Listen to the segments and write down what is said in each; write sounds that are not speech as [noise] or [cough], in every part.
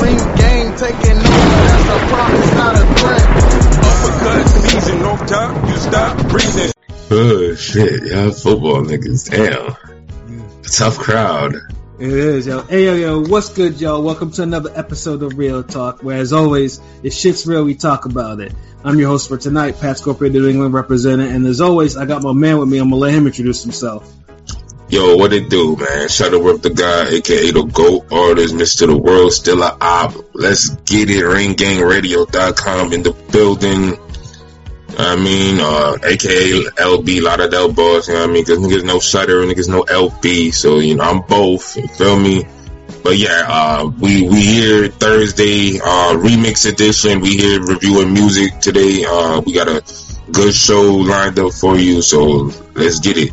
Ring Gang taking over, that's a promise, not a threat. Uppercut season, no time, you stop breathing. Oh shit, y'all football niggas, damn. Tough crowd. It is, yo. Hey, yo, yo, what's good, y'all? Welcome to another episode of Real Talk, where, as always, if shit's real, we talk about it. I'm your host for tonight, Pat Scorpio, the New England representative, and as always, I got my man with me. I'm gonna let him introduce himself. Yo, what it do, man? Shuttleworth the guy, aka the GOAT artist, Mr. The World, still a op. Let's get it, ringgangradio.com in the building. I mean, uh, aka LB, Lauderdale Boss, you know what I mean? Cause niggas no Shutter, niggas no LB, so, you know, I'm both, you feel me? But yeah, uh, we, we here Thursday, uh, remix edition. We here reviewing music today. Uh, we got a good show lined up for you, so let's get it.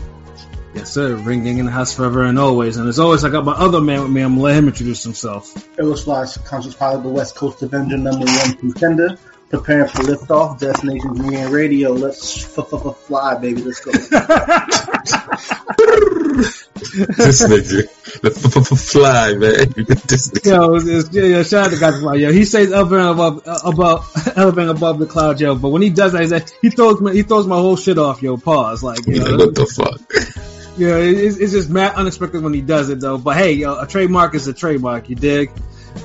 Yes, sir. Ringing in the house forever and always. And as always, I got my other man with me. I'm gonna let him introduce himself. It was Fly, Conscious Pilot, the West Coast Avenger, number one contender. Preparing for liftoff, Destinations Media Radio. Let's f- f- f- fly, baby. Let's go. this nigga, the f- f- f- fly, man. this nigga. Yo, it's, yeah, yo, shout out to guys like yo. He says up and above, uh, above, [laughs] elevating above the cloud, yo. But when he does that, he's like, he throws my, he throws my whole shit off, yo. Pause, like, you Like, what the fuck? Yeah, it's, it's just mad unexpected when he does it, though. But hey, yo, a trademark is a trademark, you dig?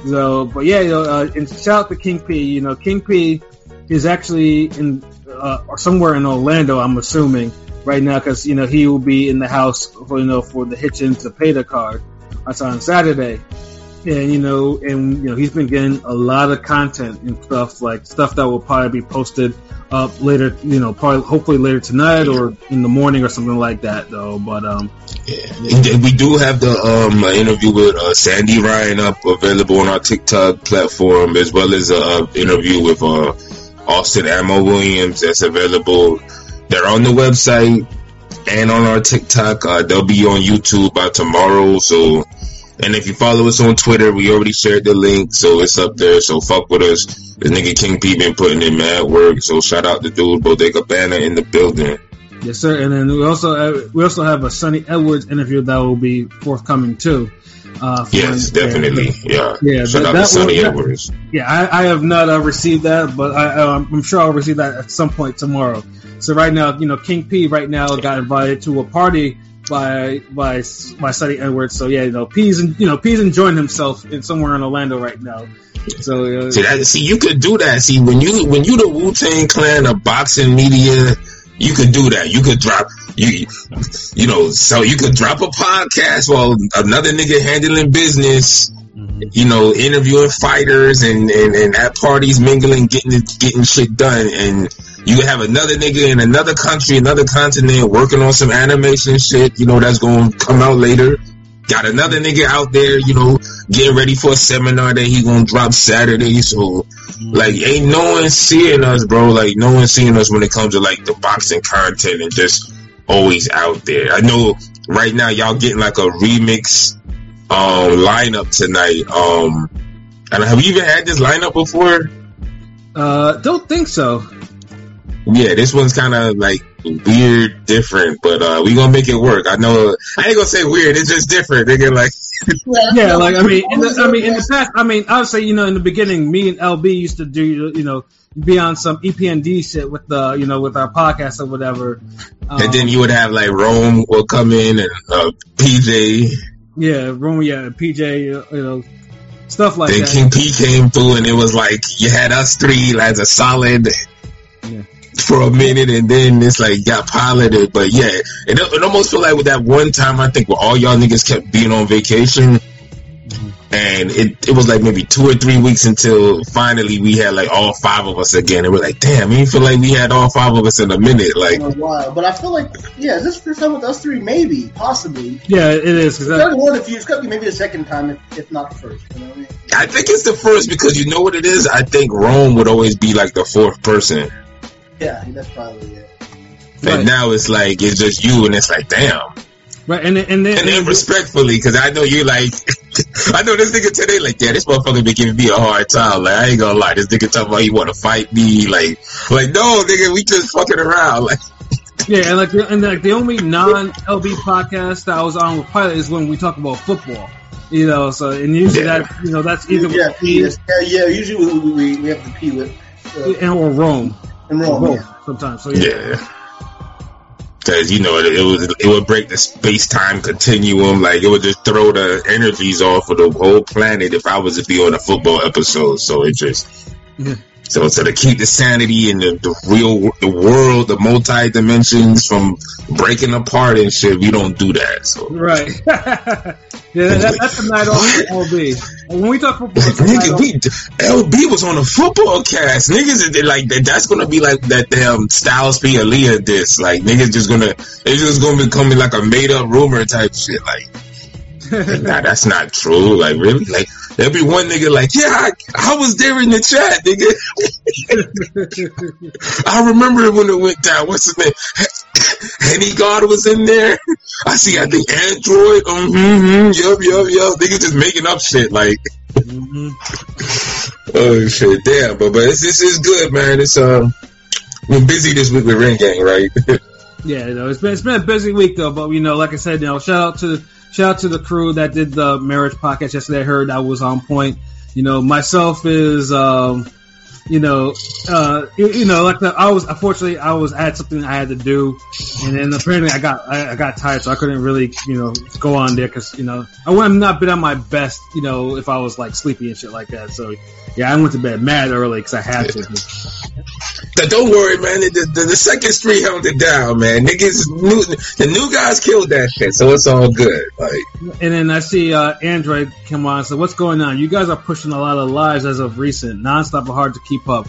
So, but yeah, uh, and shout out to King P. You know, King P is actually in uh, somewhere in Orlando, I'm assuming right now, because you know he will be in the house for you know for the Hitchin to pay the card. That's on Saturday, and you know, and you know he's been getting a lot of content and stuff like stuff that will probably be posted up later. You know, probably hopefully later tonight or in the morning or something like that, though. But um, Yeah. We do have the um interview with uh, Sandy Ryan up available on our TikTok platform, as well as a uh, interview with uh, Austin Ammo Williams that's available. They're on the website and on our TikTok. Uh, they'll be on YouTube by tomorrow. So, and if you follow us on Twitter, we already shared the link, so it's up there. So fuck with us. This nigga King P been putting in mad work. So shout out to dude Bodega Banner in the building. Yes, sir. And then we also uh, we also have a Sonny Edwards interview that will be forthcoming too. Uh, Yes, definitely. Yeah. Yeah, Shout that- out to Sonny that- Edwards. Yeah, I, I have not uh, received that, but I, uh, I'm sure I'll receive that at some point tomorrow. So right now, you know, King P right now got invited to a party by by by Sonny Edwards. So yeah, you know, P's and you know P's enjoying himself in somewhere in Orlando right now. So uh, See that? See, you could do that. See, when you when you the Wu Tang Clan of boxing media, you could do that. You could drop you you know, so you could drop a podcast while another nigga handling business. You know, interviewing fighters and, and, and at parties mingling, getting getting shit done, and you could have another nigga in another country, another continent, working on some animation shit. You know, that's going to come out later. Got another nigga out there, you know, getting ready for a seminar that he gonna drop Saturday. So, like, ain't no one seeing us, bro. Like, no one seeing us when it comes to like the boxing content and just always out there. I know right now y'all getting like a remix um lineup tonight. Um, and have you even had this lineup before? uh, don't think so. Yeah, this one's kind of like weird, different, but uh we gonna make it work. I know. I ain't gonna say weird. It's just different. Nigga, like. Yeah, like I mean, in the, I mean, in the [laughs] past, I mean, I would say, you know, in the beginning, me and LB used to do, you know, be on some E EPMD shit with the, you know, with our podcast or whatever. Um, And then you would have like Rome will come in and uh, PJ. yeah, Room, yeah, PJ, you know, stuff like then that. King P came through and it was like you had us three as a solid Yeah. For a minute and then it's like got piloted. But yeah, it, it almost felt like with that one time I think where all y'all niggas kept being on vacation. And it, it was like maybe two or three weeks until finally we had like all five of us again. And we're like, damn, we feel like we had all five of us in a minute. Like, in a while, but I feel like yeah, is this the first time with us three? Maybe, possibly. Yeah, it is. 'cause It's that- gotta be one of the few. It's gotta be maybe the second time, if, if not the first. You know what I mean? I think it's the first because you know what it is? I think Rome would always be like the fourth person. Yeah, that's probably it. Right. And now it's like, it's just you and it's like, damn. right, and then, and then, And then respectfully, because I know you like, [laughs] I know this nigga today, like, yeah, this motherfucker been giving me a hard time. Like, I ain't gonna lie, this nigga talking about he want to fight me. Like, like, no, nigga, we just fucking around. Like, [laughs] yeah, and like, and like the only non LB podcast that I was on with Pilot is when we talk about football. You know, so and usually Yeah. that you know that's either Yeah, with yeah, yeah. Usually we, we, we have to pee with uh, and or Rome. In Rome. Both, Yeah. sometimes. So yeah. Yeah. Cause you know it, it was it would break the space time continuum, like it would just throw the energies off of the whole planet if I was to be on a football episode. So it just Yeah. So so to keep the sanity and the, the real the world, the multi dimensions from breaking apart and shit, we don't do that. So Right. [laughs] yeah, that, that's a night off LB. [laughs] When we talk football, Nigga, we LB was on a football cast. Niggas like that. That's gonna be like that damn um, Styles P Aaliyah diss. Like niggas just gonna it's just gonna become like a made up rumor type shit. Like, like, [laughs] nah, that's not true. Like really, like there'll be one nigga like, yeah, I, I was there in the chat, nigga. [laughs] I remember when it went down. What's his name? [laughs] Henny God was in there. I see. I think Android. Mm-hmm. Yup. Yup. Yup. Niggas just making up shit. Like. Mhm. Oh shit, damn! But but it's, this is good, man. It's um, we're busy this week with Ring Gang, right? Yeah, you know, it's been it's been a busy week though, but you know, like I said, you know, shout out to shout out to the crew that did the marriage podcast yesterday. I heard that was on point. You know, myself is um, you know, uh, you, know, like the, I was unfortunately I was had something I had to do, and then apparently I got I, I got tired, so I couldn't really you know go on there because you know I would have not been at my best, you know, if I was like sleepy and shit like that. So yeah, I went to bed mad early because I had to. But don't worry, man. The, the, the second street held it down, man. Niggas, new, the new guys killed that shit, so it's all good. Like, And then I see uh, Android come on. So what's going on? You guys are pushing a lot of lives as of recent, nonstop, hard to keep up.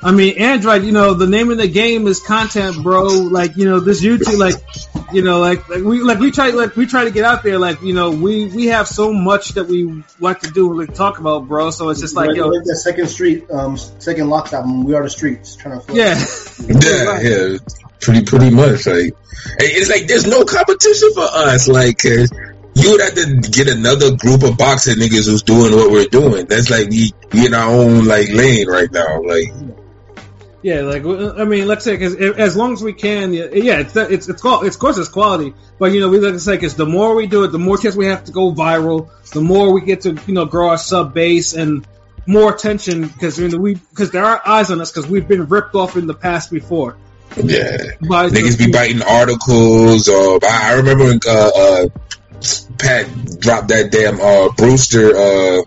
I mean, Android. You know, the name of the game is content, bro. Like, you know, this YouTube, like, you know, like, like we like we try like we try to get out there. Like, you know, we we have so much that we like to do, like talk about, bro. So it's just like, like, yo, like that second street, um, second lock album. We are the streets. Trying to flip. yeah, yeah, yeah, pretty, pretty much. Like, it's like there's no competition for us. Like, 'cause you would have to get another group of boxing niggas who's doing what we're doing. That's like we, we in our own like lane right now. Like, Yeah, like I mean, let's say because as long as we can, yeah, it's it's it's qual- it's of course it's quality, but you know we like to say because the more we do it, the more chance we have to go viral, the more we get to you know grow our sub base and more attention because you know, we because there are eyes on us because we've been ripped off in the past before. Yeah. By Niggas be biting articles. Or I I remember when uh, uh, Pat dropped that damn uh, Brewster uh,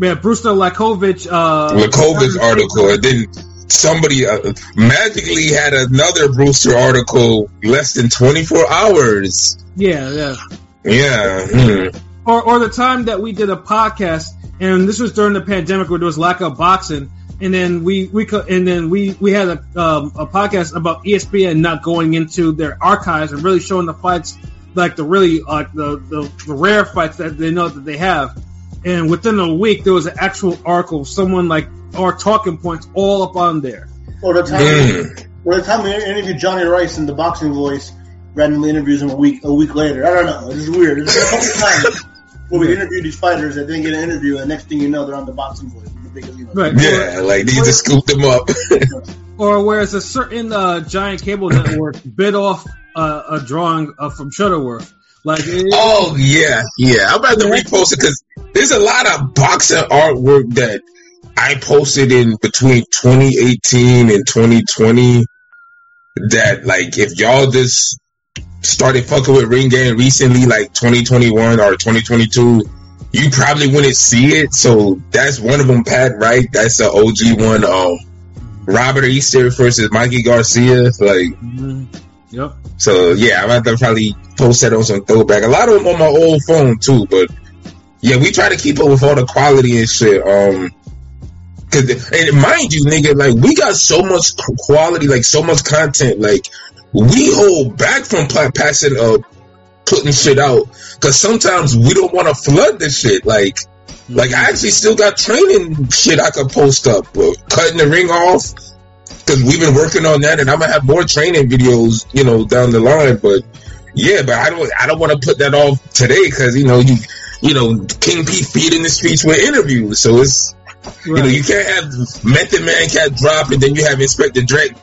yeah, Brewster Lakovic, uh, Lakovic article, and then somebody uh, magically had another Brewster article less than 24 hours. Yeah, yeah. Yeah. Hmm. or or the time that we did a podcast, and this was during the pandemic where there was lack of boxing, and then we we co- and then we we had a um, a podcast about ESPN not going into their archives and really showing the fights like the really like the, the the rare fights that they know that they have. And within a week, there was an actual article, someone like our talking points all up on there. Or the time, or the time we interviewed Johnny Rice in the Boxing Voice, randomly interviews him a week a week later. I don't know. It's just weird. There's a couple we interview these fighters that didn't get an interview, and next thing you know, they're on the Boxing Voice. You know, Right. Yeah, like they just scooped them up. [laughs] Or whereas a certain uh, giant cable network bit off uh, a drawing uh, from Shutterworth. Like, it, oh yeah, yeah. I'm about to repost it because there's a lot of boxing artwork that I posted in between 2018 and 2020. That like, if y'all just started fucking with Ring Gang recently, like 2021 or 2022, you probably wouldn't see it. So that's one of them, Pat. Right? That's the OG one. Um, Robert Easter versus Mikey Garcia. Like, Mhm. Yep. so yeah, I'm gonna probably post that on some throwback. A lot of them on my old phone too, but yeah, we try to keep up with all the quality and shit. Um, cause and mind you, nigga, like we got so much quality, like so much content, like we hold back from passing up putting shit out because sometimes we don't want to flood the shit. Like, like I actually still got training shit I could post up, cutting the ring off because we've been working on that, and I'm gonna have more training videos, you know, down the line. But yeah, but I don't, I don't want to put that off today because you know you, you know, King P feeding the streets with interviews, so it's you know you can't have Method Man cat drop and then you have Inspectah Deck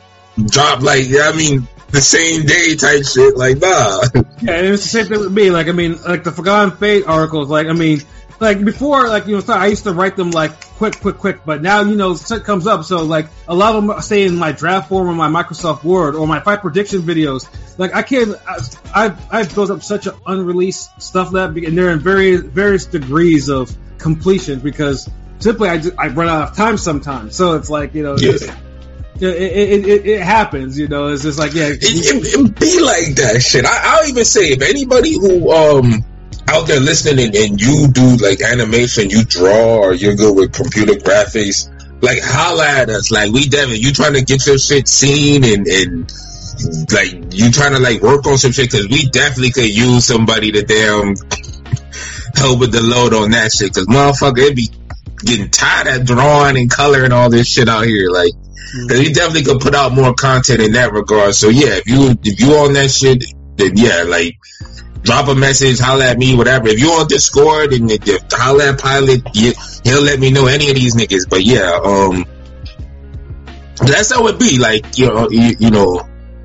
drop like yeah, I mean the same day type shit. Like nah, Yeah, and it's the same thing with me. Like, I mean, like the Forgotten Fate articles. Like, I mean, like before, like you know, I used to write them like quick, quick, quick. But now you know, shit comes up, so like a lot of them stay in my draft form on my Microsoft Word or my fight prediction videos. Like I can't, I, I've I've built up such an unreleased stuff that, and they're in various various degrees of completion because simply I, just, I run out of time sometimes. So it's like you know. Yeah. It, it, it, happens, you know. It's just like, yeah, It, it, be like that shit. I, I'll even say if anybody who um out there listening and, and you do like animation, you draw or you're good with computer graphics, like holla at us. Like we definitely you trying to get your shit seen and and like you trying to like work on some shit because we definitely could use somebody to damn help with the load on that shit because motherfucker it'd be getting tired of drawing and coloring all this shit out here like. Cause we definitely could put out more content in that regard. So yeah, if you if you on that shit, then yeah, like drop a message, holla at me, whatever. If you on Discord and if, holla at Pilot, you, he'll let me know any of these niggas. But yeah, um, that's how it be. Like you know, you, you know,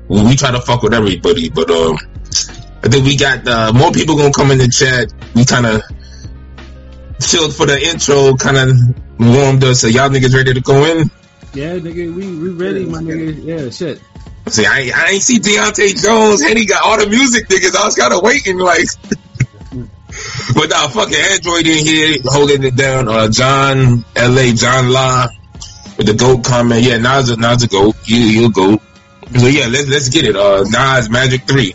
we we try to fuck with everybody, but um, I think we got uh, more people gonna come in the chat. We kind of chilled for the intro, kind of warmed us. So y'all niggas ready to go in? Yeah, nigga, we we ready, my nigga. Yeah, shit. See, I, I ain't see Deontay Jones, and he got all the music niggas. I was kind of waiting, like. [laughs] but nah, fucking Android in here holding it down. Uh, John L.A. John La with the goat comment. Yeah, Nas, a- Nas a goat. You, you goat. So yeah, let's let's get it. Uh, Nas Magic Three.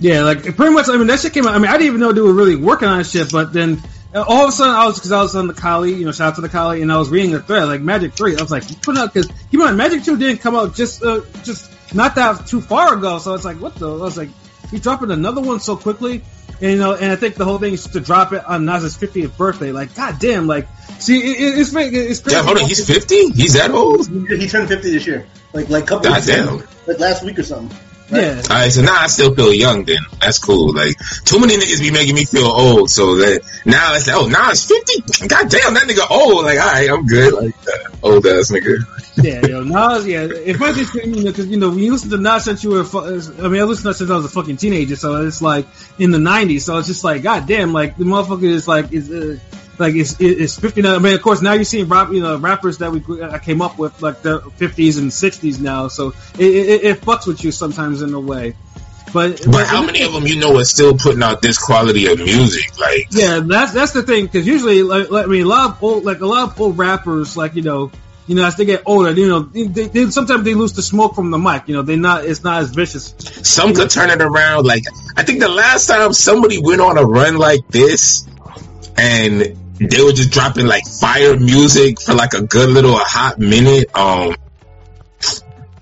Yeah, like pretty much. I mean, that shit came out. I mean, I didn't even know they were really working on shit. But then all of a sudden, I was because I was on the Coli, you know, shout out to the Coli, and I was reading the thread like Magic Three. I was like, you put out because keep in mind, Magic Two didn't come out just uh, just not that too far ago. So it's like, what the? I was like, he's dropping another one so quickly. And, you know, and I think the whole thing is to drop it on Nas's 50th birthday. Like, goddamn, like, see, it, it- it's it's crazy. Yeah, hold on. He's fifty. He's that old. He, he turned 50 this year. Like, like couple weeks Goddamn. Like last week or something. Yeah, All right, so now I still feel young. Then that's cool. Like too many niggas be making me feel old. So that now it's like, oh, now it's fifty. God damn, that nigga old. Like, all right, I'm good. Like uh, old ass nigga. yeah, yo, Nas, yeah. If I just, you know, because you know, when you listen to Nas since you were, fu- I mean, I listened to Nas since I was a fucking teenager, so it's like in the '90s. So it's just like, god damn, like the motherfucker is like is. Uh, like it's it's fifty. I mean, of course, now you're seeing rap, you know, rappers that we I came up with like the fifties and sixties now. So it, it, it fucks with you sometimes in a way. But But how many of them you know are still putting out this quality of music? Like, Yeah, that's that's the thing because usually, like, like, I mean, a lot of old, like a lot of old rappers, like you know, you know, as they get older, you know, they, they sometimes they lose the smoke from the mic. You know, they not it's not as vicious. some could turn it around. Like, I think the last time somebody went on a run like this, and they were just dropping like fire music for like a good little hot minute. Um,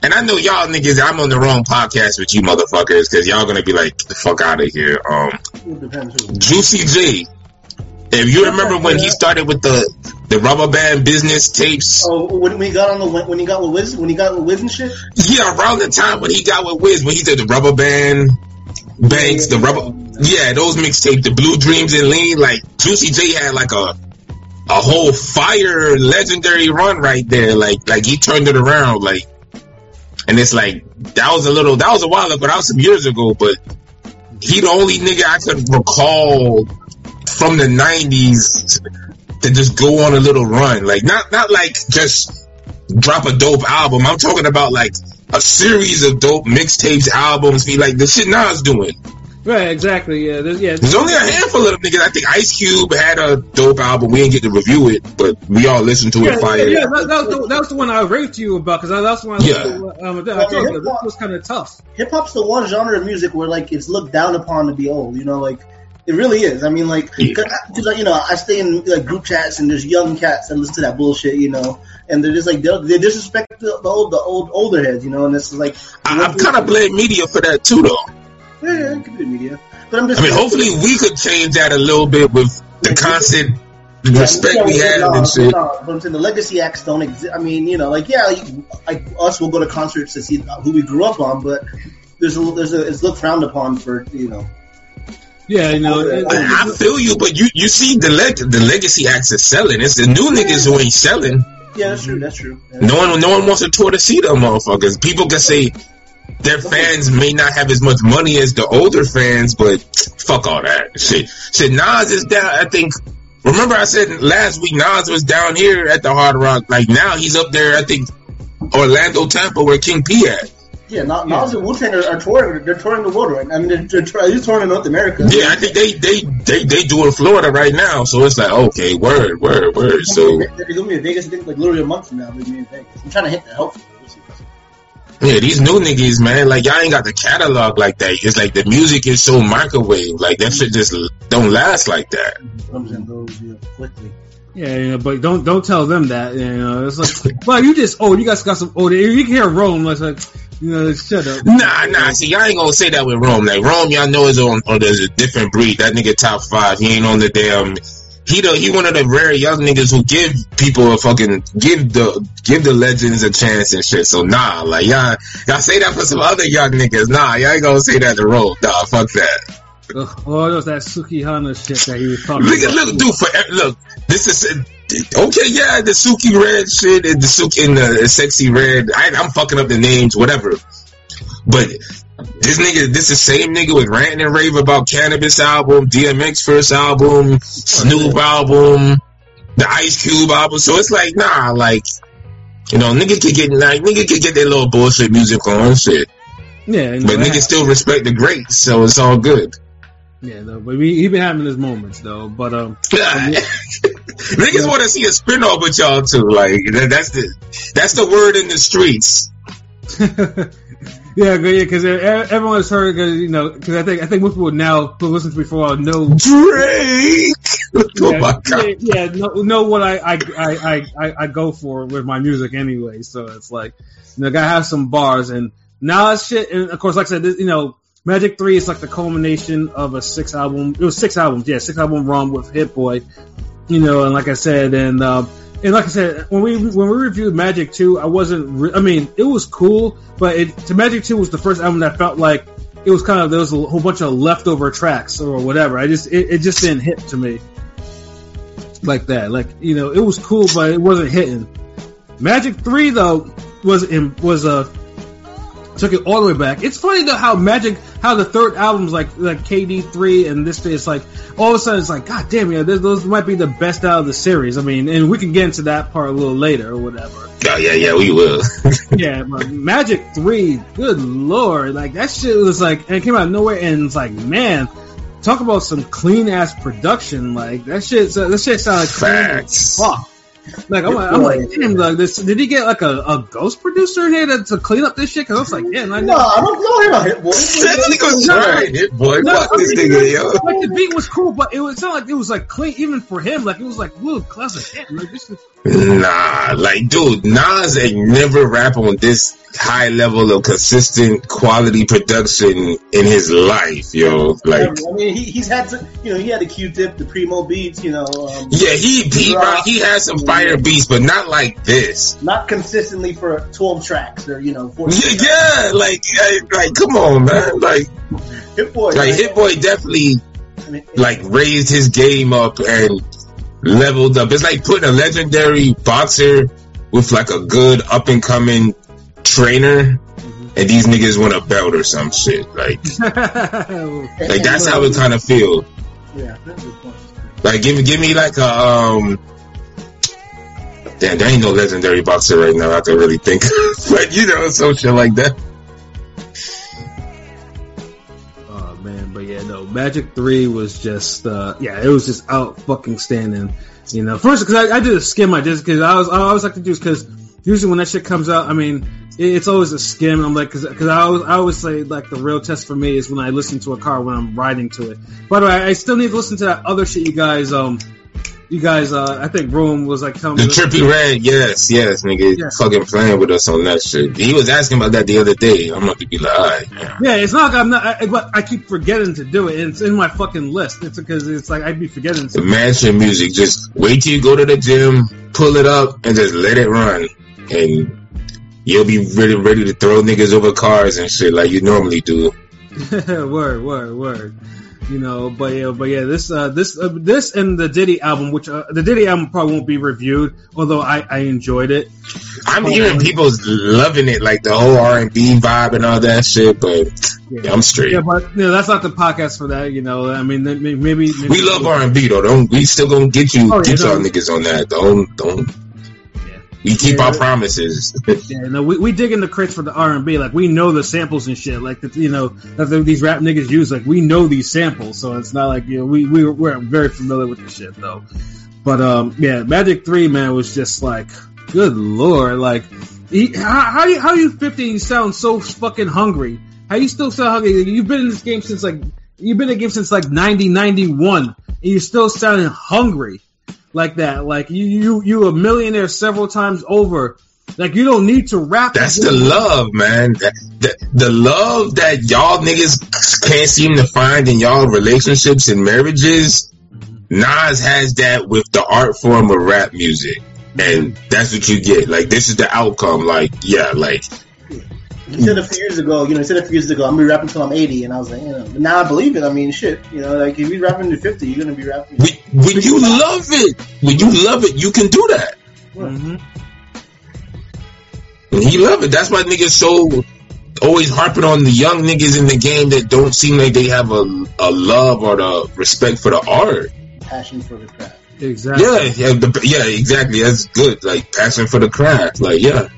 and I know y'all niggas, I'm on the wrong podcast with you motherfuckers because y'all gonna be like, the fuck out of here. Um, It depends who. Juicy J. If you remember when he started with the the rubber band business tapes, Oh, when, when he got on the when he got with Wiz when he got with Wiz and shit. yeah, around the time when he got with Wiz, when he did the rubber band banks, the rubber, yeah, those mixtapes, the Blue Dreams and Lean, like Juicy J had like a a whole fire legendary run right there, like like he turned it around, like, and it's like that was a little, that was a while ago, that was some years ago, but he the only nigga I could recall from the '90s to just go on a little run, like not not like just drop a dope album. I'm talking about like a series of dope mixtapes, albums, be like the shit Nas doing. Right, exactly. Yeah, there's, yeah. There's only a handful of them niggas. I think Ice Cube had a dope album. We didn't get to review it, but we all listened to Yeah, it. Fire. yeah, that, that, was the, that was the one I raved to you about because that's the one. I Yeah. um, I told you that was kind of tough. Hip hop's the one genre of music where like it's looked down upon to be old. You know, like it really is. I mean, like Yeah. because you know I stay in like group chats and there's young cats that listen to that bullshit. You know, and they're just like they they disrespect the, the old the old older heads. You know, and this is like I, I'm kind of blame media for that too, though. Yeah, yeah, it could be the media. But I'm just I mean, hopefully we could change that a little bit with the constant respect we have no, and shit. No, but I'm saying the legacy acts don't exist. I mean, you know, like yeah, like, like us will go to concerts to see who we grew up on, but there's a there's a it's looked frowned upon for you know. Yeah, you know. it- I, I feel you, but you you see the leg the legacy acts are selling. It's the new niggas who ain't selling. Yeah, that's true. That's true. No one, no one wants a tour to see them motherfuckers. People can say their fans may not have as much money as the older fans, but fuck all that shit. Shit, Nas is down. I think remember I said last week Nas was down here at the Hard Rock. Like now he's up there. I think Orlando, Tampa, where King P at. Yeah, Nas Nas and Wu Tang are, are touring. They're touring the world right. now. I mean, they're, they're, they're, touring in North America. Yeah, I think they they they they do in Florida right now. So it's like okay, word, word, word. So they're gonna be in Vegas. I think like literally a month from now. They're gonna be in Vegas. I'm trying to hit We'll see. Yeah, these new niggas, man, like y'all ain't got the catalog like that. It's like the music is so microwave. Like that shit just don't last like that. comes and goes yeah, quickly. Yeah, you know, but don't don't tell them that. You know, it's like, well, you just oh, you guys got some oh, you can hear Rome. It's like, you know, shut up. Nah, nah. See, y'all ain't gonna say that with Rome. Like Rome, y'all know is on, on there's a different breed. That nigga top five. He ain't on the damn. He the he one of the rare young niggas who give people a fucking give the give the legends a chance and shit. So nah, like y'all y'all say that for some other young niggas. Nah, y'all ain't gonna say that to Rome. Nah, fuck that. Ugh, oh, that was that Sukihana shit that he was talking Look, about. look, dude. For look, this is okay. Yeah, the Suki Red shit and the Suki and the sexy red. I, I'm fucking up the names, whatever. But this nigga, this the same nigga with ranting and rave about cannabis album, DMX first album, Snoop album, the Ice Cube album. So it's like, nah, like. You know, nigga could get like nigga could get their little bullshit music on shit, Yeah, but niggas still respect the greats, so it's all good. Yeah, though, but he, he been having his moments though. But um, [laughs] Niggas want to see a spinoff with y'all too. Like that, that's the that's the word in the streets. [laughs] yeah, yeah, because everyone has heard, cause, you know, because I think I think most people now who listen to me for a while know. Drake. [laughs] oh yeah, my god. yeah, yeah, know, know what I I, I, I I go for with my music anyway. So it's like, you know, I gotta have some bars and now Nas shit. And of course, like I said, this, you know, Magic Three is like the culmination of a six album. It was six albums, yeah, six album run with Hit Boy. You know, and like I said, and um, and like I said, when we when we reviewed Magic Two, I wasn't. Re- I mean, it was cool, but it to Magic Two was the first album that felt like it was kind of there was a whole bunch of leftover tracks or whatever. I just it, it just didn't hit to me like that. Like you know, it was cool, but it wasn't hitting. Magic Three though was in, was a took it all the way back. It's funny though how Magic, how the third album's like like KD three and this it's like all of a sudden it's like God damn, yeah, those, those might be the best out of the series. I mean, and we can get into that part a little later or whatever. Oh yeah, yeah, we will. [laughs] yeah, but Magic three, good lord, like that shit was like, and it came out of nowhere, and it's like, man, talk about some clean ass production, like that shit. That shit sounded clean as Facts. fuck. Like I'm like, I'm like, damn, like this. Did he get like a, a ghost producer in here to, to clean up this shit? Because I was like, damn, I No. I don't, don't hear about Hit Boy. [laughs] That nigga was trying it, boy. No, Fuck I this mean, nigga, yo. Like the beat was cool, but it was sounded like it was like clean even for him. Like it was like, whoa, classic hit. Like this is, Nah, like, dude, Nas ain't never rap on this high level of consistent quality production in his life, yo. Like, I mean, he, he's had to, you know, he had the Q-tip, the Primo beats, you know, um, yeah, he he he has some fire beats, but not like this. not consistently for 12 tracks or, you know, 14 Yeah, yeah, like, like, come on, man. Like, Hit Boy. like Hit Boy definitely I mean, like raised his game up and leveled up. It's like putting a legendary boxer with like a good up and coming trainer, and these niggas want a belt or some shit. Like, [laughs] like that's how it kind of feel. Yeah, that's a good point. Like, give me, give me like a um. Damn, there ain't no legendary boxer right now. I can really think, but [laughs] you know, some shit like that. oh man, but yeah, no, Magic Three was just, uh, yeah, it was just out fucking standing. You know, first because I, I did a skim, I just because I was I always like to do because usually when that shit comes out, I mean, it, it's always a skim. I'm like, because I always I always say like the real test for me is when I listen to a car when I'm riding to it. By the way, I still need to listen to that other shit you guys um. You guys, uh, I think Room was like telling The trippy red, yes, yes, nigga, Yeah. fucking playing with us on that shit. He was asking about that the other day. I'm about to be like, yeah. Yeah, it's not like I'm not, I, but I keep forgetting to do it. And it's in my fucking list. It's because it's like I'd be forgetting. the mansion music. Just wait till you go to the gym, pull it up, and just let it run, and you'll be ready, ready to throw niggas over cars and shit like you normally do. [laughs] word, word, word. You know, but yeah, but yeah, this uh, this uh, this and the Diddy album, which uh, the Diddy album probably won't be reviewed, although I, I enjoyed it. I'm hearing people loving it, like the whole R and B vibe and all that shit. But yeah, I'm straight. Yeah, but you know, that's not the podcast for that. You know, I mean, maybe, maybe we love R and B though. Don't we still gonna get you oh, get y'all niggas on that? Don't don't we keep yeah, our promises. [laughs] yeah, no, we, we dig in the crates for the R and B. Like we know the samples and shit. Like the, you know that these rap niggas use. Like we know these samples, so it's not like you know we we we're very familiar with the shit though. But um, yeah, Magic Three man was just like, good lord, like he, how how you how you fifty? You sound so fucking hungry. How you still sound hungry? You've been in this game since like you've been in the game since like ninety ninety one, and you're still sounding hungry like that. Like you, you, you a millionaire several times over. Like you don't need to rap. That's the love, man. The, the love that y'all niggas can't seem to find in y'all relationships and marriages. Nas has that with the art form of rap music, and that's what you get. Like this is the outcome. Like yeah, like he said a few years ago, you know, he said a few years ago, I'm gonna be rapping until I'm 80, and I was like, you know, but now I believe it. I mean, shit, you know, like if you're rapping to 50, you're gonna be rapping. When, when you love it, when you love it, you can do that. Mm-hmm. He love it. That's why niggas so always harping on the young niggas in the game that don't seem like they have a, a love or the respect for the art. Passion for the craft. Exactly. Yeah, yeah, the, yeah, exactly. That's good. Like passion for the craft. Like, yeah.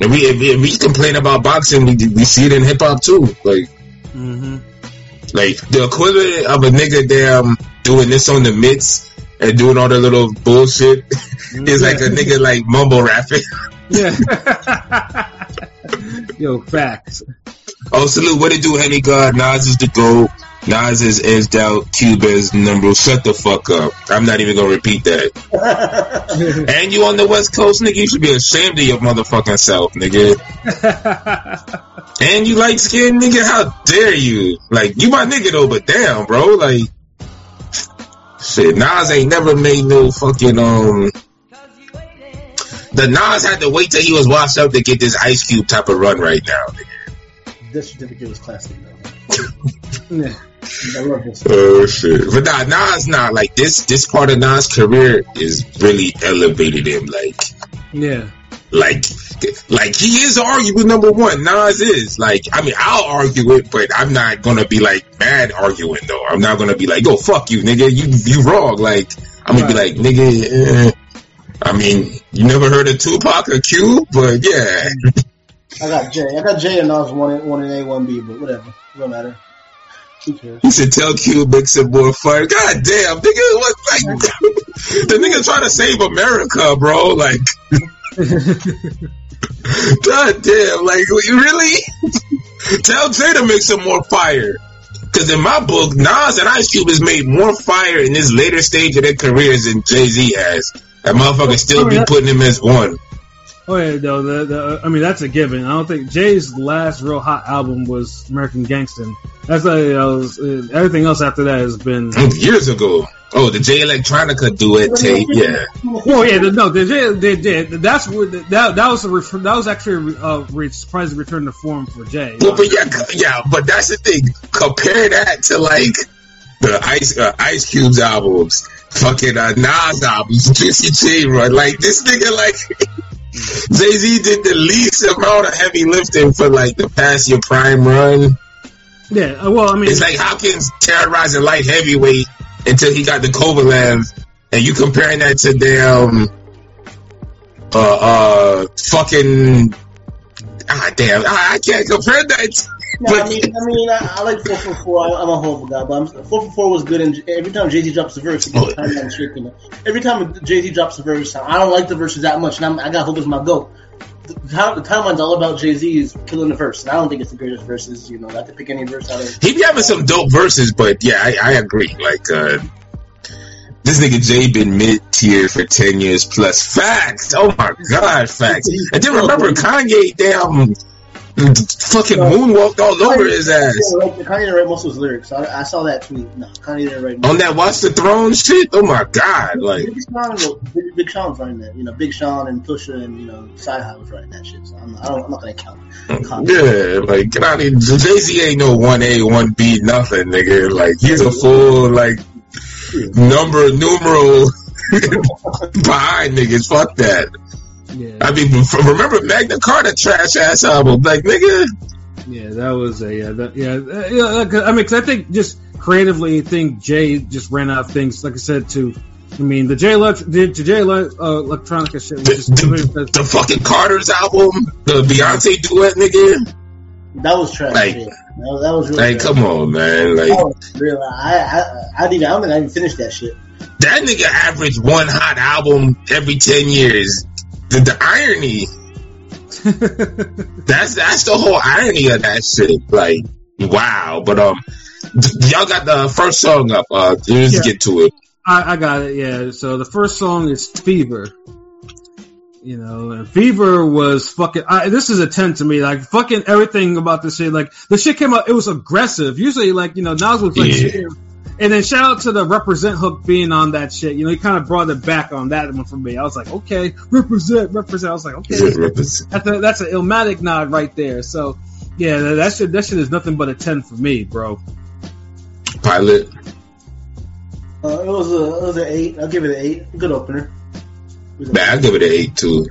And we if, if we complain about boxing, we we see it in hip hop too. Like, mm-hmm. like the equivalent of a nigga damn doing this on the mitts and doing all the little bullshit [laughs] is like a nigga like mumble rapping. [laughs] Yeah. [laughs] Yo, facts. Oh, salute. What it do, Henny God? Nas is the GOAT. Nas is edged out is number. Shut the fuck up. I'm not even gonna repeat that. [laughs] and you on the West Coast, nigga, you should be ashamed of your motherfucking self, nigga. [laughs] and you light skin, nigga, how dare you? Like, you my nigga though, but damn, bro, like, shit, Nas ain't never made no fucking, um, the Nas had to wait till he was washed up to get this Ice Cube type of run right now, nigga. This certificate was classic, though. Yeah. [laughs] Oh shit! But nah, Nas not like this. This part of Nas' career is really elevated him. Like, yeah, like, like he is arguing number one. Nas is like, I mean, I'll argue it, but I'm not gonna be like mad arguing though. I'm not gonna be like, yo, fuck you, nigga, you you wrong. Like, I'm gonna right. be like, nigga. Eh. I mean, you never heard of Tupac or Q, but yeah. I got Jay. I got Jay and Nas one one in A, one B, but whatever. It don't matter. He said, "Tell Q make some more fire." God damn, nigga, what like [laughs] the nigga trying to save America, bro? Like, [laughs] God damn, like you really [laughs] tell Jay to make some more fire. Because in my book, Nas and Ice Cube has made more fire in this later stage of their careers than Jay Z has. That motherfucker still be putting him as one. Oh yeah, no, the, the, I mean that's a given. I don't think Jay's last real hot album was American Gangster. That's like uh, everything else after that has been [laughs] years ago. Oh, the Jay Electronica duet tape, yeah. Oh yeah, the, no, the Jay, they did. That's what that that was a that was actually a re- surprising return to form for Jay. Well, but yeah, yeah, but that's the thing. Compare that to like the Ice uh, Ice Cube's albums, fucking uh, Nas albums, Juicy J, right? Like this nigga, like. [laughs] Jay Z did the least amount of heavy lifting for like the past your prime run. Yeah, well, I mean, it's like Hopkins terrorizing light heavyweight until he got the Kovalev, and you comparing that to damn, uh, uh, fucking, ah, damn, I, I can't compare that. No, but, I mean, I mean, I, I like four four four. I, am a horrible guy, but I'm, four four four was good. And every time Jay Z drops a verse. Every time Jay Z drops a verse, I don't like the verses that much, and I'm, I got hope it's my goat. The, the timeline's all about Jay Z is killing the verse, and I don't think it's the greatest verses. You know, not to pick any verse out of. He be having some dope verses, but yeah, I, I agree. Like, uh, this nigga Jay been mid tier for ten years plus. Facts. Oh my god, facts. And then remember Kanye, damn fucking moonwalked all over his ass. Kanye didn't write most of his lyrics. I, I saw that tweet. No, Kanye didn't write. most On that Watch the Throne shit? Oh my god. Like, Big Sean, Big, Big Sean was writing that. You know, Big Sean and Pusha and you know, CyHi was writing that shit. So I'm, I don't, I'm not gonna count. Kanye. yeah, like, get out of here. Jay Z ain't no 1A, 1B, nothing, nigga. Like, he's a full, like, number, numeral [laughs] behind niggas. Fuck that. Yeah, I mean, remember Magna Carta trash ass album? Like, nigga, yeah, that was a yeah, that, yeah, uh, yeah. uh, 'cause- I mean, because I think just creatively, I think Jay just ran out of things. Like I said, to I mean, the Jay Elect- the, the Jay Ele- uh, Electronica shit was the, just the, the fucking Carter's album, the Beyonce duet, nigga. That was trash. Like- shit. That, was- that was really. Like, trash. come on, man. Like, That was real. I, I, I didn't. I don't think I even finished that shit. that nigga averaged one hot album every 10 years. The, the irony, [laughs] that's, that's the whole irony of that shit. Like, wow. But, um, d- y'all got the first song up. Uh, let's Yeah. get to it. I, I got it. Yeah. So the first song is Fever. You know, and Fever was fucking. I, this is a ten to me. Like fucking everything about this shit. Like the shit came out. It was aggressive. Usually, like you know, Nas was like, Yeah. Chill. and then shout out to the represent hook being on that shit. You know, he kind of brought it back on that one for me. I was like, okay, represent, represent. I was like, okay, that's a, that's an Illmatic nod right there. So yeah, that, that shit that shit is nothing but a ten for me, bro. Pilot. Uh, it was a, it was an eight. I'll give it an eight. Good opener. Man, I give it an 8 too.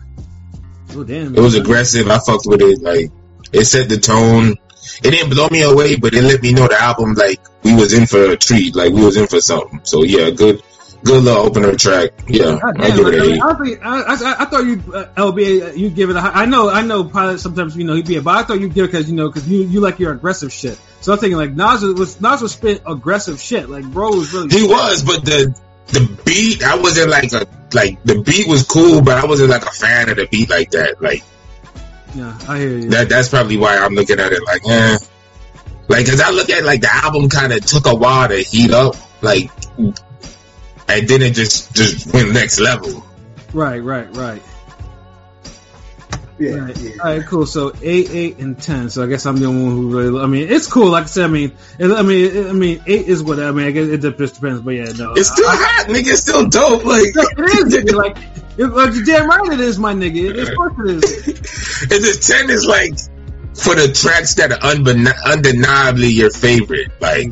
Oh damn. It was aggressive. I fucked with it. Like, it set the tone. It didn't blow me away, but it let me know the album, like, we was in for a treat. Like, we was in for something. So, yeah, good, good little opener track. Yeah, God I give it an 8. I, think, I, I, I thought you uh, LBA you give it a high. I know I know pilot sometimes you know he'd be a but I thought you give it because you know because you you like your aggressive shit. So I'm thinking like Nas was Nas was spit aggressive shit like bro was really He was, but the the beat, I wasn't like a like the beat was cool, but I wasn't like a fan of the beat like that. Like yeah I hear you that, that's probably why I'm looking at it like, eh. Like, cause I look at like the album kind of took a while to heat up, like, and then it just just went next level. right right right Yeah, right yeah. all right cool so eight eight and ten so I guess I'm the only one who really I mean it's cool like I said I mean it, I mean it, I mean eight is what I mean I guess it just depends but yeah no It's still hot, nigga. It's still dope. Like, it is nigga, like it, like you damn right it is my nigga it, of course it is [laughs] Is it ten is like for the tracks that are unben- undeniably your favorite. Like,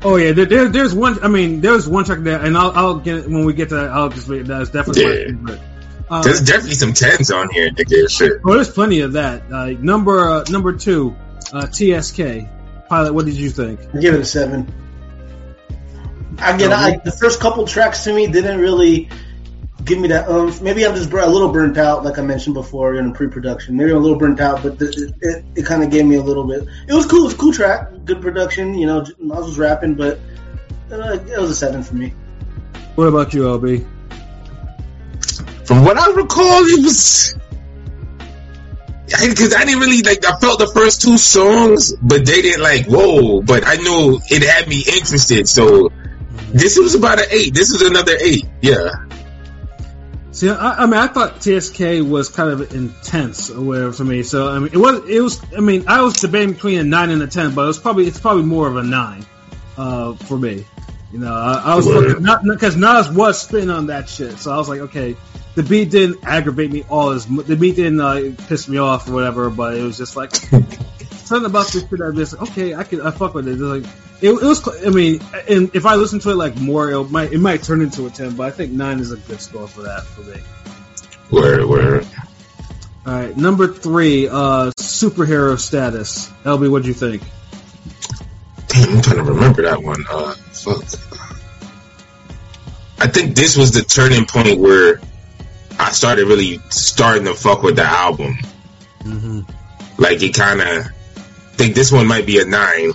Oh yeah, there, there, there's one. I mean, there's one track there, and I'll, I'll get when we get to that. I'll just wait. That's definitely my Yeah. favorite. Uh, there's definitely some tens on here, nigga. Shit. oh, there's plenty of that. Uh, number uh, number two, uh, TSK pilot. What did you think? I give it a seven. Again, I, the first couple tracks to me didn't really give me that oomph. Maybe I'm just a little burnt out, like I mentioned before in pre-production. Maybe I'm a little burnt out, but the, it, it, it kind of gave me a little bit. It was cool. It was a cool track, good production. You know, I was rapping, but uh, it was a seven for me. What about you, LB? From what I recall, it was. Because I, didn't really like. I felt the first two songs, but they didn't like. Whoa! But I knew it had me interested. So this was about an eight. This is another eight. Yeah. See, I, I mean, I thought TSK was kind of intense or whatever to me. So I mean, it was it was. I mean, I was debating between a nine and a ten, but it was probably it's probably more of a nine uh, for me. You know, I, I was not because Nas was spitting on that shit, so I was like, okay, the beat didn't aggravate me all as the beat didn't uh, piss me off or whatever, but it was just like [laughs] something about this shit. I just okay, I could I fuck with it. It's like it, it was. I mean, and if I listen to it like more, it might it might turn into a ten, but I think nine is a good score for that for me. Where where All right, number three, uh, superhero status. LB, what'd you think? Damn, I'm trying to remember that one. Uh, fuck. I think this was the turning point where I started really starting to fuck with the album. Mm-hmm. Like it kind of. Think this one might be a nine.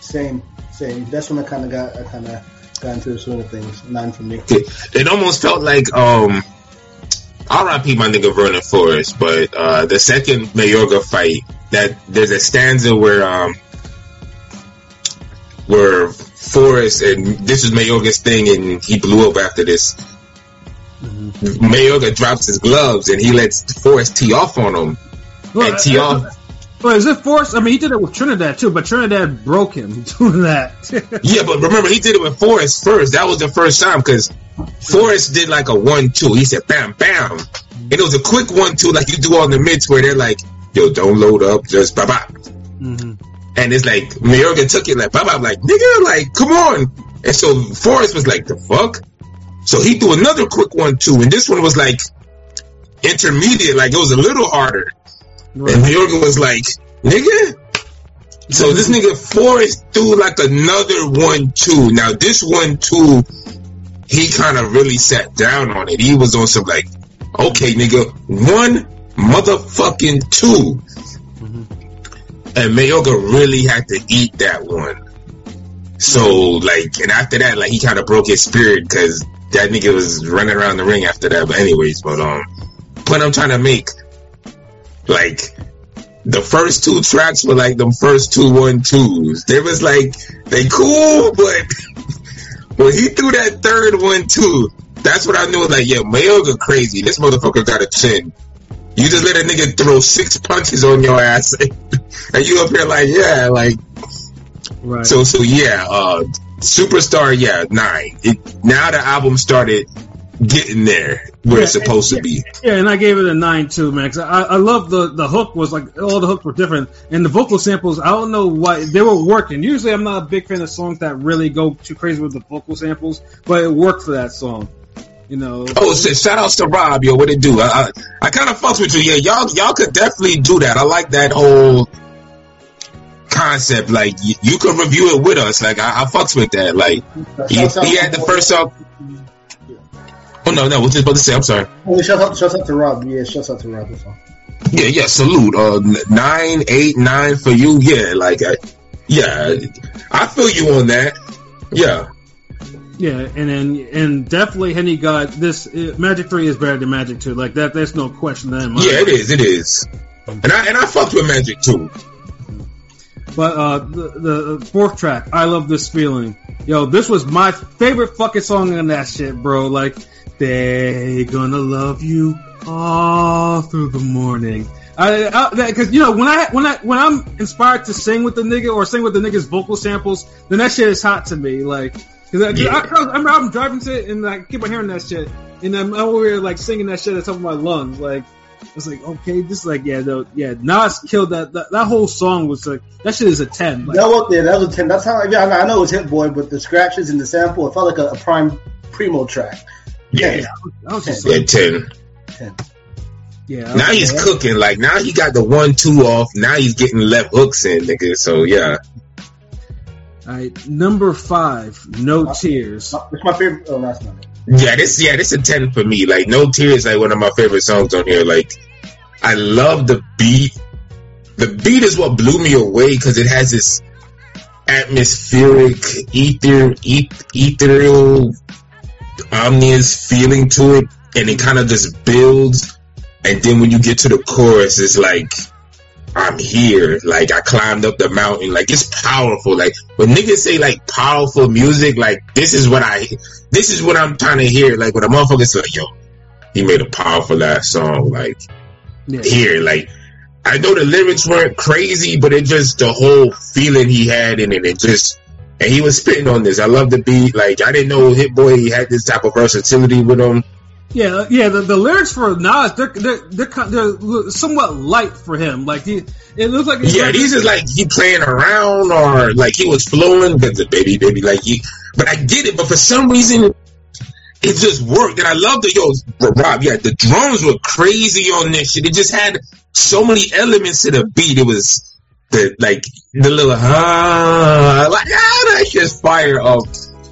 Same, same. That's when I kind of got, I kind of got into the swing of things. Nine for me. It, it almost felt like um. R.I.P. my nigga Vernon Forrest, but uh, the second Mayorga fight, that there's a stanza where um where Forrest and this is Mayorga's thing, and he blew up after this. Mayorga drops his gloves and he lets Forrest tee off on him, and TR. But is it forced? I mean, he did it with Trinidad too, but Trinidad broke him [laughs] doing that. Yeah, but remember he did it with Forrest first. That was the first time because Forrest did like a one-two. He said bam, bam, and it was a quick one-two like you do on the mids where they're like, "Yo, don't load up, just bye bye." hmm And it's like Mayorga took it like bye bye, like nigga, like come on. And so Forrest was like, "The fuck." So he threw another quick one-two, and this one was like intermediate, like it was a little harder. And Mayorga was like, "Nigga." So this nigga Forrest threw like another one two. Now this one two, he kind of really sat down on it. He was on some like, okay, nigga, one motherfucking 2 and Mayorga really had to eat that one. So like, and after that, like he kind of broke his spirit because that nigga was running around the ring after that. But anyways, but um, point I'm trying to make, like the first two tracks were like the first two one twos. They was like they cool, but [laughs] when he threw that third one too, that's what I knew. Like, yeah, Mayorga crazy. This motherfucker got a chin. You just let a nigga throw six punches on your ass, [laughs] and you up here like, yeah, like Right. so. So yeah, uh, superstar, yeah, nine. It, now the album started getting there where it's Yeah, supposed to be. Yeah, and I gave it a nine too, man. 'cause I, I love the the hook was like all the hooks were different, and the vocal samples. I don't know why they were working. Usually, I'm not a big fan of songs that really go too crazy with the vocal samples, but it worked for that song. You know, Oh, shit, shout outs to Rob, yo, what it do? I, I, I kind of fucks with you. Yeah, y'all, y'all could definitely do that. I like that whole concept. Like, y- you can review it with us. Like, I, I fucks with that. Like, he, he had the first song. Oh, no, no, what you about to say? I'm sorry. Oh, shout out, shout out to Rob. Yeah, shout out to Rob. That's all. Yeah, yeah, salute. Uh, nine, eight, nine for you. Yeah, like, I, yeah, I feel you on that. Yeah. yeah, and then and definitely Henny got this. Uh, Magic Three is better than Magic Two. Like that, there's no question in my Yeah, it is, it is. And I, and I fucked with Magic too. But uh, the, the fourth track, I love this feeling. Yo, this was my favorite fucking song on that shit, bro. Like, they gonna love you all through the morning. Because you know when I when I when I'm inspired to sing with the nigga or sing with the nigga's vocal samples, then that shit is hot to me. Like, cause, I, 'cause I, remember I'm driving to it and I keep on hearing that shit, and I'm over here like singing that shit at the top of my lungs. Like, it's like okay, this is like yeah, no, yeah. Nas killed that, that. That whole song was like that shit is a ten. Like, That was yeah, that was a ten. That's how yeah, I know- I know it was Hit Boy, but the scratches and the sample, it felt like a, a prime primo track. Yeah, I was just yeah, like, 10. Ten. yeah. Now he's cooking. Like now he got the one two off. Now he's getting left hooks in, nigga. So yeah. All right, number five, no tears. It's my favorite. Oh, that's not it. Yeah, this yeah, this a ten for me. Like No Tears, like one of my favorite songs on here. Like I love the beat. The beat is what blew me away because it has this atmospheric, ether, eth- ethereal, ominous feeling to it, and it kind of just builds. And then when you get to the chorus, it's like I'm here. Like I climbed up the mountain. Like it's powerful. Like when niggas say like powerful music, like this is what I, this is what I'm trying to hear. Like when a motherfucker like, yo, he made a powerful ass song. Like Yeah. here, like I know the lyrics weren't crazy, but it just the whole feeling he had in it. It just and he was spitting on this. I love the beat. Like I didn't know Hit Boy had this type of versatility with him. Yeah, yeah. The, the lyrics for Nas, they're they're they're, they're somewhat light for him. Like he, it looks like Yeah, like- these is like he playing around or like he was flowing because the baby, baby, like he. But I get it, but for some reason, it just worked. And I love the yo, Rob. Yeah, the drums were crazy on this shit. It just had so many elements to the beat. It was the like the little ah, like ah, just fire. Of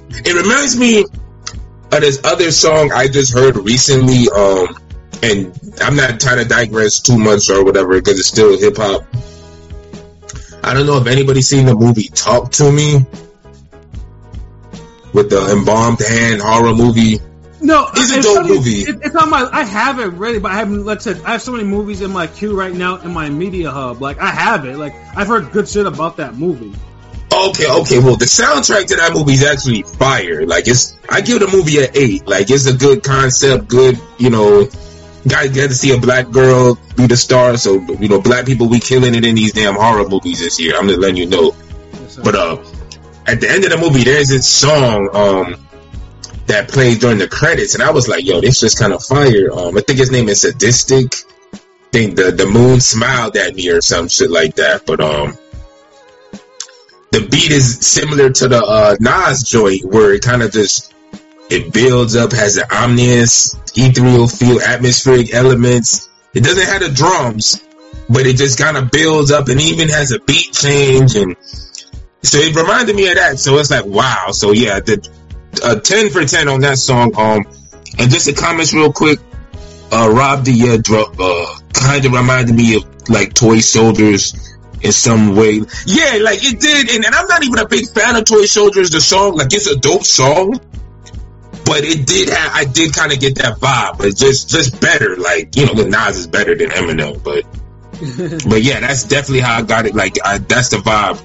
it reminds me of this other song I just heard recently. Um, and I'm not trying to digress too much or whatever because it's still hip hop. I don't know if anybody's seen the movie Talk to Me with the embalmed hand horror movie. No. It's a dope movie. It, it's on my. I have it ready, but I haven't. Let's say I have so many movies in my queue right now in my media hub. Like I have it. Like I've heard good shit about that movie. Okay, okay. Well, the soundtrack to that movie is actually fire. Like it's, I give the movie an eight. Like it's a good concept, good, you know, got get to see a black girl be the star. So you know, black people we killing it in these damn horror movies this year. I'm just letting you know. But uh, at the end of the movie, there's this song um that plays during the credits, and I was like, yo, this just kind of fire. Um, I think his name is Sadistic. I think the the moon smiled at me or some shit like that. But um, the beat is similar to the uh, Nas joint, where it kind of just it builds up, has an ominous, ethereal feel, atmospheric elements. It doesn't have the drums, but it just kind of builds up and even has a beat change and so it reminded me of that. So it's like wow. So yeah, the uh, ten for ten on that song. Um, and just a comments real quick. Uh, Rob the dro- uh kind of reminded me of like Toy Soldiers in some way. Yeah, like it did. And, and I'm not even a big fan of Toy Soldiers. The song, like it's a dope song, but it did. Have, I did kind of get that vibe, but just just better. Like you know, the Nas is better than Eminem, but [laughs] but yeah, that's definitely how I got it. Like I, that's the vibe.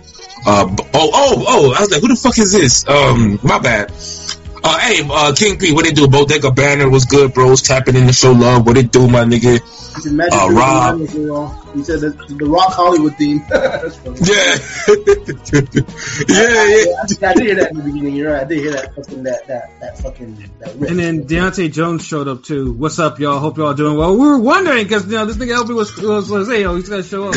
Uh, oh, oh, oh! I was like, who the fuck is this? Um, my bad. Uh, hey, uh, King P, what it do? Bodega Banner was good, bros. Tapping in the show love. What it do, my nigga? He Uh, Rob. was. He said that the Rock Hollywood theme. [laughs] That's funny. Yeah, [laughs] yeah, yeah. I, I did hear that in the beginning. You're right. I did hear that fucking that that that fucking that riff. And then Deontay Jones showed up too. What's up, y'all? Hope y'all doing well. We were wondering because you know this nigga LB was was, was hey, yo, he's gonna show up.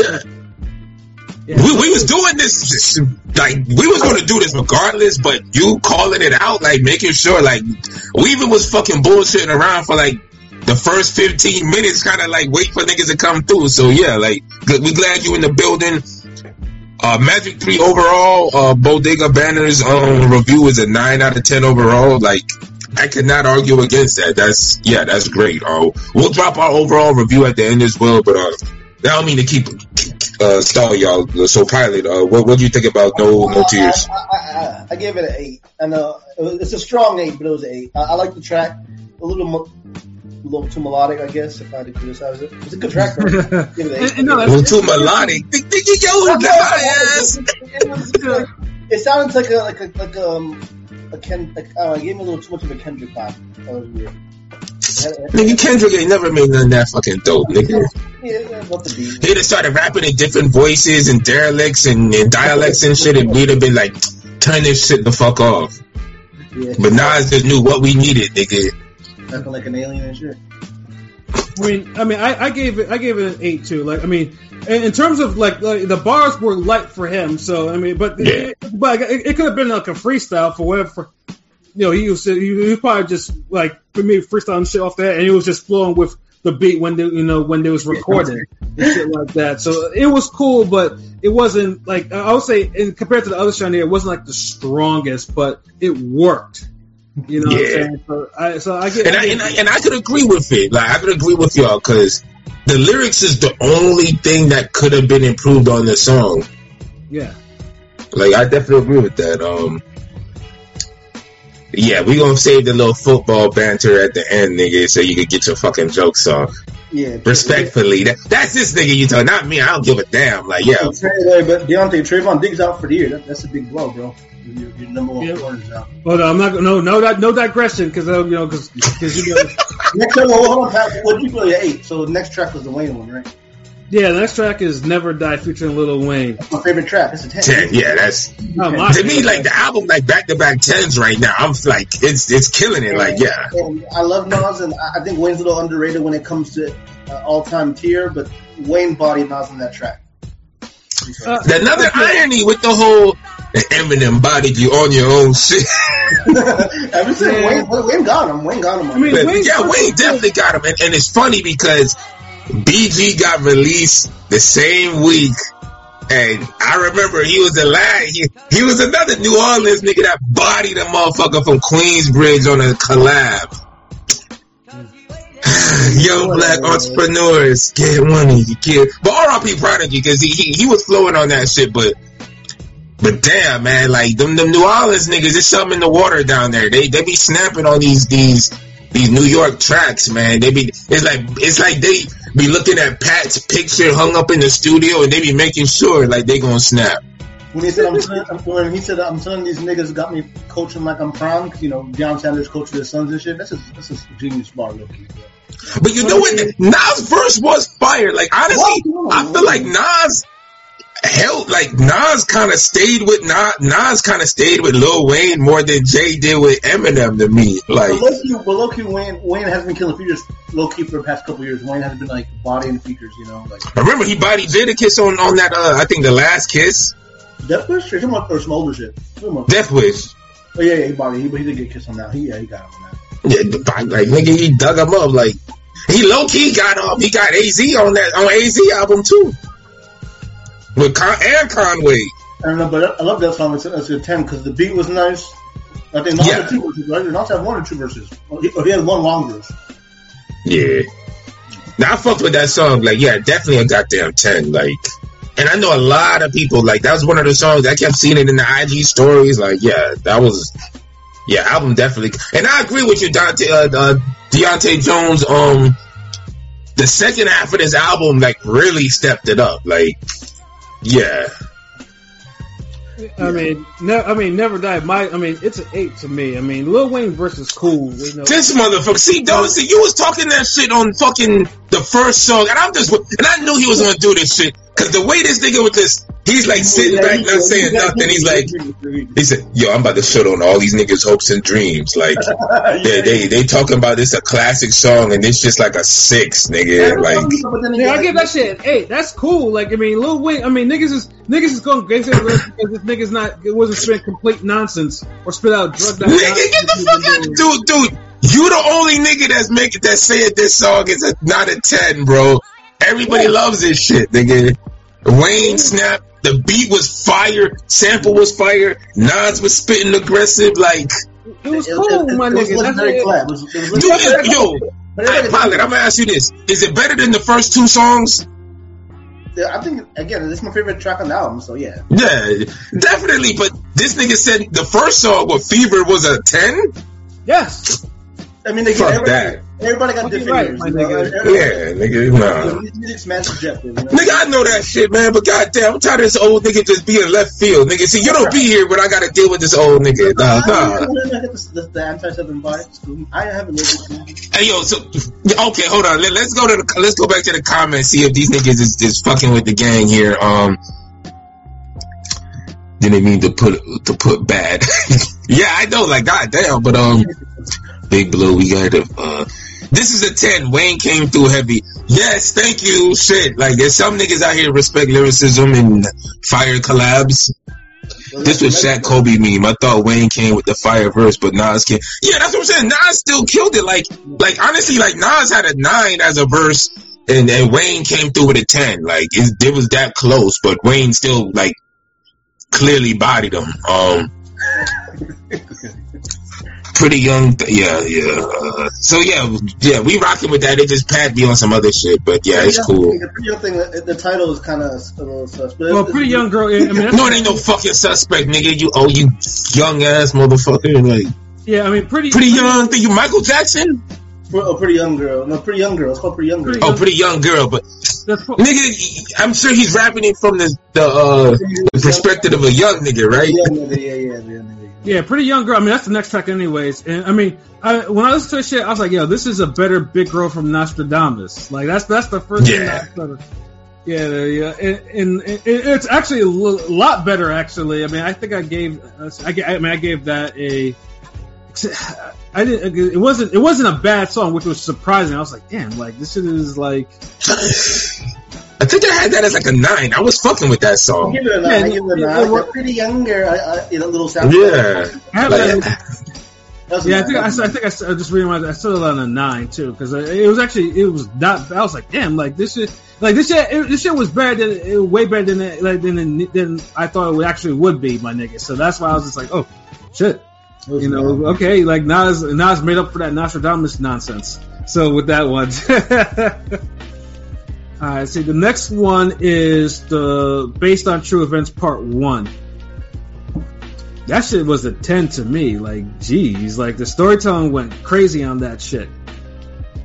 We, we was doing this like we was going to do this regardless, but you calling it out, like making sure, like we even was fucking bullshitting around for like the first fifteen minutes, kind of like wait for niggas to come through. So yeah, like we glad you in the building. Uh, Magic Three overall, uh, Bodega Banners um, review is a nine out of ten overall. Like I cannot argue against that. That's yeah, that's great. Uh, we'll drop our overall review at the end as well, but uh, I don't mean to keep uh, stall y'all. So pilot, uh, what what do you think about no no tears? I, I, I, I gave it an eight. I know it's a strong eight, but it was an eight. I, I like the track. A little, mo- a little too melodic, I guess. If I had to criticize it, it's a good track. Though. [laughs] Give it an And- eight. no, A that's- little too melodic. Think, think you yo, it, was, like, it sounded like a like a like um a Ken. Like, uh, it gave me a little too much of a Kendrick vibe. That was weird. Nigga Kendrick ain't never made none of that fucking dope, nigga. Yeah, yeah, about the beat. He'd have started rapping in different voices and derelicts and, and dialects and shit, and we'd have been like, turn this shit the fuck off. Yeah, But Nas just knew what we needed, nigga. rapping like an alien and shit. I mean, I mean, I, I gave it, I gave it an eight too. Like, I mean, in, in terms of like, like the bars were light for him. So I mean, but Yeah. but it, it could have been like a freestyle for whatever. For, you know, he was he, was probably just like for me freestyling shit off that, and he was just flowing with the beat when they, you know when they was recording and shit like that. So it was cool, but it wasn't like I would say in, compared to the other Shiny, it wasn't like the strongest, but it worked. You know, what I'm Yeah. saying? So I, so I get, And I, and I and I could agree with it. Like I could agree with y'all because the lyrics is the only thing that could have been improved on the song. yeah. Like I definitely agree with that. Um, yeah, we gonna save the little football banter at the end, nigga, so you could get your fucking jokes off. Yeah, Respectfully, that, that's this nigga you talk, not me. I don't give a damn. Like, yeah, Anyway, but Deontay Trevon Diggs out for the year. That, that's a big blow, bro. Your, your number one Yeah. corner's out. Well, no, I'm not. No, no, that, no digression, because uh, you know, because you know, [laughs] Next time, well, hold on, Pat. What did you play at eight? So the next track was the Wayne one, right? Yeah. The next track is "Never Die" featuring Lil Wayne. That's my favorite track. That's a ten. ten. Yeah, that's Oh, my to me like the album like back to back tens right now. I'm like it's it's killing it. Like, yeah, I love Nas, and I I think Wayne's a little underrated when it comes to uh, all-time tier. But Wayne bodied Nas on that track. Uh, another okay. irony with the whole Eminem bodied you on your own shit. [laughs] Ever since Yeah. Wayne, Wayne got him. Wayne got him. I mean. But, yeah, Wayne definitely got him, and, and it's funny because BG got released the same week, and I remember he was the last. He, he was another New Orleans nigga that bodied a motherfucker from Queensbridge on a collab. [sighs] Young black entrepreneurs get money, you kid. But R.I.P. Prodigy because he, he he was flowing on that shit, but. But damn, man, like them, them New Orleans niggas, there's something in the water down there. They they be snapping on these these these New York tracks, man. They be it's like it's like they be looking at Pat's picture hung up in the studio and they be making sure like they gonna snap. When he said I'm telling, when he said I'm telling these niggas got me coaching like I'm 'cause, you know, Deion Sanders coaching his sons and shit. That's a that's a genius bar, bro. But you know what? Nas verse was fire. Like honestly, I feel like Nas held like Nas kind of stayed with Nas. Nas kind of stayed with Lil Wayne more than Jay did with Eminem to me. Like But low key, but low key, Wayne Wayne has been killing features low key for the past couple years. Wayne has been like bodying features, you know, like I remember he bodied Jadakiss on on that. Uh, I think the last kiss, Death Wish or some or some older shit. Some Death Wish. Oh yeah, yeah, he bodied. He, but he did get kissed on that. He yeah, he got him on that. Yeah, like nigga, he dug him up. Like he low key got um, he got Az on that on Az album too, with Con- and Conway. I don't know, but I love that song. It's, it's a ten because the beat was nice. I think Nas Yeah. had two verses, right? Nas had one or two verses. Or he, or he had one long verse. Yeah. Now I fucked with that song. Like, yeah, definitely a goddamn ten. Like, and I know a lot of people. Like, that was one of the songs I kept seeing it in the IG stories. Like, yeah, that was, yeah, album definitely. And I agree with you, Dante, uh, uh, Deontay Jones. Um, the second half of this album, like, really stepped it up. Like, yeah, I mean, ne- I mean, never die. My, I mean, it's an eight to me. I mean, Lil Wayne versus Cool. You know, This motherfucker. See, though, see, you was talking that shit on fucking the first song, and I'm just, and I knew he was gonna do this shit because the way this nigga with this, he's like sitting Yeah, back, he- not saying he- nothing. He's like, he- he said, "Yo, I'm about to shut on all these niggas' hopes and dreams." Like, [laughs] they they they talking about this a classic song, and it's just like a six, nigga. Like, Yeah, I again, give that shit Hey. That's cool. Like, I mean, Lil Wayne. I mean, niggas is niggas is going gangster because this nigga's not. It wasn't spit complete nonsense or spit out drug. nigga, get the fuck out, dude, dude. You the only nigga that's making that said this song is a, not a ten, bro. Everybody loves this shit, nigga. Wayne snap. The beat was fire. Sample was fire. Nas was spitting aggressive. Like, It was cool, it- it my nigga. That's legendary it. collab. It was- it was dude, yo, But hey, Pilot, I'm gonna ask you this: Is it better than the first two songs? I think again, this is my favorite track on the album. So yeah, Yeah, definitely. But this nigga said the first song with Fever was a ten. Yes. I mean, again, Fuck everybody, that. everybody got different right, ears. my you know? nigga. Yeah, nigga, nah. Music's man subjective. You know? Nigga, I know that shit, man, but goddamn, I'm tired of this old nigga just being left field. Nigga, see, you don't be here when I gotta deal with this old nigga. Nah, I nah. don't get the, the, the anti-southern vibes. I haven't listened to Hey, yo, so, okay, hold on. Let, us go to the, let's go back to the comments, see if these niggas is, is fucking with the gang here. Um, didn't mean to put, to put bad. [laughs] yeah, I know, like, goddamn, but, um, Big Blue, we got to, uh, this is a 10. Wayne came through heavy. Yes, thank you. Shit. Like, there's some niggas out here respect lyricism and fire collabs. This was Shaq Kobe meme. I thought Wayne came with the fire verse, but Nas came. Yeah, that's what I'm saying. Nas still killed it. Like, like honestly, like Nas had a nine as a verse, and, and Wayne came through with a ten. Like, it, it was that close, but Wayne still like clearly bodied him. Um, pretty young. Th- yeah, yeah. Uh, so yeah, yeah, we rocking with that. It just pat me on some other shit, but yeah, it's cool. The pretty young thing, the, the title is kind of a little sus. But Well, it's- pretty young girl. I mean, [laughs] No, it ain't no fucking suspect, nigga. You oh, you young ass motherfucker. Like yeah. I mean, pretty pretty young. Think you Michael Jackson? Oh, pretty young girl. No, pretty young girl. It's called pretty young girl. Pretty- Oh, pretty young girl, but That's, nigga, I'm sure he's rapping it from the the, uh, the perspective of a young nigga, right? Yeah, yeah, yeah, yeah, yeah, yeah, pretty young girl. I mean, that's the next track, anyways. And I mean, I, when I listened to this shit, I was like, "Yo, this is a better Big Girl from Nastradamus." Like that's that's the first. thing Yeah. Started- yeah, yeah, and, and it, it's actually a lot better. Actually, I mean, I think I gave, I, I mean, I gave that a. I didn't. It wasn't. It wasn't a bad song, which was surprising. I was like, "Damn, like this shit is like." [laughs] I think I had that as like a nine. I was fucking with that I song. give it a nine. I give it a nine. Like, pretty young girl. I, I, you know, little sound. Yeah, Like, that- That's a Yeah, I think I, I think I, s- I just realized I settled on a nine too because it was actually it was not. I was like, damn, like this shit, like this shit, it, this shit was better than it, way better than it, like than than I thought it would actually would be, my nigga. So that's why I was just like, oh shit, you know, okay, like Nas Nas made up for that Nastradamus nonsense. So with that one, [laughs] all right. See, the next one is the based on true events part one. That shit was a 10 to me. Like, geez, like the storytelling went crazy on that shit.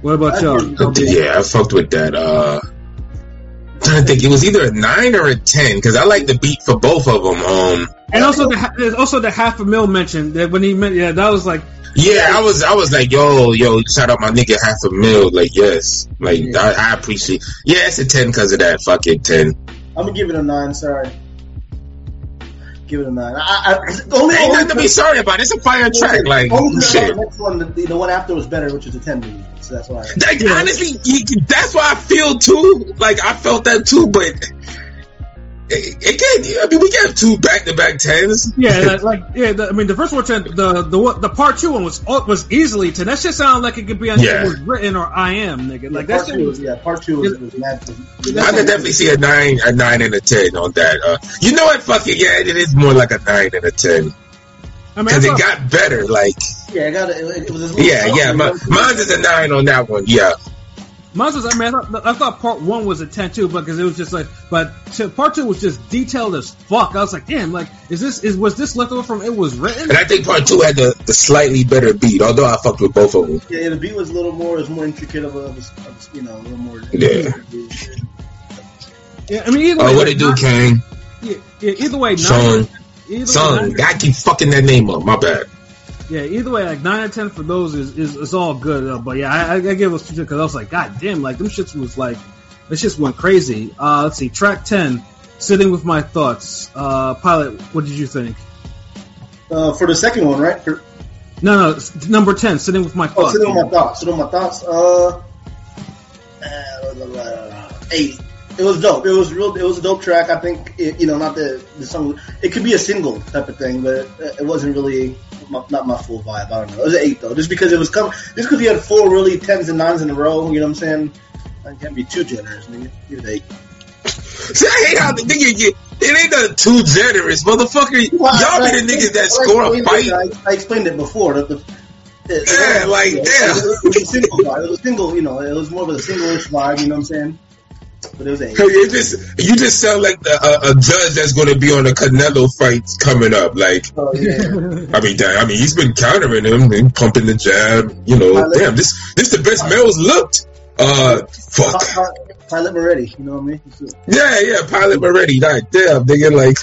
What about I y'all? agree. yeah, I fucked with that. Uh, [laughs] trying to think, it was either a nine or a ten because I like the beat for both of them. Um, And also the also the half a mil mention that when he meant yeah that was like Yeah, I was, I was like, yo, yo, shout out my nigga half a mil. Like, yes, like Yeah. I, I appreciate. Yeah, it's a ten because of that. Fuck it, ten. I'm gonna give it a nine. Sorry. Give it a nine. I, I, the only, Ain't nothing to be sorry about. It's a fire track. Like, shit. the next one, the, the one after was better, which is a ten movie. So that's why. Like, honestly, you, that's why I feel too. Like, I felt that too, but it, it can't. I mean, we got two back to back tens. Yeah, like, like yeah. The, I mean, the first one, ten, the the one- the part two one was was easily ten. That shit sounded like it could be on Yeah. was written or I am nigga. Like yeah, that part shit was. was yeah, part two was, was mad. I could definitely see a nine, a nine and a ten on that. Uh, you know what? Fuck it. Yeah, it is more like a nine and a ten I mean, because it got better. Like, Yeah, I got it. It, it was. a yeah, yeah. something, My, you mine is a nine on that one. Yeah. Mine was, I mean, I thought, I thought part one was a 10 too, because it was just like, but to, part two was just detailed as fuck. I was like, damn, like, is this, is, was this left over from it was written? And I think part two had the, the slightly better beat, although I fucked with both of them. Yeah, the beat was a little more. Was more intricate of a, of a, you know, a little more. Yeah. Yeah, I mean, either Oh, way. what they do, like, Kang? Yeah, yeah, either way, nine, Son. either Son, way, nine, I keep fucking that name up. My bad. Yeah, either way, like nine and ten for those is is, is all good. Uh, but yeah, I, I, give us two because I was like, god damn, like them shits was like, this just went crazy. Uh, let's see, track ten, sitting with my thoughts. Uh, pilot, what did you think? Uh, for the second one, right? For, No, no, number ten, sitting with my thoughts. oh, sitting with my thoughts. Sitting on my thoughts. Uh, uh, eight. It was dope. It was real. It was a dope track. I think it, you know, not the the song. It could be a single type of thing, but it, it wasn't really my, not my full vibe. I don't know. It was an eight though, just because it was coming. Just because you had four really tens and nines in a row. You know what I'm saying? I can't be too generous. Nigga. Give it eight. [laughs] See, I hate how the nigga get. It ain't nothing too generous, motherfucker. Well, Y'all I- be the niggas that I score a fight. I, I explained it before. That the, it, Yeah, like, it, damn. It, was a single vibe. It was a single, you know, it was more of a single-ish vibe, you know what I'm saying? But it was a It just you just sound like the, a, a judge that's going to be on a Canelo fight coming up. Like, Oh, yeah. [laughs] I mean, damn, I mean, he's been countering him and pumping the jab. You know, Pilot. damn, this this the best Mel's looked. Uh, fuck. Pilot, Pilot Moretti, you know what I mean? Yeah, yeah, Pilot Moretti. Like, damn, nigga, like,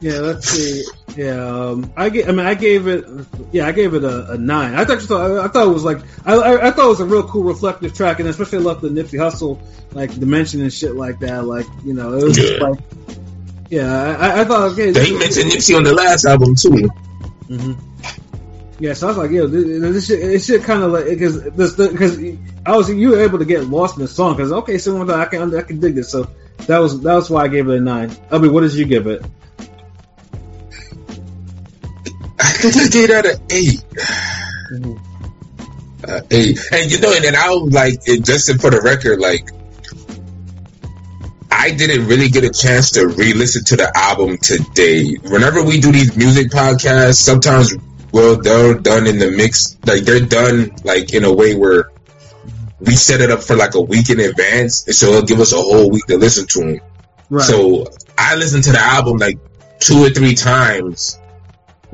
Yeah, let's see. Yeah, um, I get. I mean, I gave it. Yeah, I gave it a, a nine. I thought. I, I thought it was like. I, I, I thought it was a real cool reflective track, and especially I love the Nipsey Hussle like dimension and shit like that. Like you know, it was just like. Yeah, I, I thought okay. they mentioned Nipsey on the last album too. hmm Yeah, so I was like, yeah, this, this shit, this shit kind of like because this because I was you were able to get lost in the song because okay, so I can I can dig this. So that was that was why I gave it a nine. I mean, what did you give it? I think I gave that an 8 Uh, eight. And you know, and then I was like, it, just for the record, like, I didn't really get a chance to re-listen to the album today. Whenever we do these music podcasts, sometimes well, they're done in the mix, like they're done like in a way where we set it up for like a week in advance, and so it'll give us a whole week to listen to them. Right. So I listened to the album like two or three times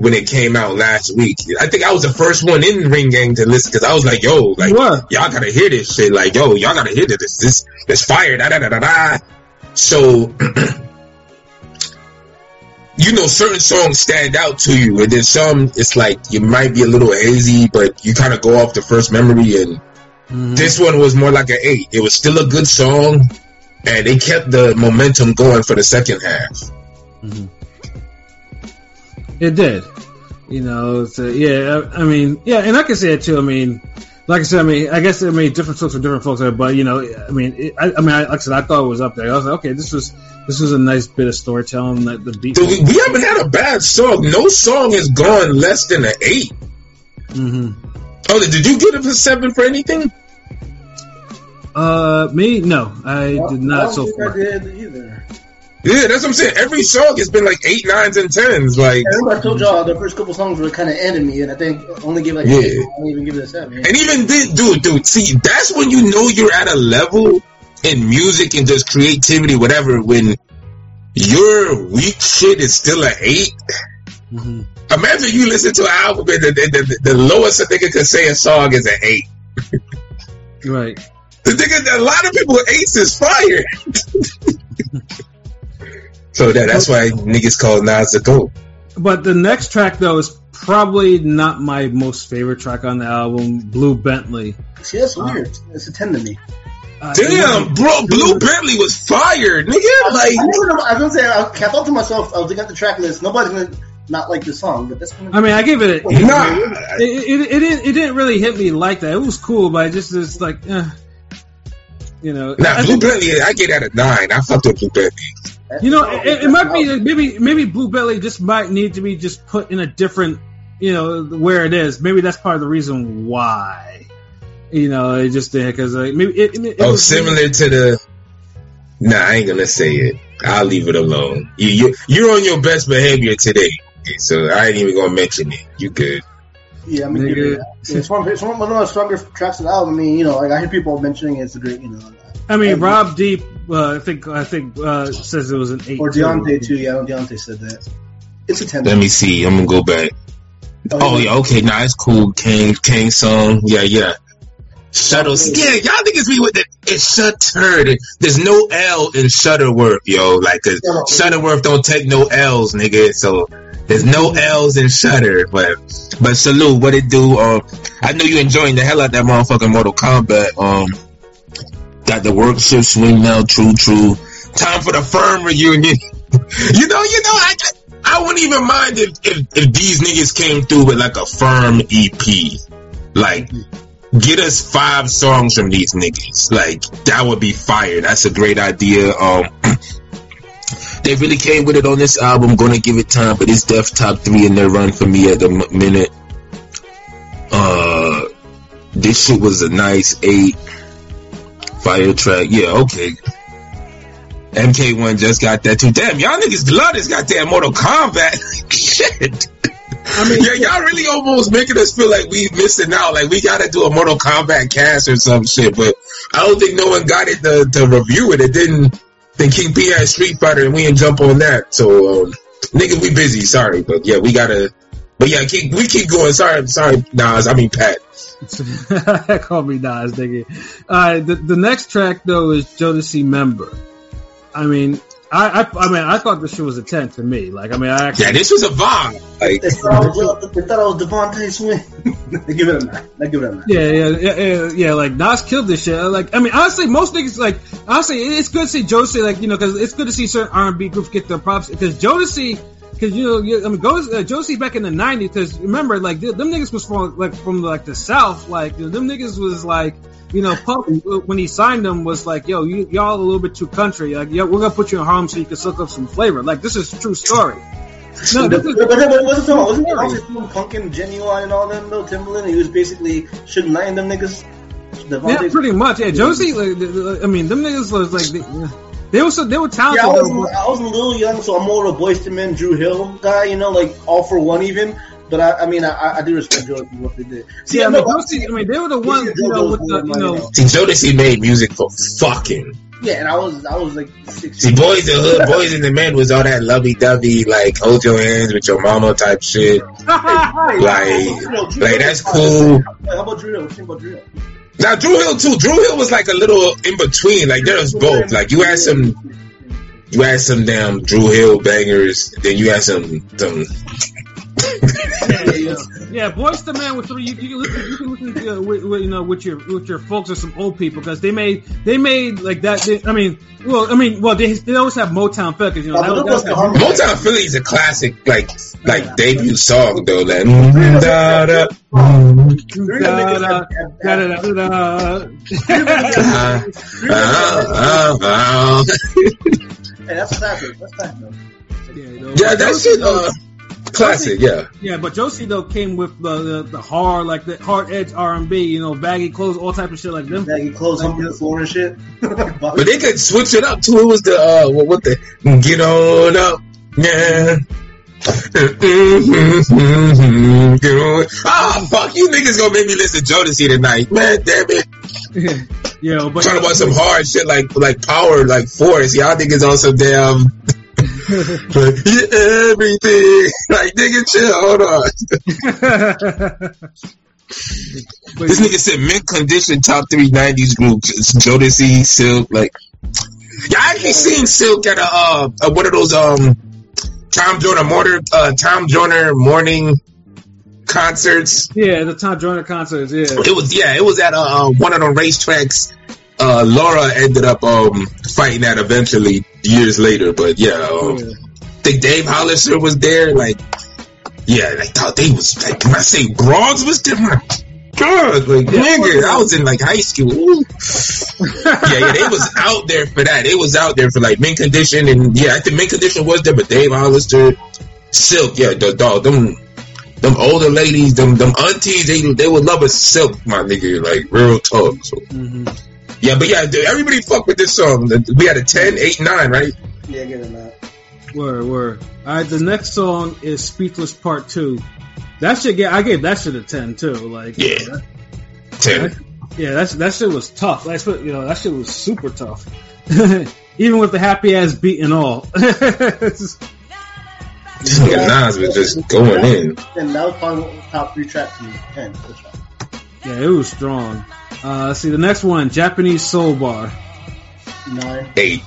when it came out last week. I think I was the first one in Ring Gang to listen because I was like, "Yo, like were. y'all gotta hear this shit. Like, yo, y'all gotta hear this. This this fire." Da da da da da. So. [clears throat] You know, certain songs stand out to you, and then some, it's like you might be a little hazy, but you kind of go off the first memory, and Mhm. this one was more like an eight. It was still a good song, and they kept the momentum going for the second half. It did. You know, so yeah, I, I mean, yeah, and I can say it too. I mean, like I said, I mean, I guess I mean different folks for different folks, but you know, I mean, it, I, I mean, I, like I said, I thought it was up there. I was like, okay, this was this was a nice bit of storytelling. That the beat. Dude, we, we haven't had a bad song. No song has gone less than an eight. mm-hmm. Oh, did you get it for seven for anything? Uh, me, no, I did not I so far. I did either. Yeah, that's what I'm saying. Every song has been like eight, nines, and tens. Like, I remember I told y'all the first couple songs were kind of ending me, and I think only give like Yeah. I don't even give it a seven. and even dude, dude, see, that's when you know you're at a level in music and just creativity, whatever. When your weak shit is still a eight. hmm Imagine you listen to an album and the, the, the, the lowest a nigga could say a song is an eight. Right. The nigga, a lot of people eights is fire. [laughs] so that, that's why niggas call Nas the GOAT. But the next track though is probably not my most favorite track on the album, Blue Bentley. See, that's weird. It's a ten to me. Uh, Damn, bro, Blue Bentley was fired, nigga. Like, I, never know, I was gonna say, I, I thought to myself, I was looking at the track list. Nobody's gonna not like this song, but that's. Gonna, I mean, I gave it. A, it, nah. it, it, it, didn't, it didn't really hit me like that. It was cool, but I just it's like, eh, you know. I Blue Bentley, I get at a nine. I fucked with Blue Bentley. You know, it, it might be maybe maybe Blue Belly just might need to be just put in a different, you know, where it is. Maybe that's part of the reason why. You know, it just did because like, maybe it, it, it Oh, was- similar to the. Nah, I ain't gonna say it. I'll leave it alone. You, you, you're on your best behavior today, so I ain't even gonna mention it. You good? Yeah, I mean, Nigga. yeah, it's one, it's one one of the stronger tracks of the album. I mean, you know, like I hear people mentioning it's a great, you know, I mean, Rob Deep, uh, I think I think uh, says it was an eight. or Deontay too. Yeah, I know Deontay said that. It's a ten. Let me see. I'm gonna go back. Oh yeah, okay, nah, it's cool. King, King song, yeah, yeah. Shuttles, yeah, y'all niggas be with it. It's Shutter. There's no L in Shutterworth, yo. Like, cause Shutterworth don't take no L's, nigga. So there's no L's in Shutter. But, but salute, what it do? Um, I know you enjoying the hell out that motherfucking Mortal Kombat. Um, got the workshop swing now. True, true. Time for the firm reunion. [laughs] you know, you know, I, I wouldn't even mind if, if, if these niggas came through with like a firm EP. Like, get us five songs from these niggas. Like, that would be fire. That's a great idea. Um, [clears throat] they really came with it on this album. Gonna give it time, but it's def top three in their run for me at the m- minute. Uh, this shit was a nice eight. Fire track. Yeah, okay. MK1 just got that too. Damn, y'all niggas blood has got that Mortal Kombat. [laughs] Shit. I mean, yeah, y'all really almost making us feel like we missing out. Like we gotta do a Mortal Kombat cast or some shit. But I don't think no one got it to, to review it. It didn't. Then King P had Street Fighter and we didn't jump on that. So, um, nigga, we busy. Sorry, but yeah, we gotta. But yeah, keep, we keep going. Sorry, sorry, Nas. I mean Pat. [laughs] Call me Nas, nigga. All right, the, the next track though is Jodeci Member. I mean, I, I I mean, I thought this shit was a ten to me. Like, I mean, I actually Yeah, this was a vibe. Like, They thought I was, they thought I was DeVante Swing. [laughs] give it a nine. They give it a nine. Yeah, yeah, yeah, yeah. Like Nas killed this shit. Like, I mean, honestly, most niggas like honestly, it's good to see Jodeci like you know because it's good to see certain R and B groups get their props because Jodeci. Because you know, I mean, go, uh, back in the '90s. Because remember, like them niggas was from like from like the South. Like them niggas was like, you know, Puff when he signed them was like, yo, you, y'all a little bit too country. Like, yo, we're gonna put you in Harlem so you can suck up some flavor. Like, this is a true story. No, But, this is, but, but, but wasn't someone wasn't DeVante Swing punking Ginuwine and all them though Timbaland? He was basically shooting nine them niggas. DeVante yeah, pretty much. Yeah, Josie. Like, the- the- I mean, them niggas was like, they, they were so they were talented. Yeah, I was, but- I was a little young, so I'm more of a Boyz II Men, Dru Hill guy, you know, like all for one even. But I, I mean, I, I do respect Joe for what they did. See, Yeah, I I mean, know, Josie, I mean, they were the ones, you know, with the, you know, see, Jodeci made music for fucking. Yeah, and I was, I was like See, boys in the hood, boys in the men was all that lovey dovey, like hold your hands with your mama type shit. [laughs] Like, like that's cool. How about Dru Hill? About Dru Hill? Now Dru Hill too. Dru Hill was like a little in between. Like there was both. Like you had some, you had some damn Dru Hill bangers. Then you had some some. Yeah, yeah, yeah. Boys to Man with three. You, you can listen, you can listen uh, with, with, you know, with your with your folks or some old people because they made they made like that. They, I mean, well, I mean, well, they, they always have Motown feel you know Oh, that, but was- that was the Motown Philly is a classic, like like debut song though. Like mm, da, da, Dru Hill niggas Da, have- da, have- da, da, da. uh, uh, uh, uh. Hey, that's classic. That's classic. though. Yeah, you know, Yeah, but that shit. Uh, classic. Yeah. Yeah, but Josie though came with the, the the hard like the hard edge R and B, you know, baggy clothes, all type of shit like them. Baggy clothes, humping the floor and shit. [laughs] But they could switch it up too. It was the uh, what, what the get on up, yeah. [laughs] Get on. Ah, fuck you niggas gonna make me listen to Jodeci tonight, man. Damn it! [laughs] yeah, but Talking about some hard shit like like power, like force. Y'all niggas on some damn. [laughs] like, everything. [laughs] Like, nigga, chill. Hold on. [laughs] This nigga said mint condition top three '90s groups. It's Jodeci, Silk. Like, yeah, I actually seen Silk at a uh, at one of those um Tom Joyner mortar uh Tom Joyner morning concerts. Yeah, the Tom Joyner concerts. Yeah. It was yeah, it was at uh, one of the racetracks. Uh, Laura ended up um, fighting that eventually years later, but yeah, um, Yeah. I think Dave Hollister was there. Like, yeah, I thought they was like when I say bronze was different. God, like nigga, I was in like high school. Yeah, yeah, they was out there for that. They was out there for like mint condition, and yeah, I think mint condition was there, but Dave Hollister, Silk, yeah, the dog, them, them older ladies, them, them aunties, they they would love a Silk, my nigga, like real talk. So hmm yeah, but yeah, everybody fuck with this song. We had a 10, 8, 9, right? Yeah, get it that. Word, word. All right, the next song is "Speechless Part 2. That shit, get I gave that shit a ten too. Like, Yeah. that- Ten. yeah, that's that shit was tough. That's what you know. That shit was super tough. [laughs] Even with the happy ass beat and all. [laughs] This nigga Nas was just going in. And that was probably one of the top three tracks in 10. yeah, it was strong. Uh, let's see the next one, Japanese Soul Bar. Nine. Eight.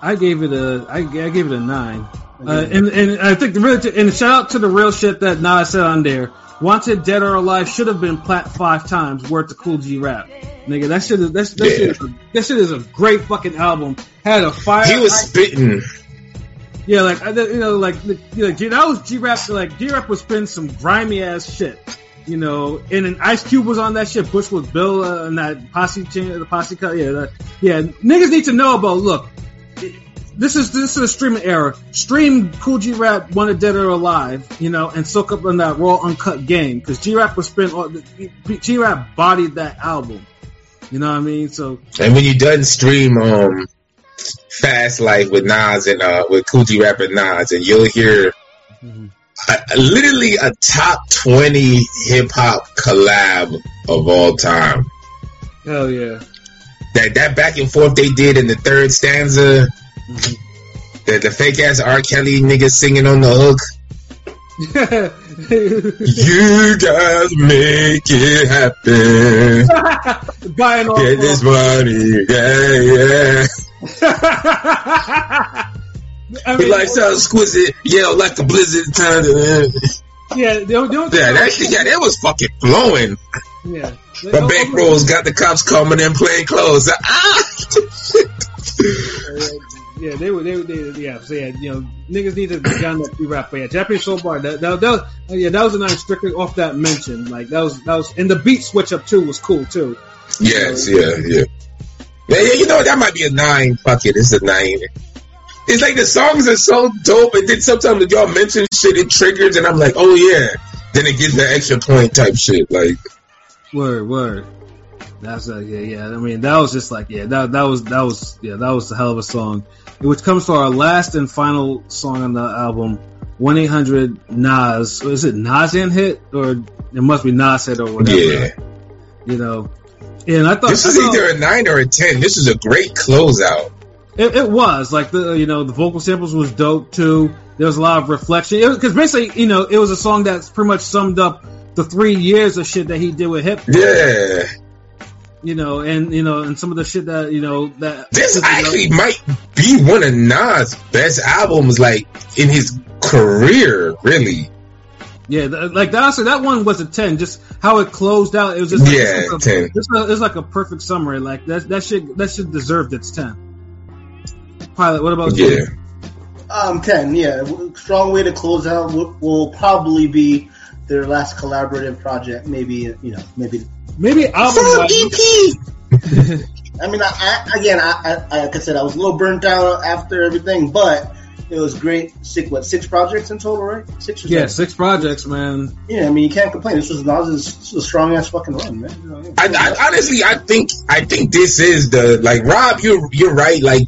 I gave it a I, I gave it a nine. Uh, and and I think the real and shout out to the real shit that Nas said on there. Wanted Dead or Alive should have been plat five times. Worth the Kool G Rap, nigga. That shit is that's, that, Yeah. shit is a, that shit is a great fucking album. Had a fire. He was spitting. yeah, like I- you know, like you know, G, that was G Rap. Like G Rap was spinning some grimy ass shit. You know, and an Ice Cube was on that shit. Bushwick Bill uh, and that posse, chain- the posse cut. Yeah, that, yeah. Niggas need to know about. Look, this is this is a streaming era. Stream Kool G Rap, Wanted Dead or Alive, you know, and soak up on that raw uncut game because G Rap was spent. G Rap bodied that album. You know what I mean? So And when you done stream um Fast Life with Nas and uh with Coogee and Nas and you'll hear a- literally a top twenty hip hop collab of all time. hell yeah. That that back and forth they did in the third stanza. Mm-hmm. The, the fake ass R. Kelly nigga singing on the hook. [laughs] You guys make it happen. [laughs] Buying all Get this money. Yeah, yeah. [laughs] I mean, life sounds exquisite. Yell like a blizzard. Time yeah, they, don't- they don't- yeah, that shit, yeah, that was fucking flowing. yeah. My bankrolls got the cops coming in plain clothes. Ah! Yeah, they were, they were, they, yeah, so yeah, you know, niggas need to be down that rap, but yeah, Japanese Soul Bar, that, that, that was, oh, yeah, that was a nice strictly off that mention, like, that was, that was, and the beat switch up too was cool too. yes, yeah, yeah. Yeah, yeah, you know? That might be a nine. Fuck it, it's a nine. It's like the songs are so dope, and then sometimes if y'all mention shit, it triggers, and I'm like, oh yeah. Then it gives the extra point type shit. Like, Word, word. That's uh, yeah, yeah. I mean, that was just like yeah, that that was that was yeah, that was a hell of a song. Which comes to our last and final song on the album, one eight hundred Nas. Is it Nas and hit or it must be Nas hit or whatever? yeah. You know, and I thought This I is thought- either a nine or a ten. This is a great closeout. It, it was like the you know the vocal samples was dope too. There was a lot of reflection because basically you know it was a song that's pretty much summed up the three years of shit that he did with hip. Yeah. You know, and you know, and some of the shit that you know that This actually might be one of Nas' best albums, like in his career, really. yeah, like that. So that one was a ten. Just how it closed out, it was just like, Yeah, it's like a, 10. It's, a, it's like a perfect summary. Like that that shit that shit deserved its ten. Pilot, what about Yeah. you? Um, 10, yeah. Strong way to close out will, will probably be their last collaborative project. Maybe, you know, maybe. Maybe album. [laughs] I mean, I, I again, I, I, like I said, I was a little burnt out after everything, but it was great. Six, what, six projects in total, right? Six or Yeah, seven? six projects, man. Yeah, I mean, you can't complain. This was Nas's this was a strong ass fucking run, man. You know, I, I honestly, I think, I think this is the like Rob. You're you're right. Like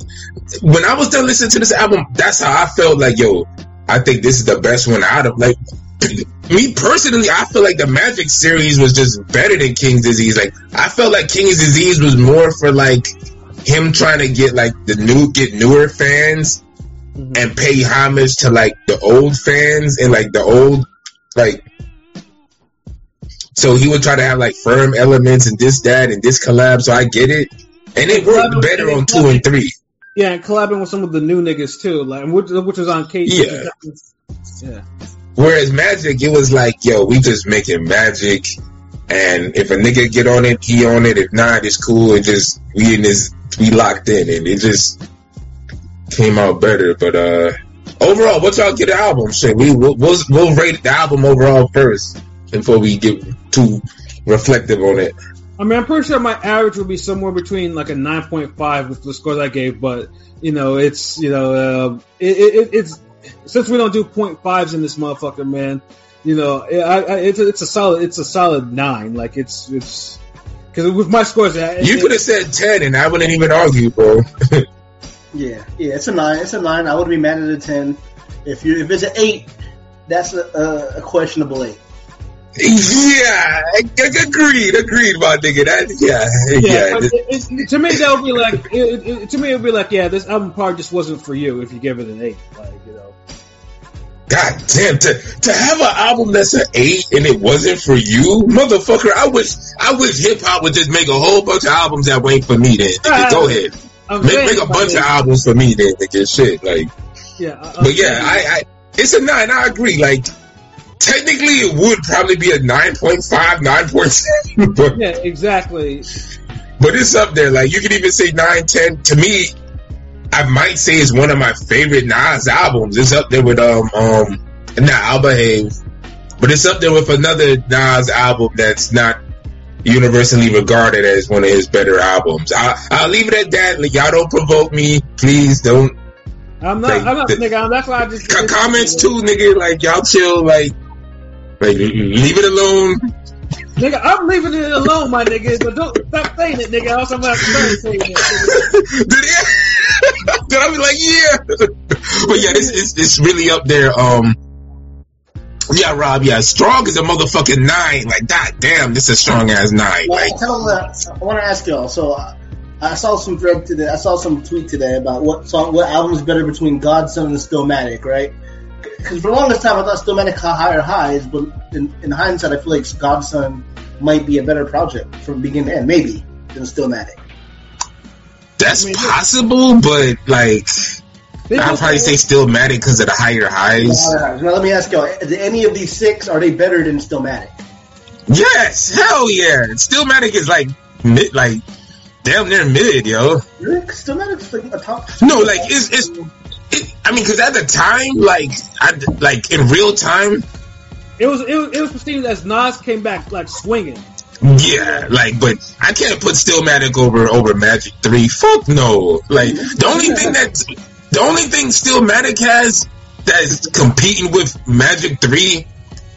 when I was done listening to this album, that's how I felt. Like yo, I think this is the best one out of like. [clears throat] Me personally, I feel like the Magic series was just better than King's Disease. Like I felt like King's Disease was more for like him trying to get like the new get newer fans Mm-hmm. and pay homage to like the old fans and like the old like so he would try to have like firm elements and this that and this collab so I get it and it worked better on two and three Yeah, and collabing with some of the new niggas too, like which, which was on K. Yeah. Yeah. Whereas Magic, it was like, yo, we just making magic, and if a nigga get on it, he on it. If not, it's cool. It just we in this, we locked in, and it just came out better. But uh overall, what y'all get the album? Shit, we we'll, we'll, we'll rate the album overall first before we get too reflective on it. I mean, I'm pretty sure my average would be somewhere between like a 9.5 with the scores I gave, but you know, it's you know, uh, it, it, it's since we don't do point fives in this motherfucker, man. You know, I, I, it's a, it's a solid it's a solid nine. Like it's it's because with my scores, it, You could have said ten, and I wouldn't even argue, bro. [laughs] Yeah, yeah, it's a nine. It's a nine. I would be mad at a ten. If you if it's an eight, that's a, a, a questionable eight. yeah, I- I- agreed, agreed, my nigga. That yeah, yeah, yeah. it, it, to me that would be like it, it, to me it would be like yeah, this album probably just wasn't for you if you give it an eight. Like you know, God damn, to to have an album that's an eight and it wasn't for you, motherfucker. I wish I wish hip hop would just make a whole bunch of albums that ain't for me. Then nigga, go uh, ahead, I'm make, make a bunch of albums for me. Then nigga, shit. Like, yeah, I- but yeah, I, I it's a nine. I agree. Like, technically, it would probably be a 9.5, 9.7, [laughs] but yeah, exactly. but it's up there. Like, you could even say nine, ten. To me, I might say it's one of my favorite Nas albums. It's up there with um um nah, I'll behave. But it's up there with another Nas album that's not universally regarded as one of his better albums. I I'll leave it at that. Like, y'all don't provoke me. Please don't I'm not. Like, I'm not. the- nigga, that's why I just Co- comments too, nigga. Like y'all chill. Like like leave it alone. Nigga, I'm leaving it alone, my nigga. But don't stop saying it, nigga. Else I'm gonna have to start saying it. Did it? Then I'll be like, yeah. [laughs] but yeah, this is it's really up there. Um, yeah, Rob. Yeah, strong is a motherfucking nine. Like, god damn, this is strong as nine. Well, Like, tell them. I want to ask y'all. So uh, I saw some thread today. I saw some tweet today about what song, what album is better between Godson and Stillmatic, right? Because for the longest time I thought Stillmatic had higher highs, but in, in hindsight, I feel like Godson might be a better project from beginning to end, maybe than Stillmatic. that's I mean, possible, but like, They I'll probably say still mad because of the higher highs. Now let me ask y'all: Is any of these six are they better than Stillmatic? Yes, hell yeah. Stillmatic is like mid, like damn near mid, yo. Really? 'Cause Stillmatic's like a top. No, like it's it's. It, I mean, because at the time, like, I like in real time, It was it was it was perceived as Nas came back like swinging. yeah, like, but I can't put Stillmatic over over Magic Three. Fuck no. Like the only thing that the only thing Stillmatic has that is competing with Magic Three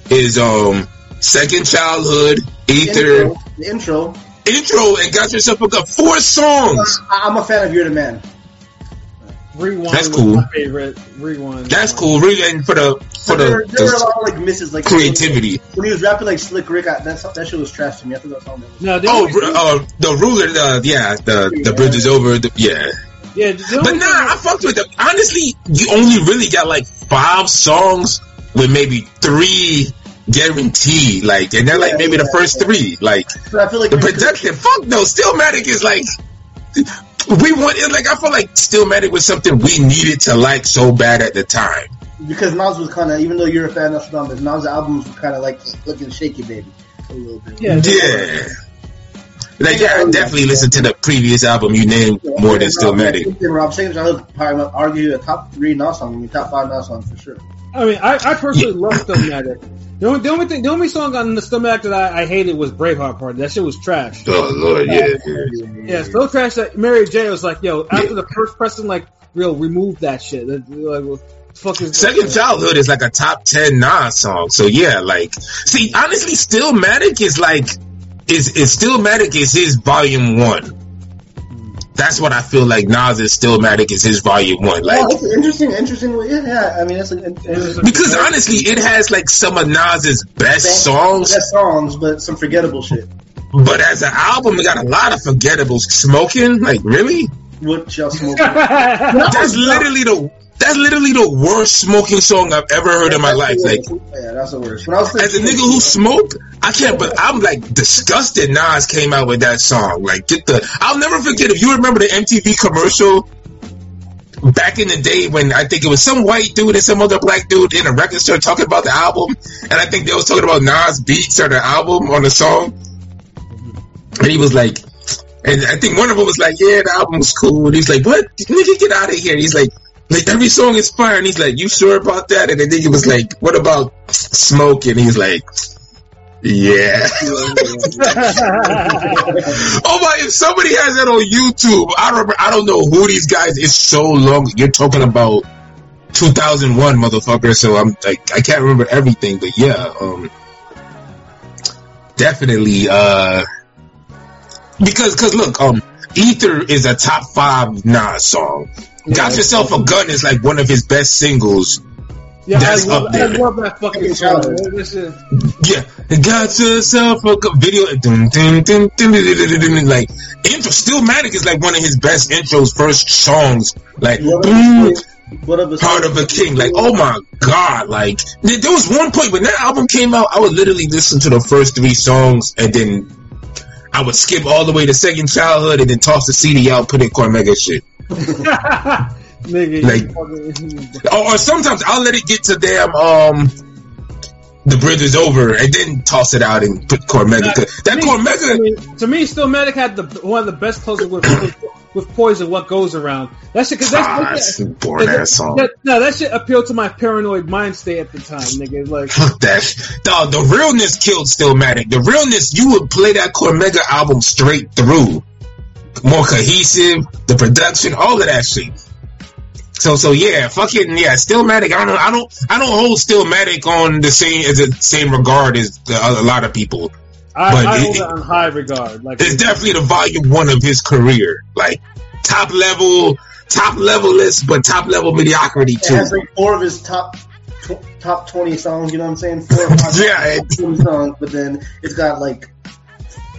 is um Second Childhood, Ether, Intro, the intro. intro, and got yourself a good four songs. I- I'm a fan of You're the Man. Rewind That's cool. my favorite. Rewind. That's cool. Really, and for the for there, were- the, there were a lot of like misses, like creativity. When he was rapping like Slick Rick, I, that that shit was trash to me. I thought that song was. No, the Oh, only- uh, the ruler, the yeah, the the bridge is over. The, yeah, yeah. But nah, I fucked with them. Honestly, you only really got like five songs with maybe three guaranteed, like, and they're like Yeah, maybe the first yeah. three, like I feel like the production. Fuck no, Stillmatic is like. We want it like I feel like Stillmatic was something we needed to like so bad at the time. because Nas was kind of, even though you're a fan of Nastradamus, Nas albums were kind of like looking shaky, baby, a little bit. Yeah. Yeah. Like yeah, I definitely listened to the previous album you named more than Stillmatic. And Rob James, I would probably argue a top three Nas song, I mean top five Nas song for sure. I mean, I, I personally love Stillmatic. The only, the only thing, the only song on the Stillmatic that I, I hated was Braveheart Party. That shit was trash. Oh lord, yeah. yeah. Yeah, so trash that Mary J was like, "Yo, after the first person, like, real remove that shit." That, like, what the fuck Second Childhood is like a top ten Nas song. So yeah, like see, honestly, Stillmatic is like is is Stillmatic is his volume one. That's what I feel like Nas is Stillmatic is his volume one. Like that's an interesting, interesting. Yeah, yeah. I mean, that's a, it's because honestly, it has like some of Nas's best songs, best songs, but some forgettable shit. but as an album, it got a lot of forgettables. Smoking, like really? What y'all smoking? [laughs] That's literally the that's literally the worst smoking song I've ever heard in my life. Like yeah, that's the worst. When I was as a nigga who smoke, I can't. But I'm like disgusted. Nas came out with that song. Like, get the. I'll never forget. If you remember the MTV commercial back in the day when I think it was some white dude and some other black dude in a record store talking about the album, and I think they was talking about Nas beats or the album on the song, and he was like, and I think one of them was like, yeah, the album was cool, and he's like, what, nigga, get out of here. He's like, like every song is fire, and he's like, you sure about that? And the nigga was like, what about smoke? And he's like. Yeah. [laughs] oh my! If somebody has that on YouTube, I don't. I don't know who these guys. It's so long. You're talking about 2001, motherfucker. So I'm like, I can't remember everything, but yeah, um, definitely. Uh, because, cause look, um, Ether is a top five Nas song. Got yourself a gun is like one of his best singles. Yeah, That's I love, up there. I love that fucking song. Yeah, got yourself a good video. Dun, dun, dun, dun, dun, dun, dun, dun, Like intro, Stillmatic is like one of his best intros, first songs. Like What boom, of of a Heart of a King. Like oh my god, like there there was one point when that album came out, I would literally listen to the first three songs and then I would skip all the way to Second Childhood and then toss the CD out, put in Cormega shit. Nigga, Like- Or, or sometimes I'll let it get to damn um. The bridge is over, and then toss it out and put Cormega. That to me- Cormega, to me, Stillmatic had the one of the best closers with, with, with Poison. What goes around? That shit, cause Ah, that's, that's a boring ass song. That, no, that shit appealed to my paranoid mind state at the time, nigga. Like, Fuck that. Dog, the realness killed Stillmatic. The realness, you would play that Cormega album straight through. More cohesive, the production, all of that shit. So, so yeah, fucking yeah, Stillmatic. I don't, I don't, I don't hold Stillmatic on the same as the same regard as the, a lot of people. I, But I hold it on high regard. Like, It's definitely the volume one of his career, like top level, top level list, but top level mediocrity It too. has like four of his top tw- top twenty songs. You know what I'm saying? Four or five [laughs] Yeah, top 20 songs, but then it's got like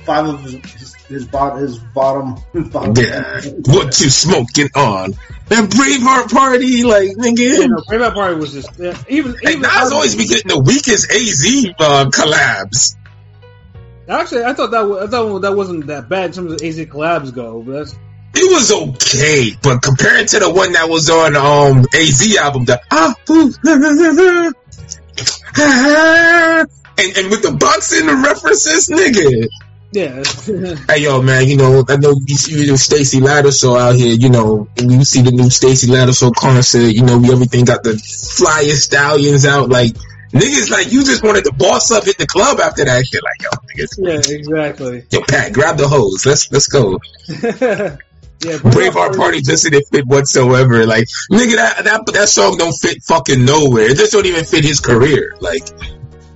five of his his, his, bot, his bottom. [laughs] His bottom Yeah, what you smoking on? That Braveheart party, like you nigga. know, Braveheart Party was just yeah, even. Like even Nas always be getting the weakest AZ uh, collabs. Actually, I thought that wa- I thought that wasn't that bad in terms of AZ collabs go. But that's It was okay, but compared to the one that was on um AZ album, the ah, ooh, la, la, la, la, and and with the boxing the references, nigga. Yeah. [laughs] Hey yo, man, you know I know you see the Stacy Ladder out here. You know, and you see the new Stacy Ladder concert. You know, we everything got the flyest stallions out. Like niggas, like you just wanted to boss up, hit the club after that shit. Like yo, niggas, yeah, exactly. yo, Pat, grab the hose. Let's let's go. [laughs] yeah, Brave Braveheart Party just didn't fit whatsoever. Like nigga, that that that song don't fit fucking nowhere. It just don't even fit his career. Like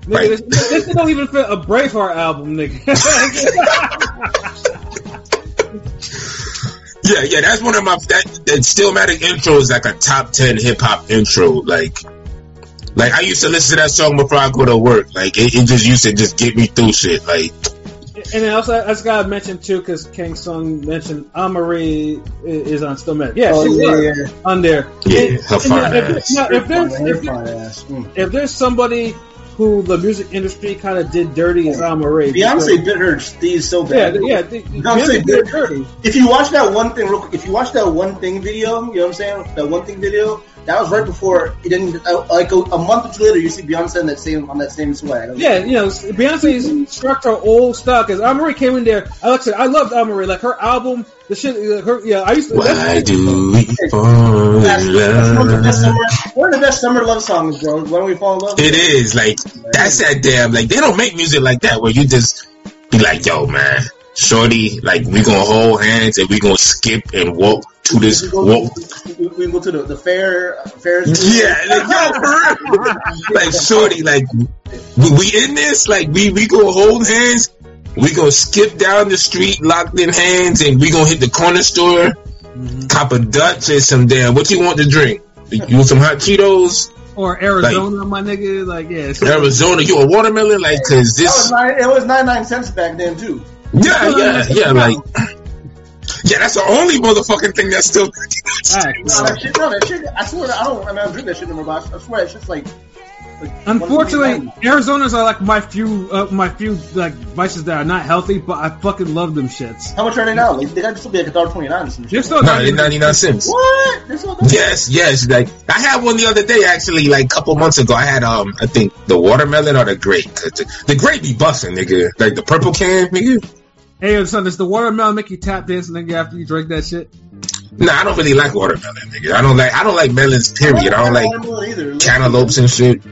Nigga, Right. this, this don't even fit a Braveheart album, nigga. [laughs] yeah, yeah, that's one of my that that Stillmatic intro is like a top ten hip hop intro. Like. Like I used to listen to that song before I go to work. Like it, it just used to just get me through shit. Like and then also, I just gotta mention too, because King Sung mentioned Amerie is on Stillmatic. Yeah, Oh, she yeah, was yeah. on there. Yeah, And- her fine if, ass. now, if there's if, fine. Mm. if there's somebody who the music industry kind of did dirty is Amerie. Beyonce did her steez so Yeah, bad. yeah. they- Beyonce Beyonce did did- dirty. If you watch that one thing, real quick, if you watch that one thing video, you know what I'm saying? That one thing video, that was right before it didn't. Uh, like a, a month or two later, you see Beyonce in that same on that same swag. Yeah, you know, Beyonce struck her old stock because Amerie came in there. I like I said, I loved Amerie. Like her album, the shit. Her, yeah, I used to. why do we fall That's, in that's one of the best love? Summer, one of the best summer love songs, bro. When we fall in love. It is like that's that damn like they don't make music like that where you just be like, yo man, shorty, like we gonna hold hands and we gonna skip and walk to this We go, walk. we, we go to the, the fair, uh, fairs. Yeah, like, [laughs] yo, for real. like shorty, like we, we in this, like we we gonna hold hands. We gonna skip down the street, locked in hands, and we gonna hit the corner store, cop a Dutch and some damn. What you want to drink? You want some hot Cheetos? or Arizona, my nigga. Like, yeah. Arizona, you a watermelon? Like, cause That was this, nine, it was 99 cents back then, too. yeah, yeah, yeah, like, yeah, that's the only motherfucking thing that's still. Alright, [laughs] No, that shit, no, that shit, I swear, I don't, I mean, I don't drink that shit anymore, but I, I swear, it's just like, Unfortunately, Arizona's are like my few, uh, my few like vices that are not healthy, but I fucking love them shits. How much are they now? Like, they got to be like a dollar twenty nine or some They're still No, not they're 99 cents. What? They're still Yes, yes. Like I had one the other day, actually, like a couple months ago. I had um, I think the watermelon or the grape. The, the grape be busting, nigga. Like the purple can, nigga. Hey, son, does the watermelon make you tap dance, nigga, after you drink that shit? Nah, I don't really like watermelon, nigga. I don't like. I don't like melons. Period. I don't like watermelon either. cantaloupes and shit.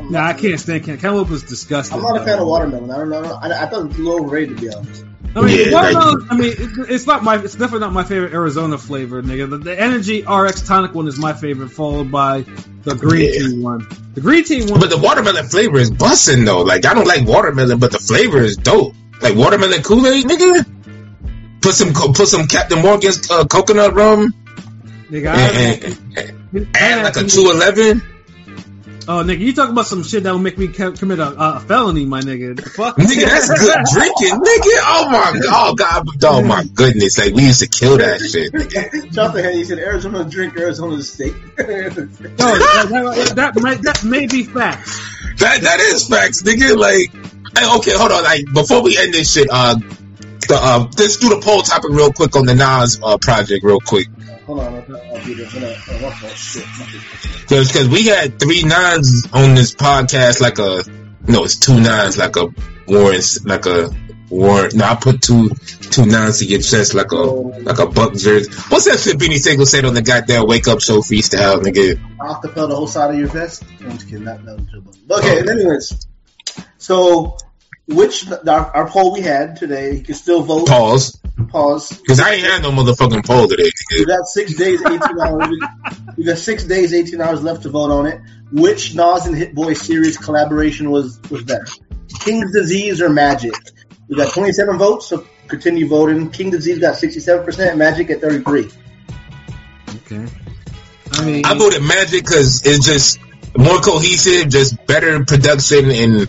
I'm Nah, I can't stand can- cantaloupe is disgusting. I'm not a fan of watermelon. I don't know. I, I thought it was a little overrated to be honest. I mean, Yeah, watermelon. I mean, it, it's not my. It's definitely not my favorite Arizona flavor, nigga. The, the Energy RX tonic one is my favorite, followed by the green Yeah. tea one. The green tea one. But the watermelon flavor is busting though. Like I don't like watermelon, but the flavor is dope. Like watermelon Kool Aid, nigga. Put some put some Captain Morgan's uh, coconut rum nigga, I, and, and, and like a two eleven. Oh, nigga, you talking about some shit that will make me commit a, a felony, my nigga? Fuck, Nigga, that's good drinking, nigga. Oh my god, oh god, oh my goodness. Like we used to kill that shit. Nigga. Jonathan Henry said Arizona drink, Arizona steak. Yo, that, that, that, may, that may be facts. That that is facts, nigga. Like, okay, hold on. Like before we end this shit, uh, the uh, let's do the poll topic real quick on the Nas uh, project, real quick. Hold on, I'll, I'll do this. Hold on. Oh, my fault. Shit. Cause, cause we had three nines on this podcast, like a, no, it's two nines, like a Warren, like a warrant. No, I put two, two nines to get chest, like a, like a buck jersey. What's that shit Beanie Sigel said on the goddamn wake up show freestyle, nigga? Acapella the whole side of your vest. I'm just kidding. Okay, anyways. So, which, our, our poll we had today, you can still vote. Pause. Pause. Cause I ain't had no motherfucking poll today, We got six days, 18 hours. We got six days, 18 hours left to vote on it. Which Nas and Hit Boy series collaboration was, was better? King's Disease or Magic? We got 27 votes, so continue voting. King Disease got 67%, Magic at 33. Okay. I mean, I voted Magic because it's just more cohesive, just better production, and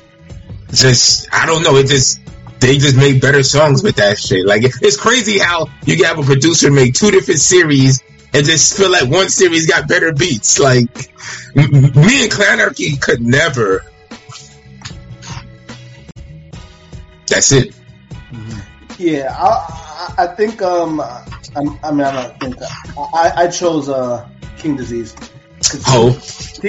just I don't know. It just they just make better songs with that shit. Like it's crazy how you can have a producer make two different series and just feel like one series got better beats. Like me and Clanarchy could never. That's it. Yeah, I, I, I think, um, I'm, I mean, I don't think, I, I chose, uh, King Disease. King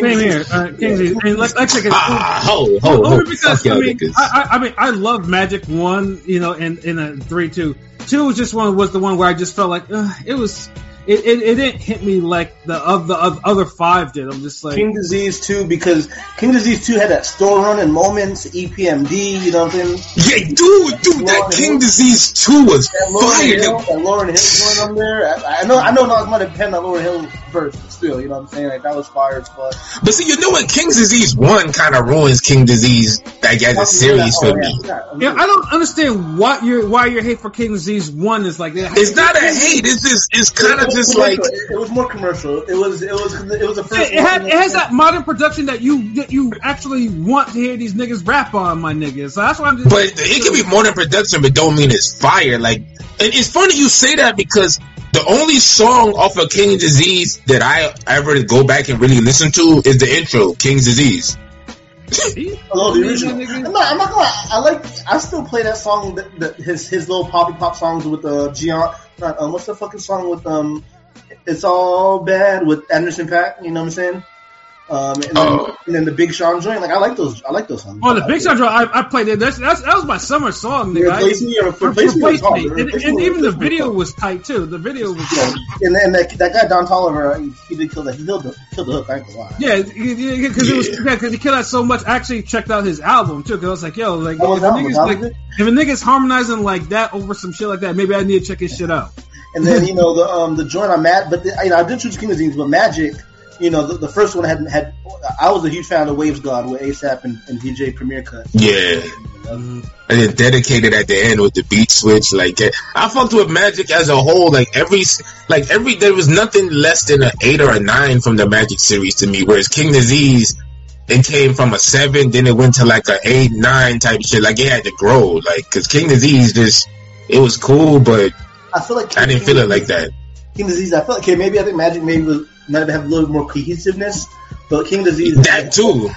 same here. Disease- Uh, Kingsley, I mean, like, like I said, ah, ho, ho, ho. Because I mean. I, I, I mean, I love Magic One, you know, in in a three two. Two was just one was the one where I just felt like uh, it was. It, it, it didn't hit me like the of the of other five did. I'm just like, King Disease 2 because King Disease 2 had that store run and moments, EPMD, you know what I'm saying? yeah, dude, dude, that Lauryn King Hill. Disease two was That Lauryn fire. Hill, that Lauryn Hill going on there. I, I know, I know, Nas might have penned that Lauryn Hill verse, but still, you know what I'm saying? Like that was fire as fuck. But see, you know what? King's Disease one kind of ruins King Disease like as a series Oh, for yeah, me. I yeah, I don't understand what your why your hate for King Disease One is like that. It's not a hate. It's just it's kind of It just like it was more commercial. It was it was it was the first. It, it, had, it has that modern production that you that you actually want to hear these niggas rap on, my niggas. So that's why I'm just. But it can be more than production, but don't mean it's fire. Like, and it's funny you say that because the only song off of King's Disease that I ever go back and really listen to is the intro, King's Disease. Oh, the original. I'm not, I'm not gonna. I like. I still play that song. That, that his his little poppy pop songs with uh, Gian. Not um, what's the fucking song with um. It's all bad with Anderson Paak. You know what I'm saying? Um, and then, Oh. and then the Big Sean joint. Like I like those. I like those songs. Oh, the Big Sean joint, I, I played it. That's, that's that was my summer song, You nigga. I- replace me or Re- replace me? was Replace hard. Me. And, Replace and Me- even the video was tight too. The video was Yeah, and then that, that guy Don Toliver, he, he did kill that. He killed the, killed the hook. I ain't gonna lie. yeah, because it was yeah, because he killed out so much. I actually checked out his album too. Because I was like, yo, like, What if, that a niggas, That like if a nigga's harmonizing like that over some shit like that, maybe I need to check his shit out. And then you know the um the joint I'm mad, but the, you know, I did choose King of Disease, but Magic, you know the, the first one had had I was a huge fan of Wave Gods with ASAP and, and DJ Premier Cut. Yeah. And then dedicated at the end with the beat switch. Like I fucked with Magic as a whole. Like every, like every, there was nothing less than an eight or a nine from the Magic series to me. Whereas King Disease, it came from a seven, then it went to like a eight, nine type shit. Like it had to grow. Like because King Disease just, it was cool, but I feel like I didn't feel it like that. King Disease. I feel like okay, maybe I think Magic maybe was might have a little more cohesiveness, but King Disease That too.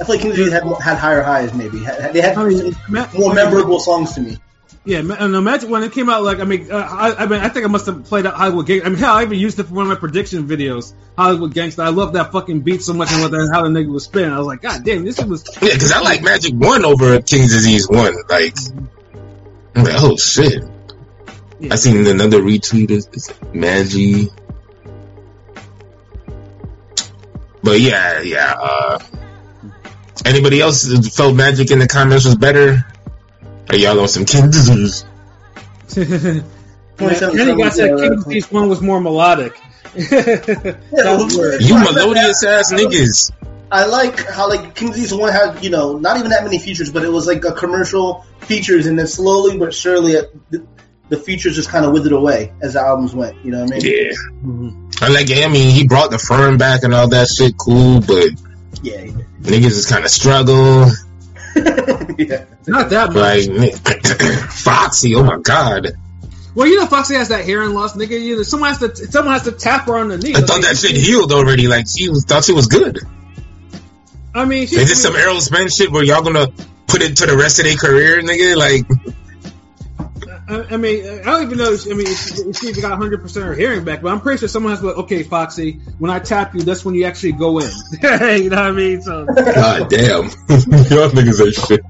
I feel like King Disease had had higher highs. Maybe they had I mean, ma- more memorable songs to me. Yeah, ma- and imagine when it came out. Like, I mean, uh, I, I mean, I think I must have played out Hollywood Gangsta. I mean, hell, I even used it for one of my prediction videos. Hollywood Gangsta. I love that fucking beat so much and what the, how the nigga was spinning. I was like, God damn, this shit was. Yeah, because I like Magic One over King's Disease One. Like, I'm like, oh shit. Yeah. I seen another retweet. Is, is Magi. But yeah, yeah. Uh, anybody else felt Magic in the comments was better? Are y'all on some King's Disease? [laughs] Then 27 he got songs, said King's Disease one was more melodic. [laughs] [laughs] You melodious ass niggas. I like how like King's Disease one had you know not even that many features, but it was like a commercial features, and then slowly but surely uh, the, the features just kind of withered away as the albums went. You know what I mean? Yeah. Mhm. I like. I mean, he brought the firm back and all that shit. Cool, but Yeah, yeah. niggas just kind of struggle. [laughs] yeah. Not that much. Like [clears throat] Foxy. Oh my god. Well, you know, Foxy has that hearing loss, nigga. You know, someone has to, someone has to tap her on the knee. I thought that shit healed already. Like she was, thought she was good. I mean, she, Is this some Errol Spence shit where y'all gonna put it to the rest of their career, nigga? Like, I, I mean, I don't even know. If, I mean, if she, if she even got 100 percent of her hearing back, but I'm pretty sure someone has to. Like, okay, Foxy, when I tap you, that's when you actually go in. [laughs] you know what I mean? So, god damn, [laughs] y'all niggas ain't shit.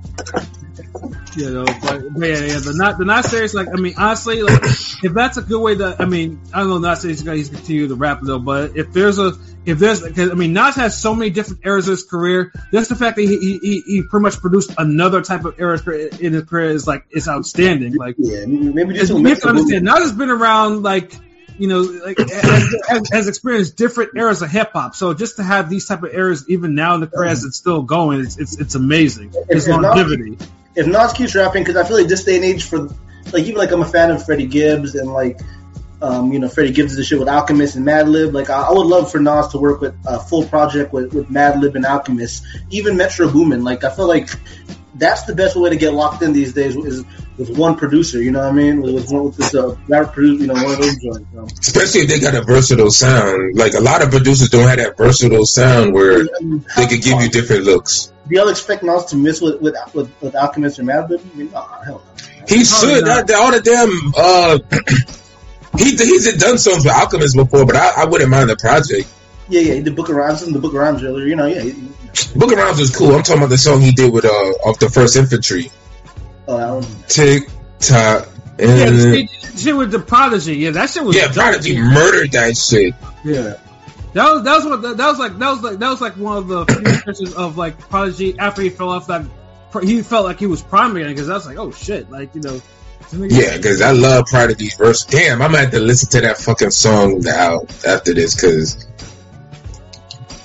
You know, but, but yeah, yeah, the not the not serious. Like, I mean, honestly, like, if that's a good way to, I mean, I don't know, not serious guy, he's continue to rap though, but if there's a, if there's, cause, I mean, Nas has so many different eras of his career. Just the fact that he he, he, he pretty much produced another type of era in his career is like it's outstanding. Like, Yeah, maybe just you have to understand, Nas has been around like you know, like [laughs] has, has, has experienced different eras of hip hop. So just to have these type of eras even now in the career as it's still going, it's it's, it's amazing. His longevity. If Nas keeps rapping, because I feel like this day and age for like even like I'm a fan of Freddie Gibbs and like um, you know Freddie Gibbs the shit with Alchemist and Madlib. Like I, I would love for Nas to work with a full project with with Madlib and Alchemist, even Metro Boomin. Like I feel like that's the best way to get locked in these days is with one producer. You know what I mean? With, with with this uh, rapper producer, you know, one of those joints. Especially if they got a versatile sound. Like a lot of producers don't have that versatile sound where they could give you different looks. Do y'all expect Nas to miss with with with, with Alchemist or Madlib? I mean, oh, hell. He should. That, all the damn. Uh, [clears throat] he he's done songs with Alchemist before, but I, I wouldn't mind the project. Yeah, yeah, he did Book of Rhymes and the Book of Rhymes earlier. You know, yeah. He, Book of Rhymes was cool. I'm talking about the song he did with uh off the First Infantry. oh, I don't know. Tick tock. Yeah, and- the shit, shit with the prodigy. Yeah, that shit was Yeah, dope. Prodigy murdered that shit. Yeah. That was that was what that was like. That was like that was like one of the few [coughs] instances of like prodigy after he fell off that. He felt like he was prime again because I was like, oh shit, like you know. Yeah, because I love Prodigy's verse. Damn, I'm gonna have to listen to that fucking song now after this because,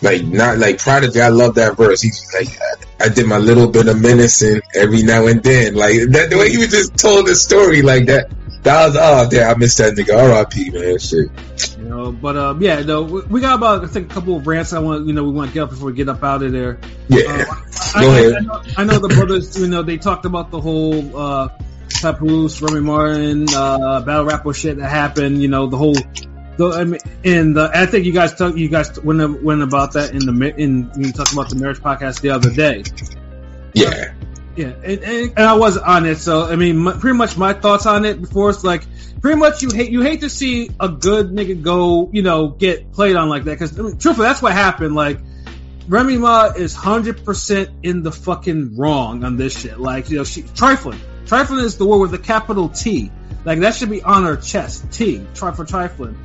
like, not like Prodigy. I love that verse. He's like, I, I did my little bit of menacing every now and then. Like that, the way he was just told the story like that. That was oh damn, I missed that nigga. R.I.P. Man, shit. You know, but um, yeah, no, we, we got about I think a couple of rants I want you know we want to get up before we get up out of there. Yeah, I, Go I, ahead. I, know, I know the brothers. You know, they talked about the whole uh, Papoose, Remy Martin, uh, battle rapper shit that happened. You know, the whole. The, I mean, and the, I think you guys talk, you guys went went about that in the in when you talked about the marriage podcast the other day. yeah. Yeah, and, and, and I was on it, so I mean, my, pretty much my thoughts on it before it's like, pretty much you hate you hate to see a good nigga go, you know, get played on like that because I mean, truthfully, that's what happened. Like, Remy Ma is hundred percent in the fucking wrong on this shit. Like, you know, she trifling. Trifling is the word with a capital T. Like that should be on her chest. T. Try for trifling.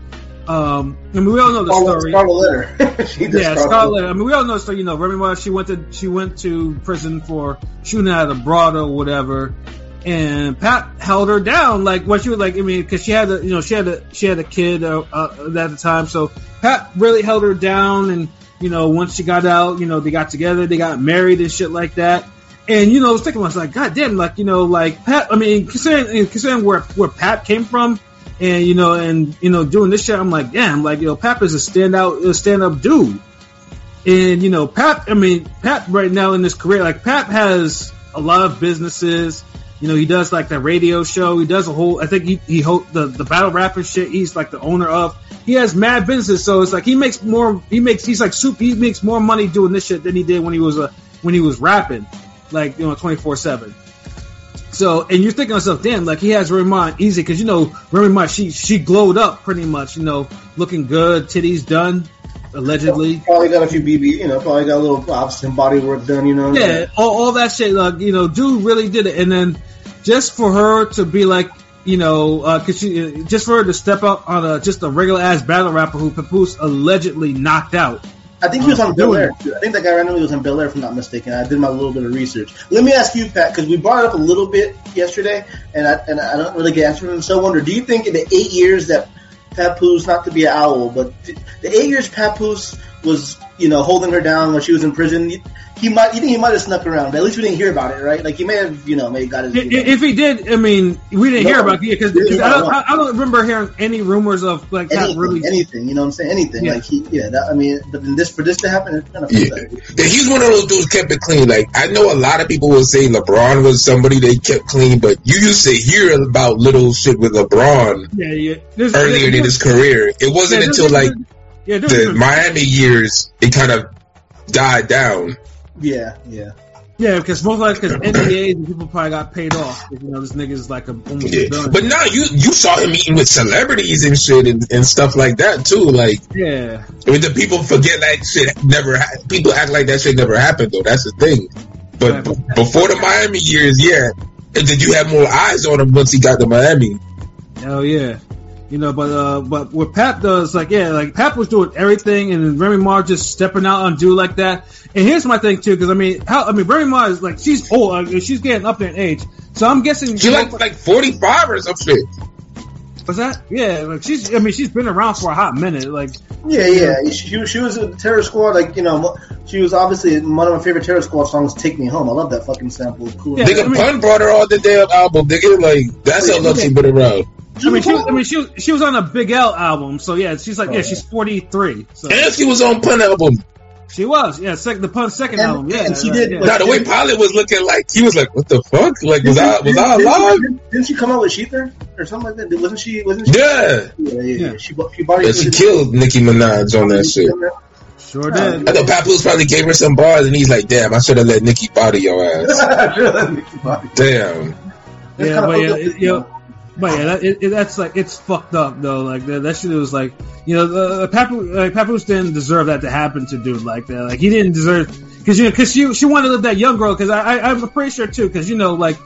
Um, I mean, we all know the Scarlet, story. Scarlet Letter. [laughs] She did Yeah, Scarlett. I mean, we all know. the story. you know, Remy Ma. She went to she went to prison for shooting at a broad or whatever, and Pat held her down. Like what she was like. I mean, because she had a you know she had a she had a kid uh, uh, at the time. So Pat really held her down, and you know once she got out, you know they got together, they got married and shit like that. And you know, I was thinking, I was like, God damn, like you know, like Pat. I mean, considering considering where where Pat came from, and you know, and you know, doing this shit, I'm like, damn, like you know, Pap is a standout, a stand up dude. And you know, Pap. I mean, Pap right now in his career, like Pap has a lot of businesses. You know, he does like that radio show. He does a whole. I think he he the the battle rapper shit. He's like the owner of. He has mad businesses, so it's like he makes more. He makes he's like soup. He makes more money doing this shit than he did when he was a when he was rapping, like you know, twenty four seven. So, and you're thinking to yourself, damn, like he has Ma easy because you know Remy Ma, she she glowed up pretty much, you know, looking good, titties done, allegedly. Probably got a few BB, you know, probably got a little obviously body work done, you know. Yeah, all, all that shit, like you know, dude really did it, and then just for her to be like, you know, uh, cause she, just for her to step up on a just a regular ass battle rapper who Papoose allegedly knocked out. I think he was oh, on Oh, Bel doing Air. too. I think that guy randomly was on Bel Air, if I'm not mistaken. I did my little bit of research. Let me ask you, Pat, because we brought it up a little bit yesterday, and I and I don't really get answers. And so I wonder, do you think in the eight years that Papoose, not to be an owl, but the eight years Papoose was, you know, holding her down when she was in prison, he, he might, you think he might have snuck around? But at least we didn't hear about it, right? Like he may have, you know, may have got his. I- i- If he did, I mean, we didn't No. hear about it because I, don't- I, I don't remember hearing any rumors of like Anything, really. anything, you know what I'm saying? Anything, Yeah. like he, yeah. That, I mean, but then this for this to happen, it's kind of Yeah. Yeah, he's one of those dudes kept it clean. Like I know a lot of people will say LeBron was somebody they kept clean, but you used to hear about little shit with LeBron Yeah, yeah. There's- earlier in his career. It wasn't there's- until like yeah, the Miami years it kind of died down. Yeah, yeah. yeah, because most likely because NBAs and people probably got paid off. You know, this nigga's like a almost Yeah. billion. But now you you saw him eating with celebrities and shit and, and stuff like that too. Like yeah, I mean, the people forget that shit never. Ha- people act like that shit never happened though. That's the thing. But b- before the Miami years, yeah. And did you have more eyes on him once he got to Miami? hell yeah. You know, but uh, but what Pap does, like, yeah, like Pap was doing everything, and then Remy Ma just stepping out on dude like that. And here's my thing too, because I mean, how I mean, Remy Ma is like she's old, uh, she's getting up there in age, so I'm guessing She like like forty five or some shit. was that yeah, like she's I mean she's been around for a hot minute, like Yeah, yeah. She, she was a Terror Squad. Like you know, she was obviously one of my favorite Terror Squad songs. "Take Me Home." I love that fucking sample. It's cool. Yeah, nigga, I mean- Pun brought her on the damn album, nigga. Like that's how long she been around. I mean she I mean she was- she was on a Big L album, so yeah, she's like yeah, oh. she's 43, so And she was on Pun album. she was yeah, sec, the Pun second And- album, yeah, and she right, did, yeah. Now the way Pilot was looking like he was like, what the fuck? Like was I was I Didn't- alive? Didn't, didn't she come out with Shether or something like that? Wasn't she? Wasn't she? Yeah. Yeah, yeah. Yeah. yeah. She she bought Yeah, she killed Nicki Minaj on that shit. sure did. I know Papoose probably gave her some bars, and he's like, "Damn, I should have let Nicki body your ass." [laughs] Damn. Yeah, but yeah, it, you know, but yeah, that, it, it, that's like it's fucked up though. Like that, that shit was like, you know, the uh, Papoose, like, Papoose didn't deserve that to happen to dude like that. Like he didn't deserve because you know because she she wanted to live that young girl. Because I, I I'm pretty sure too because you know like.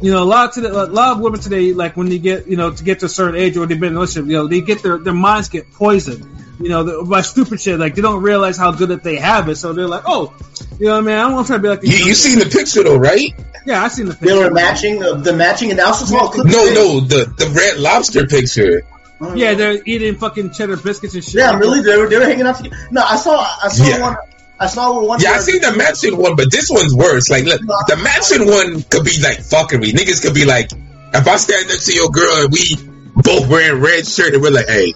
You know, a lot of today, a lot of women today, like when they get, you know, to get to a certain age or they've been in a relationship, you know, they get their their minds get poisoned, you know, the, by stupid shit. Like they don't realize how good that they have it, so they're like, oh, you know, what I mean, I don't want to be like, You, you seen the picture though, right? yeah, I seen the They picture. were matching the, the matching, and I also saw a clip. No, today. no, the the red lobster picture. Oh, Yeah, they're eating fucking cheddar biscuits and shit. Yeah, I'm really? They were, they were hanging out together. No, I saw I saw Yeah. one. I saw one. Yeah, I where- seen the matching one, but this one's worse. Like, look, the matching one could be like fuckery. Niggas could be like, if I stand next to your girl and we both wearing red shirt and we're like, hey,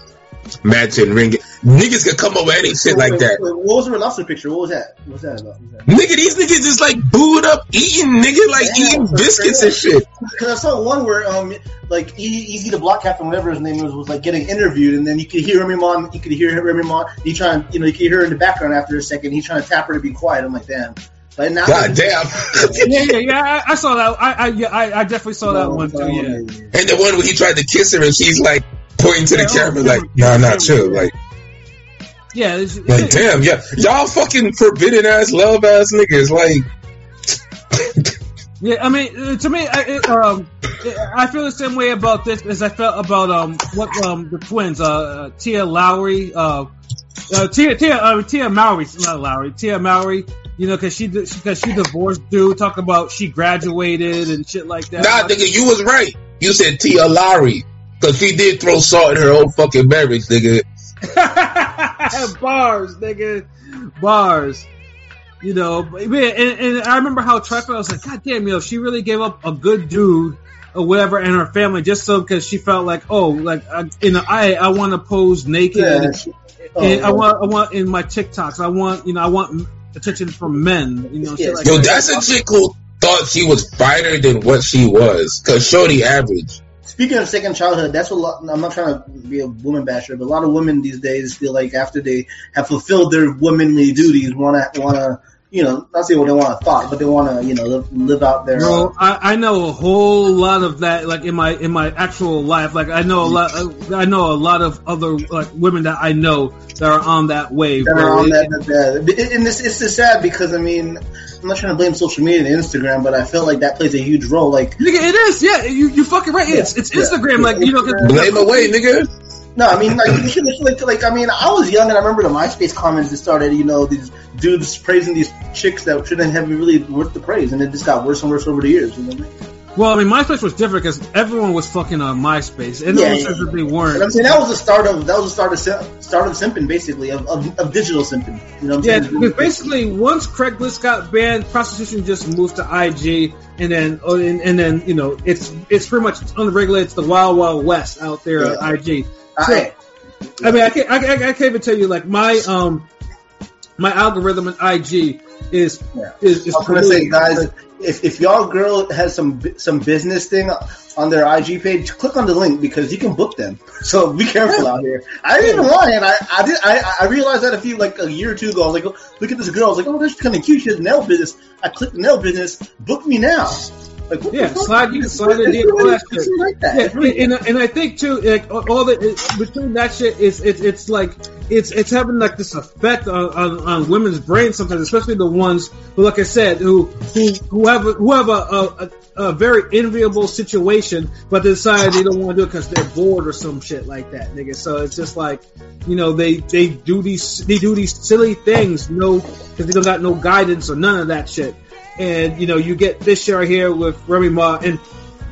matching ring. Niggas could come up with any shit like that. Wait, What was the lobster picture? What was that? What was that about? What was that? Nigga, these niggas just like booed up eating, nigga, like Yeah, eating biscuits and shit. Because I saw one where, um, like Eazy the Block Captain, whatever his name was, was like getting interviewed, and then you could hear Remy Ma, you could hear Remy Ma, he trying, you know, you could hear her in the background after a second. He's trying to tap her to be quiet. I'm like, damn. But now, God damn. [laughs] yeah, yeah, yeah. I, I saw that. I, I, yeah, I, I definitely saw that one too. Yeah. And the one where he tried to kiss her and she's like pointing to the Yeah, oh, camera yeah, like, nah, yeah, nah, chill. yeah. Like, Yeah, it's, like damn, yeah. Y'all fucking forbidden ass, love ass niggas. Like, yeah. I mean, uh, to me, I, it, um, I feel the same way about this as I felt about um what um the twins, uh, uh Tia Lowry, uh, uh Tia Tia uh, Tia Mowry, not Lowry, Tia Mowry. You know, because she because she divorced dude, talk about she graduated and shit like that. nah, nigga, you was right. You said Tia Lowry. Cause she did throw salt in her own fucking marriage, nigga. [laughs] bars, nigga, bars. You know, but, yeah, and, and I remember how Trifle was like, God damn, you know, she really gave up a good dude or whatever and her family just so because she felt like, oh, like, I, you know, I I want to pose naked. Yeah, and, she- and I oh, want I want in my TikToks, I want you know, I want attention from men. You know, shit Yes. like Yo, that. that's a chick who thought she was finer than what she was. Cause Shorty average. Speaking of second childhood, that's what a lot, I'm not trying to be a woman basher, but a lot of women these days feel like after they have fulfilled their womanly duties, want to want to you know, not say what they want to thought, but they want to, you know, live, live out their. Bro, I, I know a whole lot of that, like in my in my actual life. Like I know a lot, I know a lot of other like women that I know that are on that wave. that are on that, that, that- and this it's just sad because I mean, I'm not trying to blame social media and Instagram, but I feel like that plays a huge role. Like, Nigga, it is. Yeah, you you fucking right. It's it's Yeah. Instagram. Like you know, Blame away, nigga. no, I mean, like, you should, like, like, I mean, I was young and I remember the MySpace comments that started, you know, these dudes praising these chicks that shouldn't have been really worth the praise, and it just got worse and worse over the years. You know what I mean? Well, I mean, MySpace was different because everyone was fucking on MySpace, and Yeah, yeah, that they weren't. I'm saying that was the start of that was the start of start of simping, basically, of, of, of digital simping. You know what I'm Yeah, because basically, once Craigslist got banned, prostitution just moved to IG, and then oh, and, and then you know it's it's pretty much unregulated. It's the wild wild west out there Yeah. on IG. I, I mean, I can't, I, I, can't even tell you like my um my algorithm in IG is Yeah. is, is I was gonna say, guys, if, if y'all girl has some some business thing on their IG page, click on the link because you can book them. [laughs] So be careful out here. I didn't even lie, and I I did I, I realized that a few like a year or two ago. I was like, look at this girl. I was like, oh, that's kind of cute. She has nail business. I clicked the nail business. Book me now. Like, Yeah, slide- you can slide in DM, really- all that shit. like that. Yeah, and, and I think too, like all the it, between that shit is it's it's like it's it's having like this effect on, on, on women's brains sometimes, especially the ones who, like I said, who who who have a, who have a, a, a very enviable situation, but they decide they don't want to do it because they're bored or some shit like that, nigga. So it's just like you know they they do these they do these silly things, no, because they don't got no guidance or none of that shit. And you know you get this right here with Remy Ma, and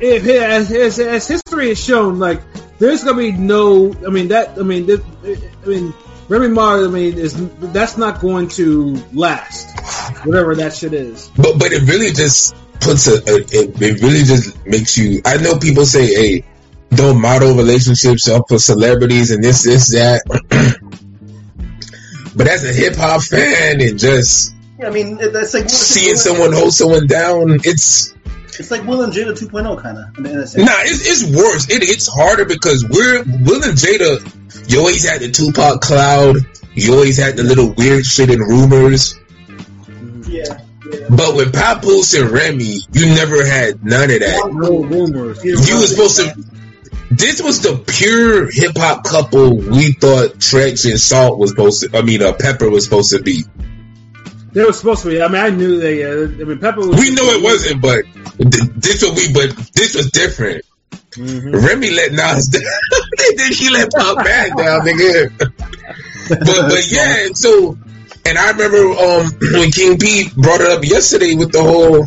if as, as, as history has shown, like there's gonna be no. I mean that. I mean, this, I mean Remy Ma. I mean is that's not going to last. Whatever that shit is. But but it really just puts a, a it, it really just makes you. I know people say, "Hey, don't model relationships up for celebrities and this this that." [clears throat] but as a hip hop fan and just Yeah, I mean, that's like seeing someone hold someone down, it's It's like Will and Jada 2.0 kind of in a nah, it's, it's worse. It, it's harder because we're Will and Jada. You always had the Tupac cloud. You always had the little weird shit and rumors. Yeah, yeah. But with Papoose and Remy, you never had none of that. No rumors. You was supposed to. This was the pure hip hop couple we thought Treach and Salt was supposed to. I mean, uh, Pepa was supposed to be. They were supposed to be. I mean, I knew they. Uh, I mean, Pepa was. We know it wasn't, but th- this was we. But this was different. Mhm. Remy let Nas [laughs] down. then he let Pop back down, nigga. [laughs] but but yeah, and so and I remember um [clears throat] when King P brought it up yesterday with the whole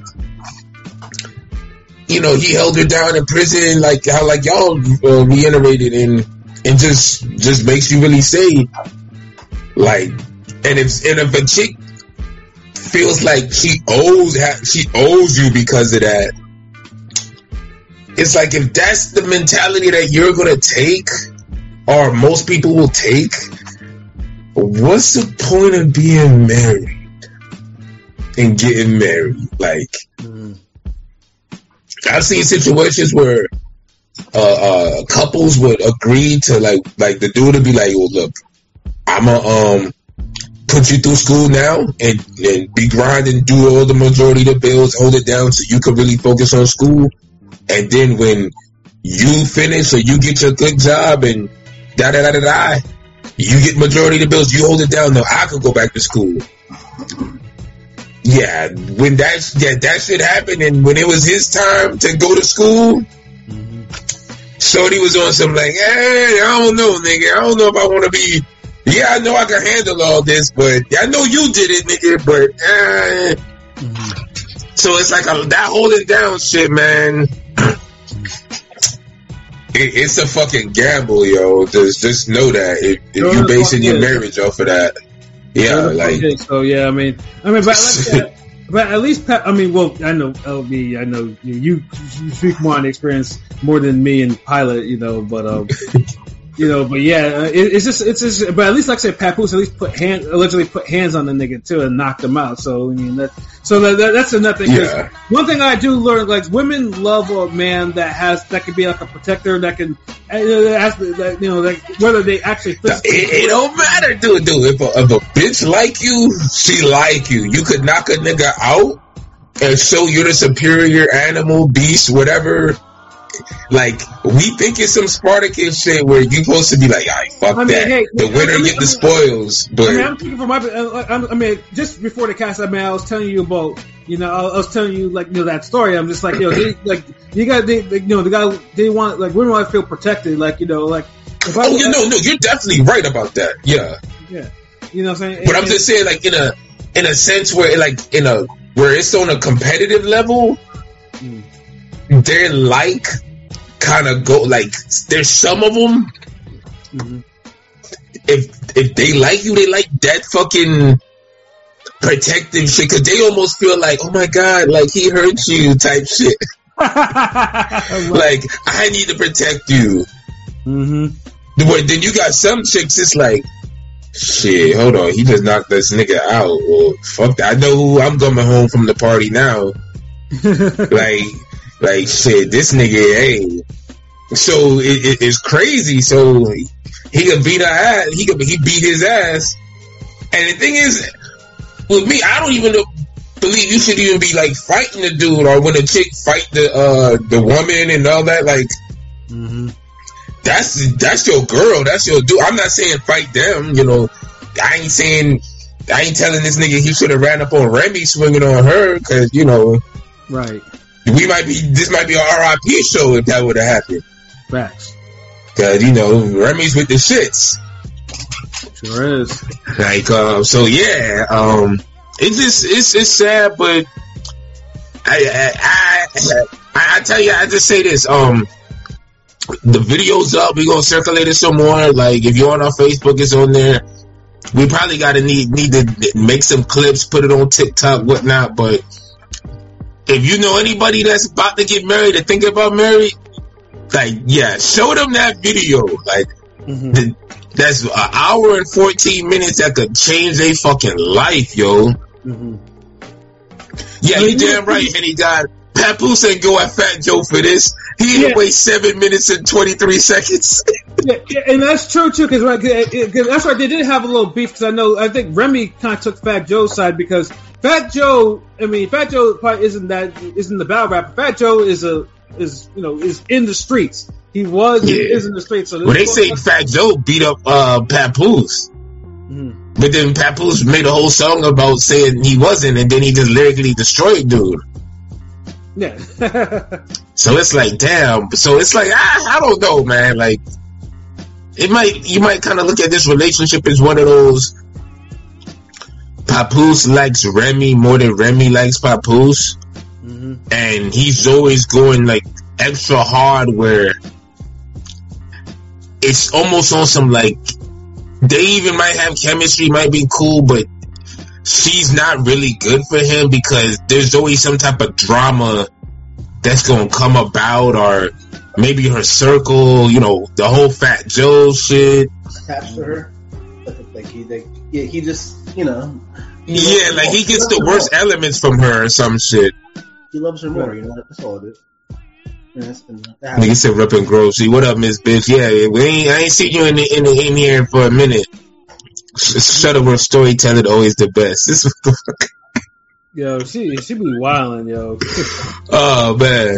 you know, he held her down in prison, like how like y'all uh, reiterated and and just just makes you really say like and if and if a chick feels like she owes she owes you because of that it's like if that's the mentality that you're gonna take, or most people will take, what's the point of being married and getting married? Like, I've seen situations where uh, uh, couples would agree to like, like the dude would be like, "Well, look, I'm a um." Put you through school now and, and be grinding, do all the majority of the bills, hold it down so you can really focus on school and then when you finish or you get your good job and da da da da da, you get majority of the bills, you hold it down. No, I could go back to school. Yeah, when that yeah that shit happened, and when it was his time to go to school, mm-hmm. Shorty was on some like, hey, I don't know, nigga, I don't know if I want to be. Yeah, I know I can handle all this, but I know you did it, nigga. But eh. So it's like a, that holding down shit, man. It, it's a fucking gamble, yo. Just just know that if, if you the basing your marriage off of that, yeah, like Okay, so yeah, I mean, I mean, but like that, [laughs] but at least, I mean, well, I know LB, I know you, you, you speak more on experience more than me and Pilot, you know, but um, [laughs] You know, but yeah, uh, it, it's just it's just. But at least, like I said, Papoose at least put hand allegedly put hands on the nigga too and knocked him out. So I mean that. So that, that, that's another thing. Yeah. One thing I do learn, like women love a man that has that can be like a protector that can, uh, that has, that, you know, like whether they actually. It, it don't matter, dude. Dude, if a, if a bitch like you, she like you. You could knock a nigga out and show you're the superior animal, beast, whatever. Like we think it's some Spartacus shit where you're supposed to be like, "I fuck I mean, that." hey, the I winner mean- get the spoils, but I mean, I'm thinking from my. uh, I'm- mean, just before the cast, I mean, I was telling you about, you know, I was telling you like, you know, that story. I'm just like, you know, they, [clears throat] like you got, they, they, you know, the guy, they want like women want to feel protected, like you know, like. If I, oh, you know, no, you're definitely right about that. Yeah, yeah, you know what I'm saying. but I'm just saying, like in a in a sense where, like in a where it's on a competitive level, Mm. they're like kind of go like there's some of them if if they like you, they like that fucking protective shit because they almost feel like, oh my god, like he hurt you type shit. [laughs] [laughs] Like I need to protect you. hmm But then you got some chicks, it's like, shit, hold on, he just knocked this nigga out. Well, fuck that. I know who I'm coming home from the party now. [laughs] like, like shit, this nigga, hey. So it, it, it's crazy. So he could beat her ass. He could he beat his ass. And the thing is, with me, I don't even believe you should even be like fighting the dude or when a chick fight the uh the woman and all that. Like hmm that's that's your girl. That's your dude. I'm not saying fight them. You know, I ain't saying. I ain't telling this nigga he should have ran up on Remy swinging on her because you know Right. We might be this might be a RIP show if that would have happened. Facts. Cause you know Remy's with the shits. Sure is. Like um, so yeah. Um, it just it's it's sad, but I I I, I, I tell you, I just say this. Um, the video's up. We are gonna circulate it some more. Like if you're on our Facebook, it's on there. We probably gotta need need to make some clips, put it on TikTok, whatnot. But if you know anybody that's about to get married or thinking about married, like yeah, show them that video. Like hmm the, that's an hour and 14 minutes that could change their fucking life, yo. hmm Yeah, you damn right, and he got Papoose ain't go at Fat Joe for this. He didn't Yeah. wait seven minutes and 23 seconds. Yeah, and that's true too, because that's why they did have a little beef. Because I know I think Remy kind of took Fat Joe's side because Fat Joe, I mean, Fat Joe probably isn't that isn't the battle rapper. Fat Joe is a is you know is in the streets. He was Yeah. is in the streets. So well, they say Fat Joe beat up uh, Papoose. Mhm. But then Papoose made a whole song about saying he wasn't, and then he just lyrically destroyed dude. Yeah, [laughs] So it's like, damn. So it's like, I, I don't know, man. Like, it might, you might kind of look at this relationship as one of those. Papoose likes Remy more than Remy likes Papoose, hmm and he's always going like extra hard where it's almost on some like they even might have chemistry, might be cool, but she's not really good for him because there's always some type of drama that's gonna come about or maybe her circle, you know, the whole Fat Joe shit. attached to her. Like, he, like, yeah, he just, you know. Yeah, like he gets the worst elements from her or some shit. He loves her more, you know. That's all it is. And that's- and that Nigga said Rep and Grove. See, what up, Miss Bitch? Yeah, we ain't, I ain't seen you in the, in, the, in here for a minute. Sh- Shuttleworth storytelling always the best. [laughs] This is the fuck. yo, she she be wilding, yo. Oh man.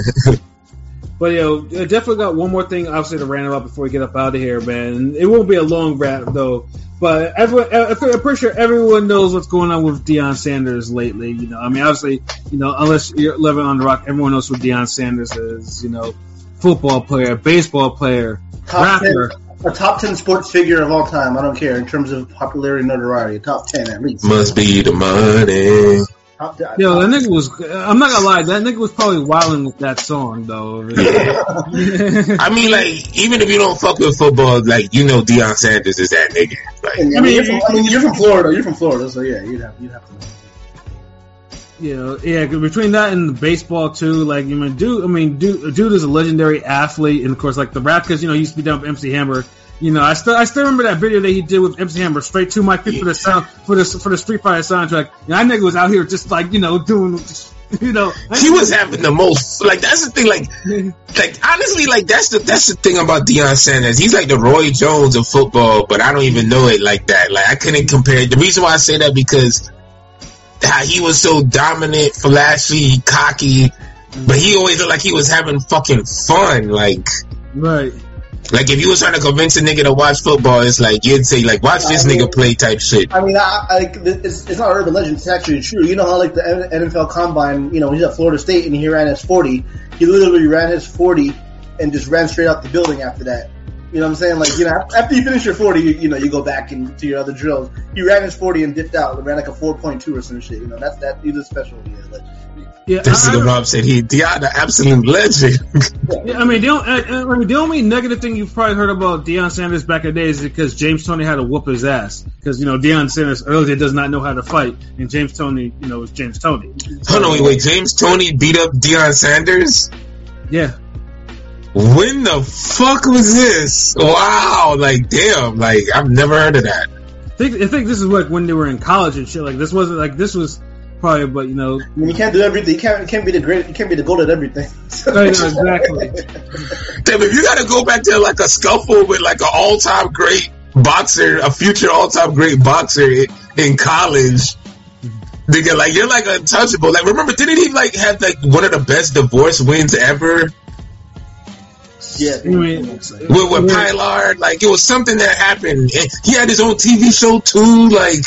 But yo, I definitely got one more thing obviously to rant about before we get up out of here, man. It won't be a long rant though. But everyone, I- I'm pretty sure everyone knows what's going on with Deion Sanders lately. You know, I mean, obviously, you know, unless you're living on the rock, everyone knows who Deion Sanders is. You know, football player, baseball player, Top ten, rapper. A top ten sports figure of all time. I don't care in terms of popularity and notoriety. Top ten at least. Must be the money. Top, ten, Yo, that nigga was. I'm not gonna lie, that nigga was probably wilding with that song though. [laughs] I mean, like, even if you don't fuck with football, like, you know Deion Sanders is that nigga. Like, I mean, I mean, you're from, I mean, you're from Florida. You're from Florida, so yeah, you'd have you'd have to know. You yeah. between that and the baseball too, like you mean, dude, I mean, dude, dude is a legendary athlete, and of course, like the rap, because you know, he used to be down with MC Hammer, You know, I still I still remember that video that he did with MC Hammer, straight to my feet for the sound for the for the Street Fighter soundtrack. And that nigga was out here just like you know doing, just, [laughs] you know. He was having the most like that's the thing like [laughs] like honestly like that's the that's the thing about Deion Sanders. He's like the Roy Jones of football, but I don't even know it like that. Like I couldn't compare. it. The reason why I say that because how he was so dominant, flashy, cocky, but he always looked like he was having fucking fun. Like right. like if you was trying to convince a nigga to watch football, it's like you'd say like watch this nigga play type shit. I mean, I, I, it's, it's not urban legend. It's actually true. You know how like the NFL Combine, you know, he's at Florida State and he ran his forty. He literally ran his forty and just ran straight out the building after that. You know what I'm saying? Like, you know, after you finish your 40, you, you know, you go back and to your other drills. He ran his 40 and dipped out. He Ran like a 4.2 or some shit. You know, that's that. He's a special. He is. Like, Yeah, This I, nigga I, Rob said he Deion the absolute legend. yeah, I mean, the only, I, I mean, the only negative thing you've probably heard about Deion Sanders back in the day is because James Toney had to whoop his ass. Because you know Deion Sanders earlier does not know how to fight, and James Toney, you know, is James Toney. Hold on, wait, wait. James Toney beat up Deion Sanders. Yeah, When the fuck was this? Wow, like damn, like I've never heard of that. I think I think this is like when they were in college and shit. Like this wasn't like this was probably, but you know, I mean, you can't do everything. You can't. You can't be the great. You can't be the goat at everything. [laughs] Right, exactly. Damn, if you gotta go back to like a scuffle with like an all time great boxer, a future all time great boxer in, in college, nigga, like you're like untouchable. Like remember, didn't he like have like one of the best divorce wins ever yeah. I with, with Pilar? Like it was something that happened. And he had his own TV show too. Like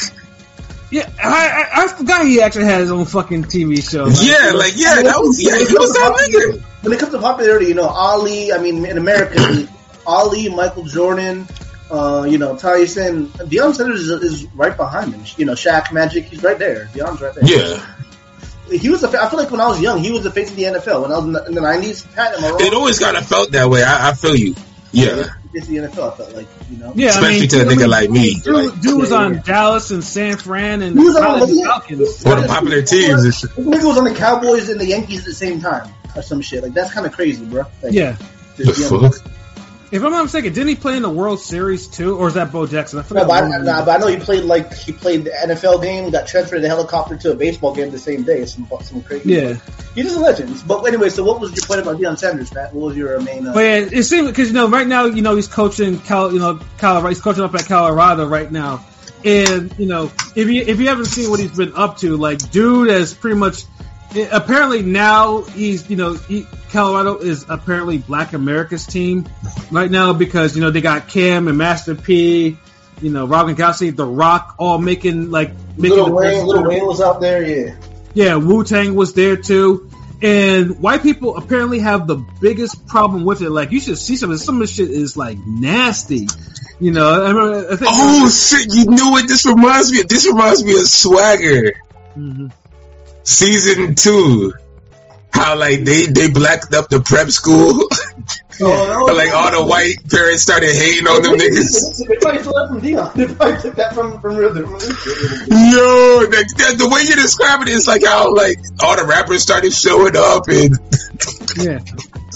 yeah, I, I I forgot he actually had his own fucking TV show. Like, yeah, like yeah, that was yeah, he was that nigga. When it comes to popularity, you know, Ali. I mean, in America, Ali, Michael Jordan, uh, you know, Tyson, Deion Sanders is, is right behind him. You know, Shaq, Magic, he's right there. Deion's right there. Yeah. He was. A, fa- I feel like when I was young, he was the face of the NFL. When I was in the, in the '90s, Pat, am I wrong? It always kind of felt that way. I, I feel you. Yeah. Face of the NFL. I felt like you know. yeah, Especially I mean, to a nigga mean, like me. Dude, Like, dude was Yeah, on yeah. Dallas and San Fran and He was on- Falcons. yeah. Falcons. one of the popular teams. This nigga was on the Cowboys and the Yankees at the same time, or some shit. Like that's kind of crazy, bro. Like, Yeah. The just, you know, fuck? If I'm not mistaken, didn't he play in the World Series too, or is that Bo Jackson? I No, but I, nah, but I know he played like he played the NFL game, got transferred in the helicopter to a baseball game the same day. Some some crazy. Yeah, he's just a legend. But anyway, so what was your point about Deion Sanders, Pat? What was your main? Uh, but yeah, it seems because you know right now you know he's coaching Cal, you know Colorado, he's coaching up at Colorado right now, and you know if you if you haven't seen what he's been up to, like dude has pretty much apparently now he's you know he, Colorado is apparently Black America's team right now because you know they got Cam and Master P, you know Robin Gronkowski, The Rock, all making like making Little the Wayne, Little Wayne was out there, yeah. yeah, Wu Tang was there too. And white people apparently have the biggest problem with it. Like you should see some of some of this shit is like nasty. You know, I, remember, I think. Oh shit! You know what this reminds me of? This reminds me of Swagger Mhm. Season two. How like they they blacked up the prep school, [laughs] Oh, like all the white parents started hating on them niggas. They probably stole that from Deion. They probably took that from from Rhythm. Yo, the, the, the way you describe it, it's like how like all the rappers started showing up and. [laughs] Yeah,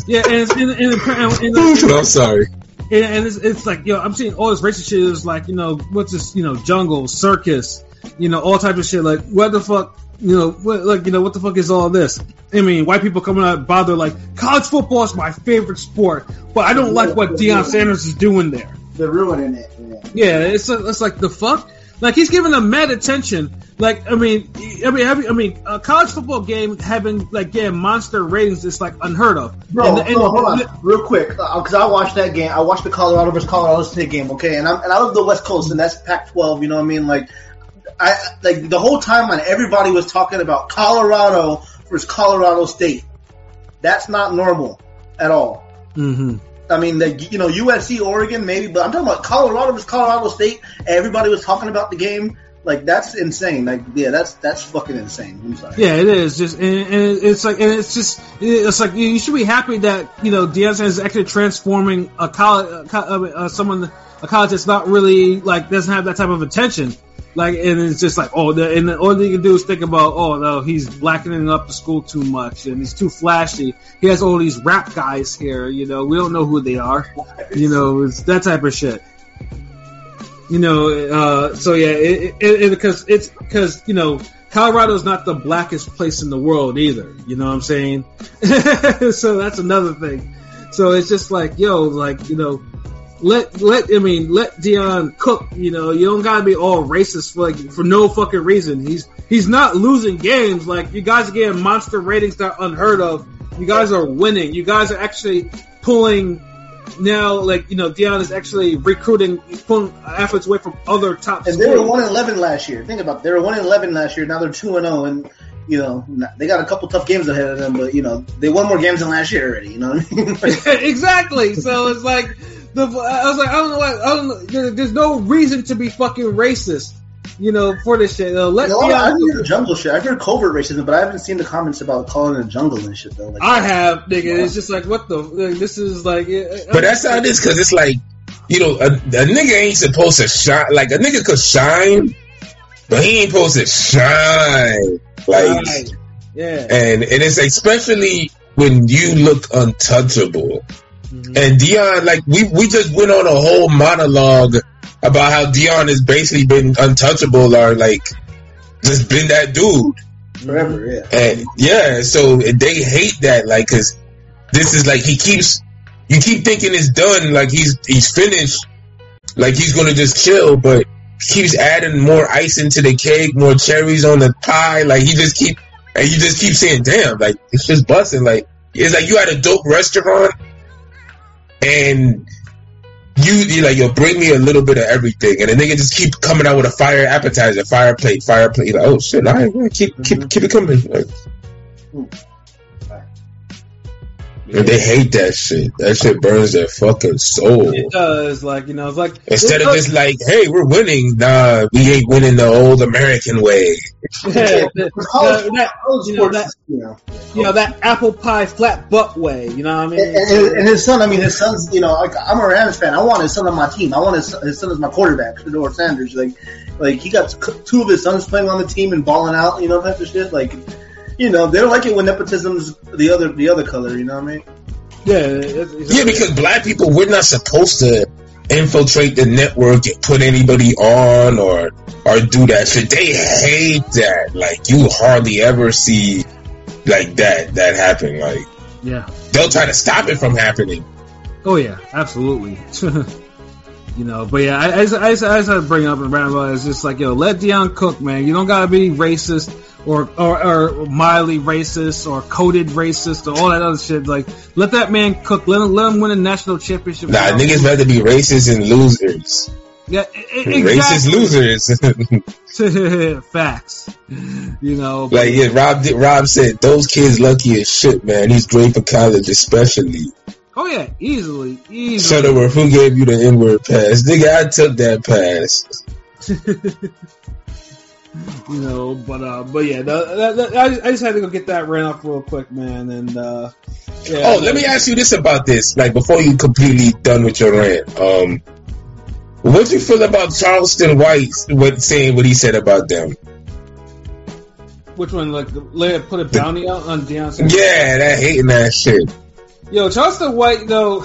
yeah, and it's, and, and, and, and, [laughs] I'm sorry. and, and it's, it's like yo, I'm seeing all this racist shit is like you know what's this you know jungle circus, you know all type of shit. Like what the fuck, you know what like you know what the fuck is all this? I mean, white people coming out bother like college football is my favorite sport, but I don't like what Deion Sanders is doing there. They're ruining it. Yeah. It's it's like the fuck. Like he's giving them mad attention. Like I mean, I mean, having, I mean, a college football game having like yeah monster ratings is like unheard of. Bro, And- and- no, hold on, real quick, uh, because I watched that game. I watched the Colorado versus Colorado State game. Okay, and I'm and I live the West Coast, and that's Pac-12. You know what I mean? Like, I like the whole time on everybody was talking about Colorado versus Colorado State. That's not normal at all. Mhm. I mean, like you know, USC, Oregon, maybe, but I'm talking about Colorado versus Colorado State. Everybody was talking about the game. Like that's insane. Like yeah, that's that's fucking insane. I'm sorry. Yeah, it is just, and, and it's like, and it's just, it's like you should be happy that you know Deion is actually transforming a college, uh, someone, a college that's not really like doesn't have that type of attention. Like, and it's just like, oh, the, and the, all you can do is think about, oh no, he's blackening up the school too much, and he's too flashy. He has all these rap guys here, you know, we don't know who they are, you know, it's that type of shit. You know, uh, so yeah, it, it, it, because it's because you know Colorado's not the blackest place in the world either. You know what I'm saying? [laughs] so that's another thing. So it's just like, yo, like you know, let let I mean let Deion cook. You know, you don't gotta be all racist for like for no fucking reason. He's he's not losing games. Like you guys are getting monster ratings that are unheard of. You guys are winning. You guys are actually pulling now. Like you know, Deion is actually recruiting, pulling efforts away from other top. And they were one and eleven last year. Think about it. They were one and eleven last year. Now they're two and zero, and you know they got a couple tough games ahead of them. But you know they won more games than last year already. You know what I mean? [laughs] [laughs] exactly. So it's like the I was like I don't know. What, I don't know. There, there's no reason to be fucking racist. You know, for this shit. Uh, let No, I've Deion. heard jungle shit. I've heard covert racism, but I haven't seen the comments about calling it jungle and shit though. Like, I have, nigga. It's just like what the. like, This is like. But that's how it is because it's like, you know, a, a nigga ain't supposed to shine. Like a nigga could shine, but he ain't supposed to shine. Like, Right. Yeah. and and it's especially when you look untouchable. Mhm. And Deion, like we we just went on a whole monologue about how Deion has basically been untouchable or like just been that dude. forever, yeah. And yeah, so they hate that, like, cause this is like he keeps, you keep thinking it's done, like he's he's finished, like he's gonna just chill, but keeps adding more ice into the cake, more cherries on the pie, like he just keep, and you just keep saying, damn, like it's just busting, like it's like you had a dope restaurant, and you you like yo bring me a little bit of everything, and the nigga just keep coming out with a fire appetizer, fire plate, fire plate. Like oh shit, I man, keep keep mm-hmm. keep it coming. Like, and they hate that shit. That shit burns their fucking soul. It does, like you know, it's like Instead of just like, hey, we're winning. Nah, we ain't winning the old American way. [laughs] yeah, the- the- that, college you know, that- you know. that apple pie flat butt way. You know what I mean? And, and, and his son, I mean, his son's, you know, like I'm a Rams fan. I want his son on my team. I want his, his son as my quarterback, Shedeur Sanders. Like, like he got two of his sons playing on the team and balling out, you know, type of shit. Like, you know, they don't like it when nepotism's the other, the other color. You know what I mean? yeah, it's, it's, Yeah, because black people, we're not supposed to infiltrate the network and put anybody on or or do that shit. They hate that. Like you hardly ever see like that that happen. Like yeah. they'll try to stop it from happening. Oh yeah, absolutely. [laughs] you know, but yeah, I, I, just- I, just- I just had to bring up and round about. It's just like, yo, let Deion cook, man. You don't gotta be racist or, or or mildly racist or coded racist or all that other shit. Like, let that man cook. Let him let him win a national championship. Nah, niggas rather be racist and losers. Yeah, e- e- Racist losers. [laughs] Facts. You know, like yeah, Rob did- Rob said those kids lucky as shit, man. He's great for college, especially. Oh yeah, easily, easily. Shut up, who gave you the N word pass? Nigga, I took that pass. [laughs] you know, but uh, but yeah, the, that, that, I, just, I just had to go get that ran off real quick, man, and uh, yeah. Oh, let me ask you this about this, like before you completely done with your rant. Um, what do you feel about Charleston White? What saying what he said about them? Which one? Like, lay put a bounty out on Deion Sanders? Yeah, that hating that shit. Yo, Charleston White, though.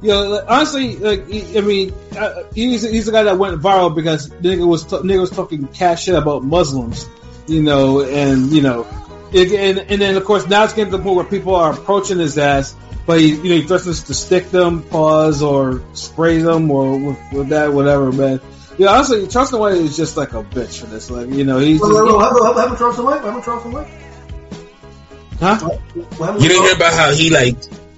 Yo, like, honestly, like, he, I mean, uh, he's he's the guy that went viral because nigga was t- nigga was talking cash shit about Muslims, you know, and you know, it, and and then of course now it's getting to the point where people are approaching his ass, but he you know he threatens to stick them, pause, or spray them, or with, with that whatever, man. Yeah, honestly, Charleston White is just like a bitch for this. Like, you know, he's just, What happened to Charleston White? What happened to Charleston White? huh? What happened You to didn't hear about how he like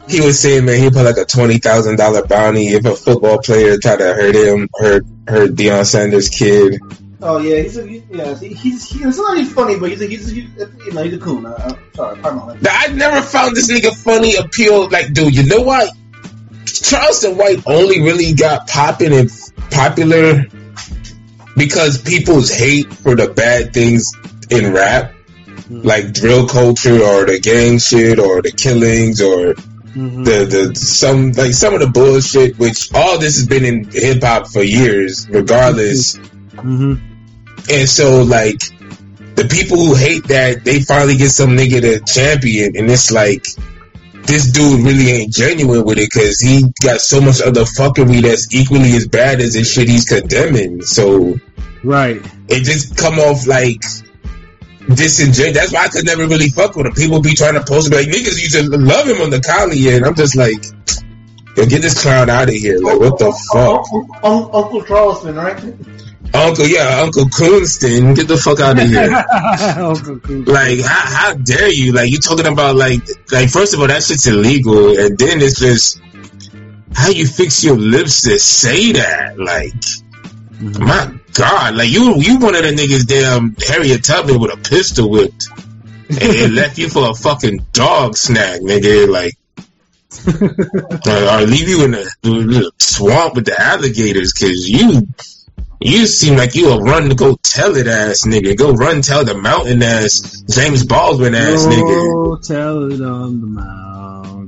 he was saying, man, he put like a twenty thousand dollar bounty if a football player tried to hurt him, hurt hurt Deion Sanders' kid. Oh yeah, he's a, he, yeah, he, he's he, it's not he's funny, but he's a, he's, a, he's a, you know he's a coon. Uh, sorry, pardon my Now, I never found this nigga funny appeal. Like, dude, you know what? Charleston White only really got popping and popular because people's hate for the bad things in rap, like drill culture or the gang shit or the killings or Mm-hmm. the the some like some of the bullshit. Which all this has been in hip hop for years, regardless. Mm-hmm. And so, like, the people who hate that, they finally get some nigga to champion, and it's like, this dude really ain't genuine with it because he got so much other fuckery that's equally as bad as the shit he's condemning. So Right. it just come off like disingenuous. That's why I could never really fuck with him. People be trying to post like niggas used to love him on the Coli, and I'm just like, yo, get this clown out of here. Like, what the fuck? Uncle, Un- Uncle Charleston, right? Uncle, yeah, Uncle Coonston, get the fuck out of here. [laughs] Uncle Cool. Like, how, how dare you? Like, you talking about like, like first of all, that shit's illegal, and then it's just how you fix your lips to say that. Like, mm-hmm. my God, like you, you one of the niggas, damn Harriet Tubman with a pistol whipped, and it left you for a fucking dog snack, nigga. Like, [laughs] or, or leave you in the, the swamp with the alligators, cause you. You seem like you a run to go tell it ass nigga. Go run tell the mountain ass James Baldwin ass nigga. Oh, tell it on the mountain.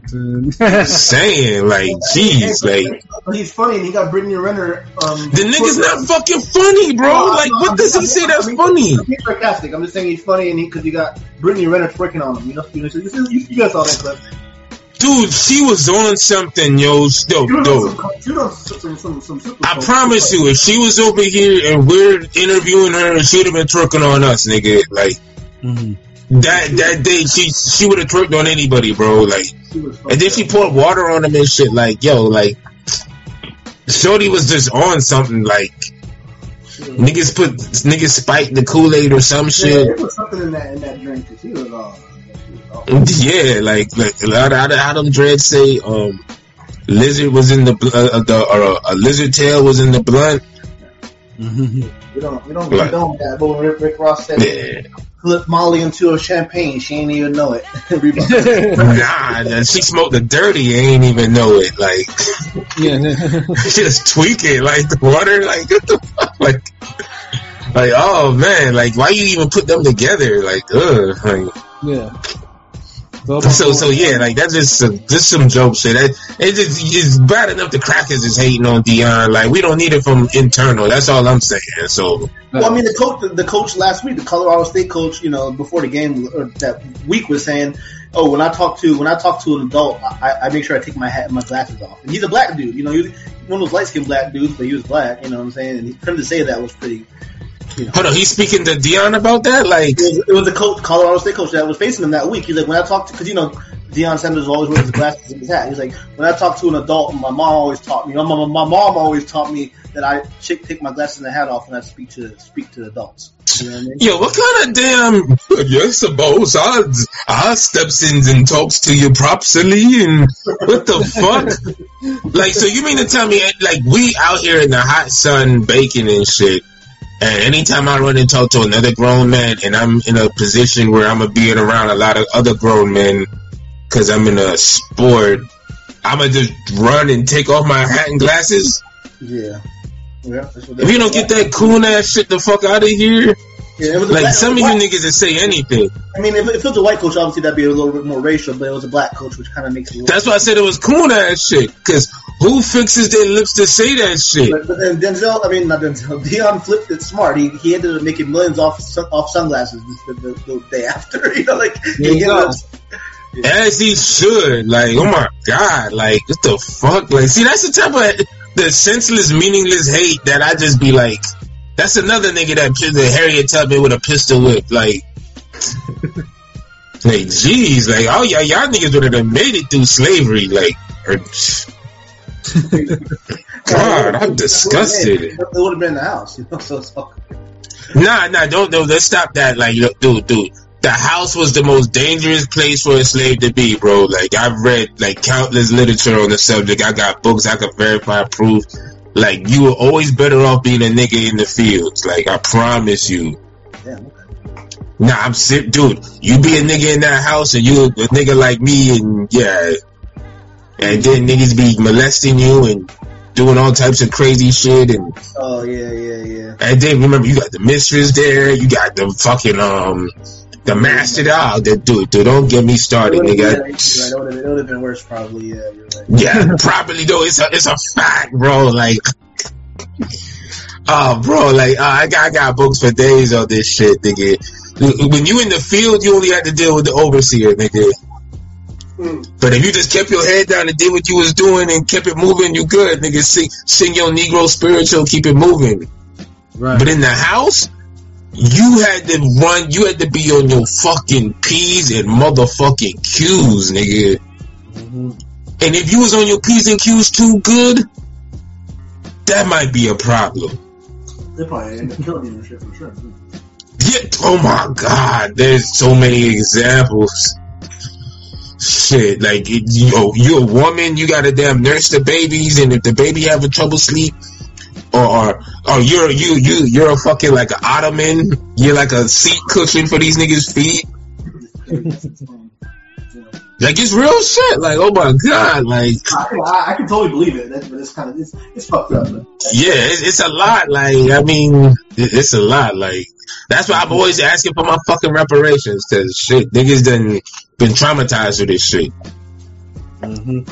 Saying like, jeez, like he's funny, and he got Brittany Renner. Um, the nigga's not fucking funny, bro. Like, what does he say that's funny? He's sarcastic. I'm just saying he's funny, and he because he, got Brittany Renner twerking on him. You know, you, know, you, you, you guys saw that clip. Dude, she was on something, yo. Dope, some, some, some, some I promise you, if she was over here and we're interviewing her, she would have been twerking on us, nigga. Like Mhm. That that day, she she would have twerked on anybody, bro. Like, and then she poured water on him and shit. Like, yo, like, Shorty was just on something. Like, niggas put niggas spiked the Kool Aid or some Yeah, shit. there was something in that in that drink. She was uh, uh, Yeah, like like a lot of how, how them dreads say, um, lizard was in the bl- uh, the or uh, a lizard tail was in the blunt. We don't we don't Right. condone that. But Rick, Rick Ross said Yeah. Flip Molly into a champagne, she ain't even know it. [laughs] [laughs] Nah, nah, she [laughs] smoked the dirty, ain't even know it. Like yeah. she just tweaking, like the water, like what the fuck, like, like oh man, like why you even put them together? Like, ugh, like, yeah. So so yeah, like that's just some, just some joke shit. That it's just it's bad enough the crackers is hating on Deion. Like we don't need it from internal. That's all I'm saying. So Well, I mean, the coach, the coach last week, the Colorado State coach, you know, before the game or that week was saying, "Oh, when I talk to when I talk to an adult, I, I make sure I take my hat and my glasses off." And he's a black dude, you know, he's one of those light skinned black dudes, but he was black, you know what I'm saying? And for him to say that was pretty. Hold on, he's speaking to Deion about that. Like, It was, it was the coach, Colorado State coach, that was facing him that week. He's like, when I talk to, because you know, Deion Sanders always wears his glasses and his hat. He's like, when I talk to an adult, my mom always taught me. My, my, my mom always taught me that I should take my glasses and the hat off when I speak to speak to adults. You know what I mean? Yo, what kind of damn? Yes, suppose I I steps in and talks to you properly, and what the fuck? like, so you mean to tell me like we out here in the hot sun baking and shit, and anytime I run and talk to another grown man, and I'm in a position where I'm gonna be around a lot of other grown men, because I'm in a sport, I'm gonna just run and take off my hat and glasses. Yeah. Yeah, If you don't get that cool ass shit the fuck out of here, yeah, it was a like some of you niggas that say anything. I mean, if, if it was a white coach, obviously that'd be a little bit more racial, but it was a black coach, which kind of makes it. That's why I said it was cool ass shit. Cause who fixes their lips to say that shit? But, but then Denzel, I mean not Denzel, [laughs] Deion flipped it smart. He he ended up making millions off off sunglasses the, the, the day after. [laughs] You know, like There he you ended go. up- As he should. Like, oh my god, like what the fuck? Like, see, that's the type of the senseless, meaningless hate that I just be like. That's another nigga that the Harriet Tubman with a pistol whip. Like, [laughs] like, jeez, like, oh yeah, y'all niggas would have made it through slavery. Like, or, [laughs] God, I'm disgusted. It would have been in the house, you know. [laughs] So, so Nah, nah, don't, don't, let's stop that. Like, look, dude, dude, the house was the most dangerous place for a slave to be, bro. Like, I've read, like, countless literature on the subject. I got books I can verify, prove. Like, you were always better off being a nigga in the fields. Like, I promise you. damn. Nah, I'm sick, dude. You be a nigga in that house and you a nigga like me and, yeah. And then niggas be molesting you and doing all types of crazy shit and Oh yeah, yeah, yeah. and then remember, you got the mistress there. You got the fucking um, the master. Ah, the dude, dude, don't get me started, nigga. It nigga. would have been, been worse, probably. Yeah, you're right. Yeah, properly though. It's a it's a fact, bro. Like, oh, [laughs] bro, like uh, I got I got books for days on this shit, nigga. When you in the field, you only have to deal with the overseer, nigga. But if you just kept your head down and did what you was doing and kept it moving, you good, nigga. Sing, sing your Negro spiritual, keep it moving. Right. But in the house, you had to run, you had to be on your fucking P's and motherfucking Q's, nigga. Mhm. And if you was on your P's and Q's too good, that might be a problem. They probably end up killing you and shit for sure. Yeah, oh my god, there's so many examples. Shit, like it, yo, you're a woman, you gotta damn nurse the babies, and if the baby having trouble sleep, or or, or you're you you you're a fucking like an ottoman, you're like a seat cushion for these niggas' feet. Like it's real shit. Like oh my god, like I can, I, I can totally believe it. That's, but it's kind of it's, it's fucked up. But yeah, it's, it's a lot. Like I mean, it- it's a lot. Like that's why I'm always asking for my fucking reparations because shit, niggas done been traumatized with this shit. Mhm.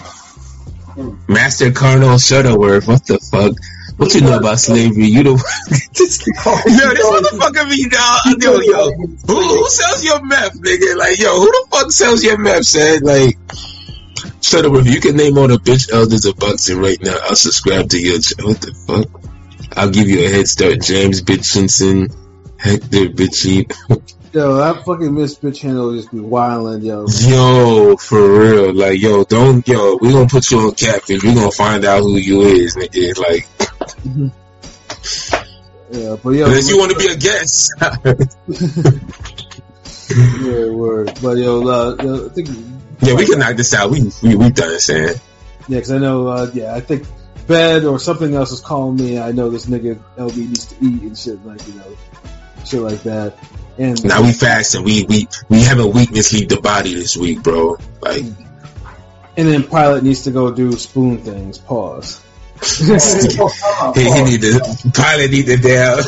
Master Colonel Shuttleworth, what the fuck? What you know about slavery? You the [laughs] this, yo, this motherfucker be uh, dog. Yo, yo, who, who sells your meth, nigga? Like, yo, who the fuck sells your meth? Said like, Shuttleworth, you can name all the bitch elders of boxing right now. I'll subscribe to your. ch- What the fuck? I'll give you a head start. James Bitchinson, Hector Bitchy. Yo, that fucking Miss Bitch handle just be wildin', yo. Yo, for real, like, yo, don't, yo, we gonna put you on catfish. We gonna find out who you is, nigga. Like, Yeah, but yo, unless you want to be a guest. [laughs] yeah, word. But yo, uh, I think yeah, we can knock this out. We we we done saying. Yeah, because I know, uh, yeah, I think bed or something else is calling me. I know this nigga LB needs to eat and shit, like, you know, shit like that. And Now we fasting. We we we having weakness leave the body this week, bro. Like, and then Pilot needs to go do spoon things. Pause. [laughs] he, he need to pilot need to down. [laughs]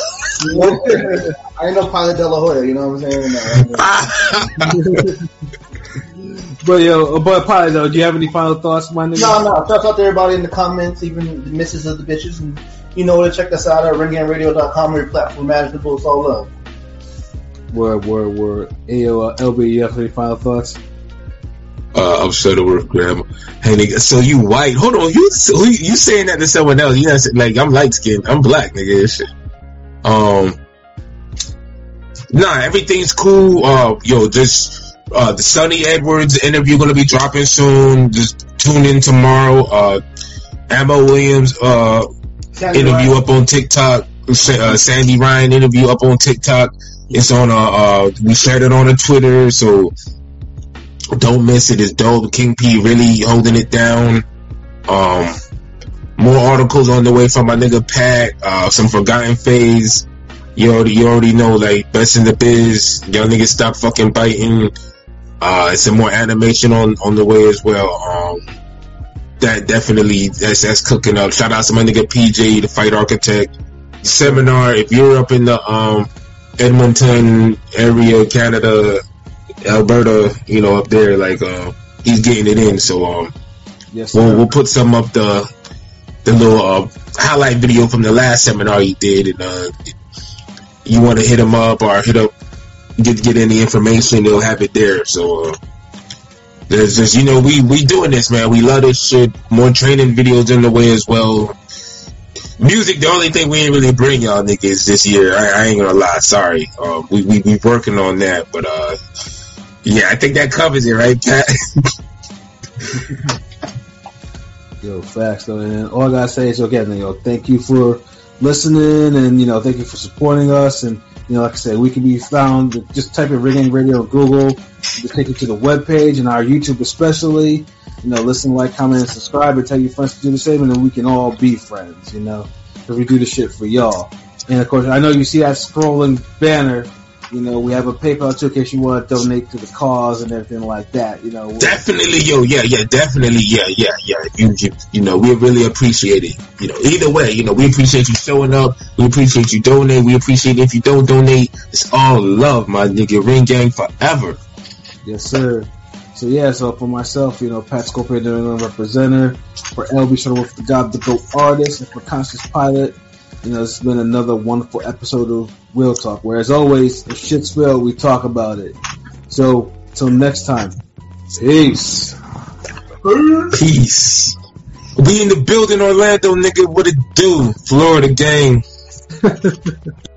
I ain't no Pilot De La Hoya, you know what I'm saying? [laughs] But yo, but Pilot though, do you have any final thoughts, my nigga? no, no. Shouts out to everybody in the comments, even the misses of the bitches. And you know where to check us out at ringgangradio.com or your platform imaginable. It's all love. Word, word, word. Hey, yo, uh, LB, you have any final thoughts? Uh, I'm Shuttleworth Graham. Hey, nigga, so you white? Hold on, you so you, saying that to someone else? You not like I'm light skinned. I'm black, nigga. Shit. Um, nah, everything's cool. Uh, yo, just uh, the Sunny Edwards interview gonna be dropping soon. Just tune in tomorrow. Uh, Amber Williams uh interview up on TikTok. Uh, Sandy Ryan interview up on TikTok. It's on uh, uh we shared it on a Twitter, so don't miss it. It's dope. King P really holding it down. Um, more articles on the way from my nigga Pat. Uh, some forgotten phase. You already, you already know, like best in the biz. Y'all niggas stop fucking biting. Uh, some more animation on on the way as well. Um, that definitely that's that's cooking up. Shout out to my nigga PJ, the fight architect. Seminar. If you're up in the um Edmonton area, Canada, Alberta, you know, up there, like uh, he's getting it in. So um, Yes, we'll we'll put some up the the little uh, highlight video from the last seminar he did, and uh, you want to hit him up or hit up get get any information, they'll have it there. So. Uh, there's just you know we we doing this man we love this shit more training videos in the way as well music the only thing we ain't really bring y'all niggas this year I, I ain't gonna lie sorry um, we we we working on that but uh yeah I think that covers it right Pat [laughs] Yo, facts though, and all I gotta say is again, know, thank you for listening, and you know, thank you for supporting us, and you know, like I said, we can be found. Just type in Ring Radio on Google, to take you to the webpage and our YouTube especially. You know, listen, like, comment, and subscribe, and tell your friends to do the same, and then we can all be friends. You know, because we do the shit for y'all. And of course, I know you see that scrolling banner. You know, we have a PayPal too in case you want to donate to the cause and everything like that. You know, definitely yo yeah yeah definitely yeah yeah yeah you you, you know we really appreciate it you know either way you know we appreciate you showing up we appreciate you donate we appreciate if you don't donate it's all love my nigga ring gang forever Yes, sir. So yeah, so for myself, you know, Pat Scorpion, the representative, for LB Shuttleworth, the God, the GOAT artist, and for Conscious Pilot, you know, it's been another wonderful episode of Real Talk, where as always, if shit's real, we talk about it. So, till next time, peace. Peace. We in the building, Orlando, nigga. What it do? Florida gang. [laughs]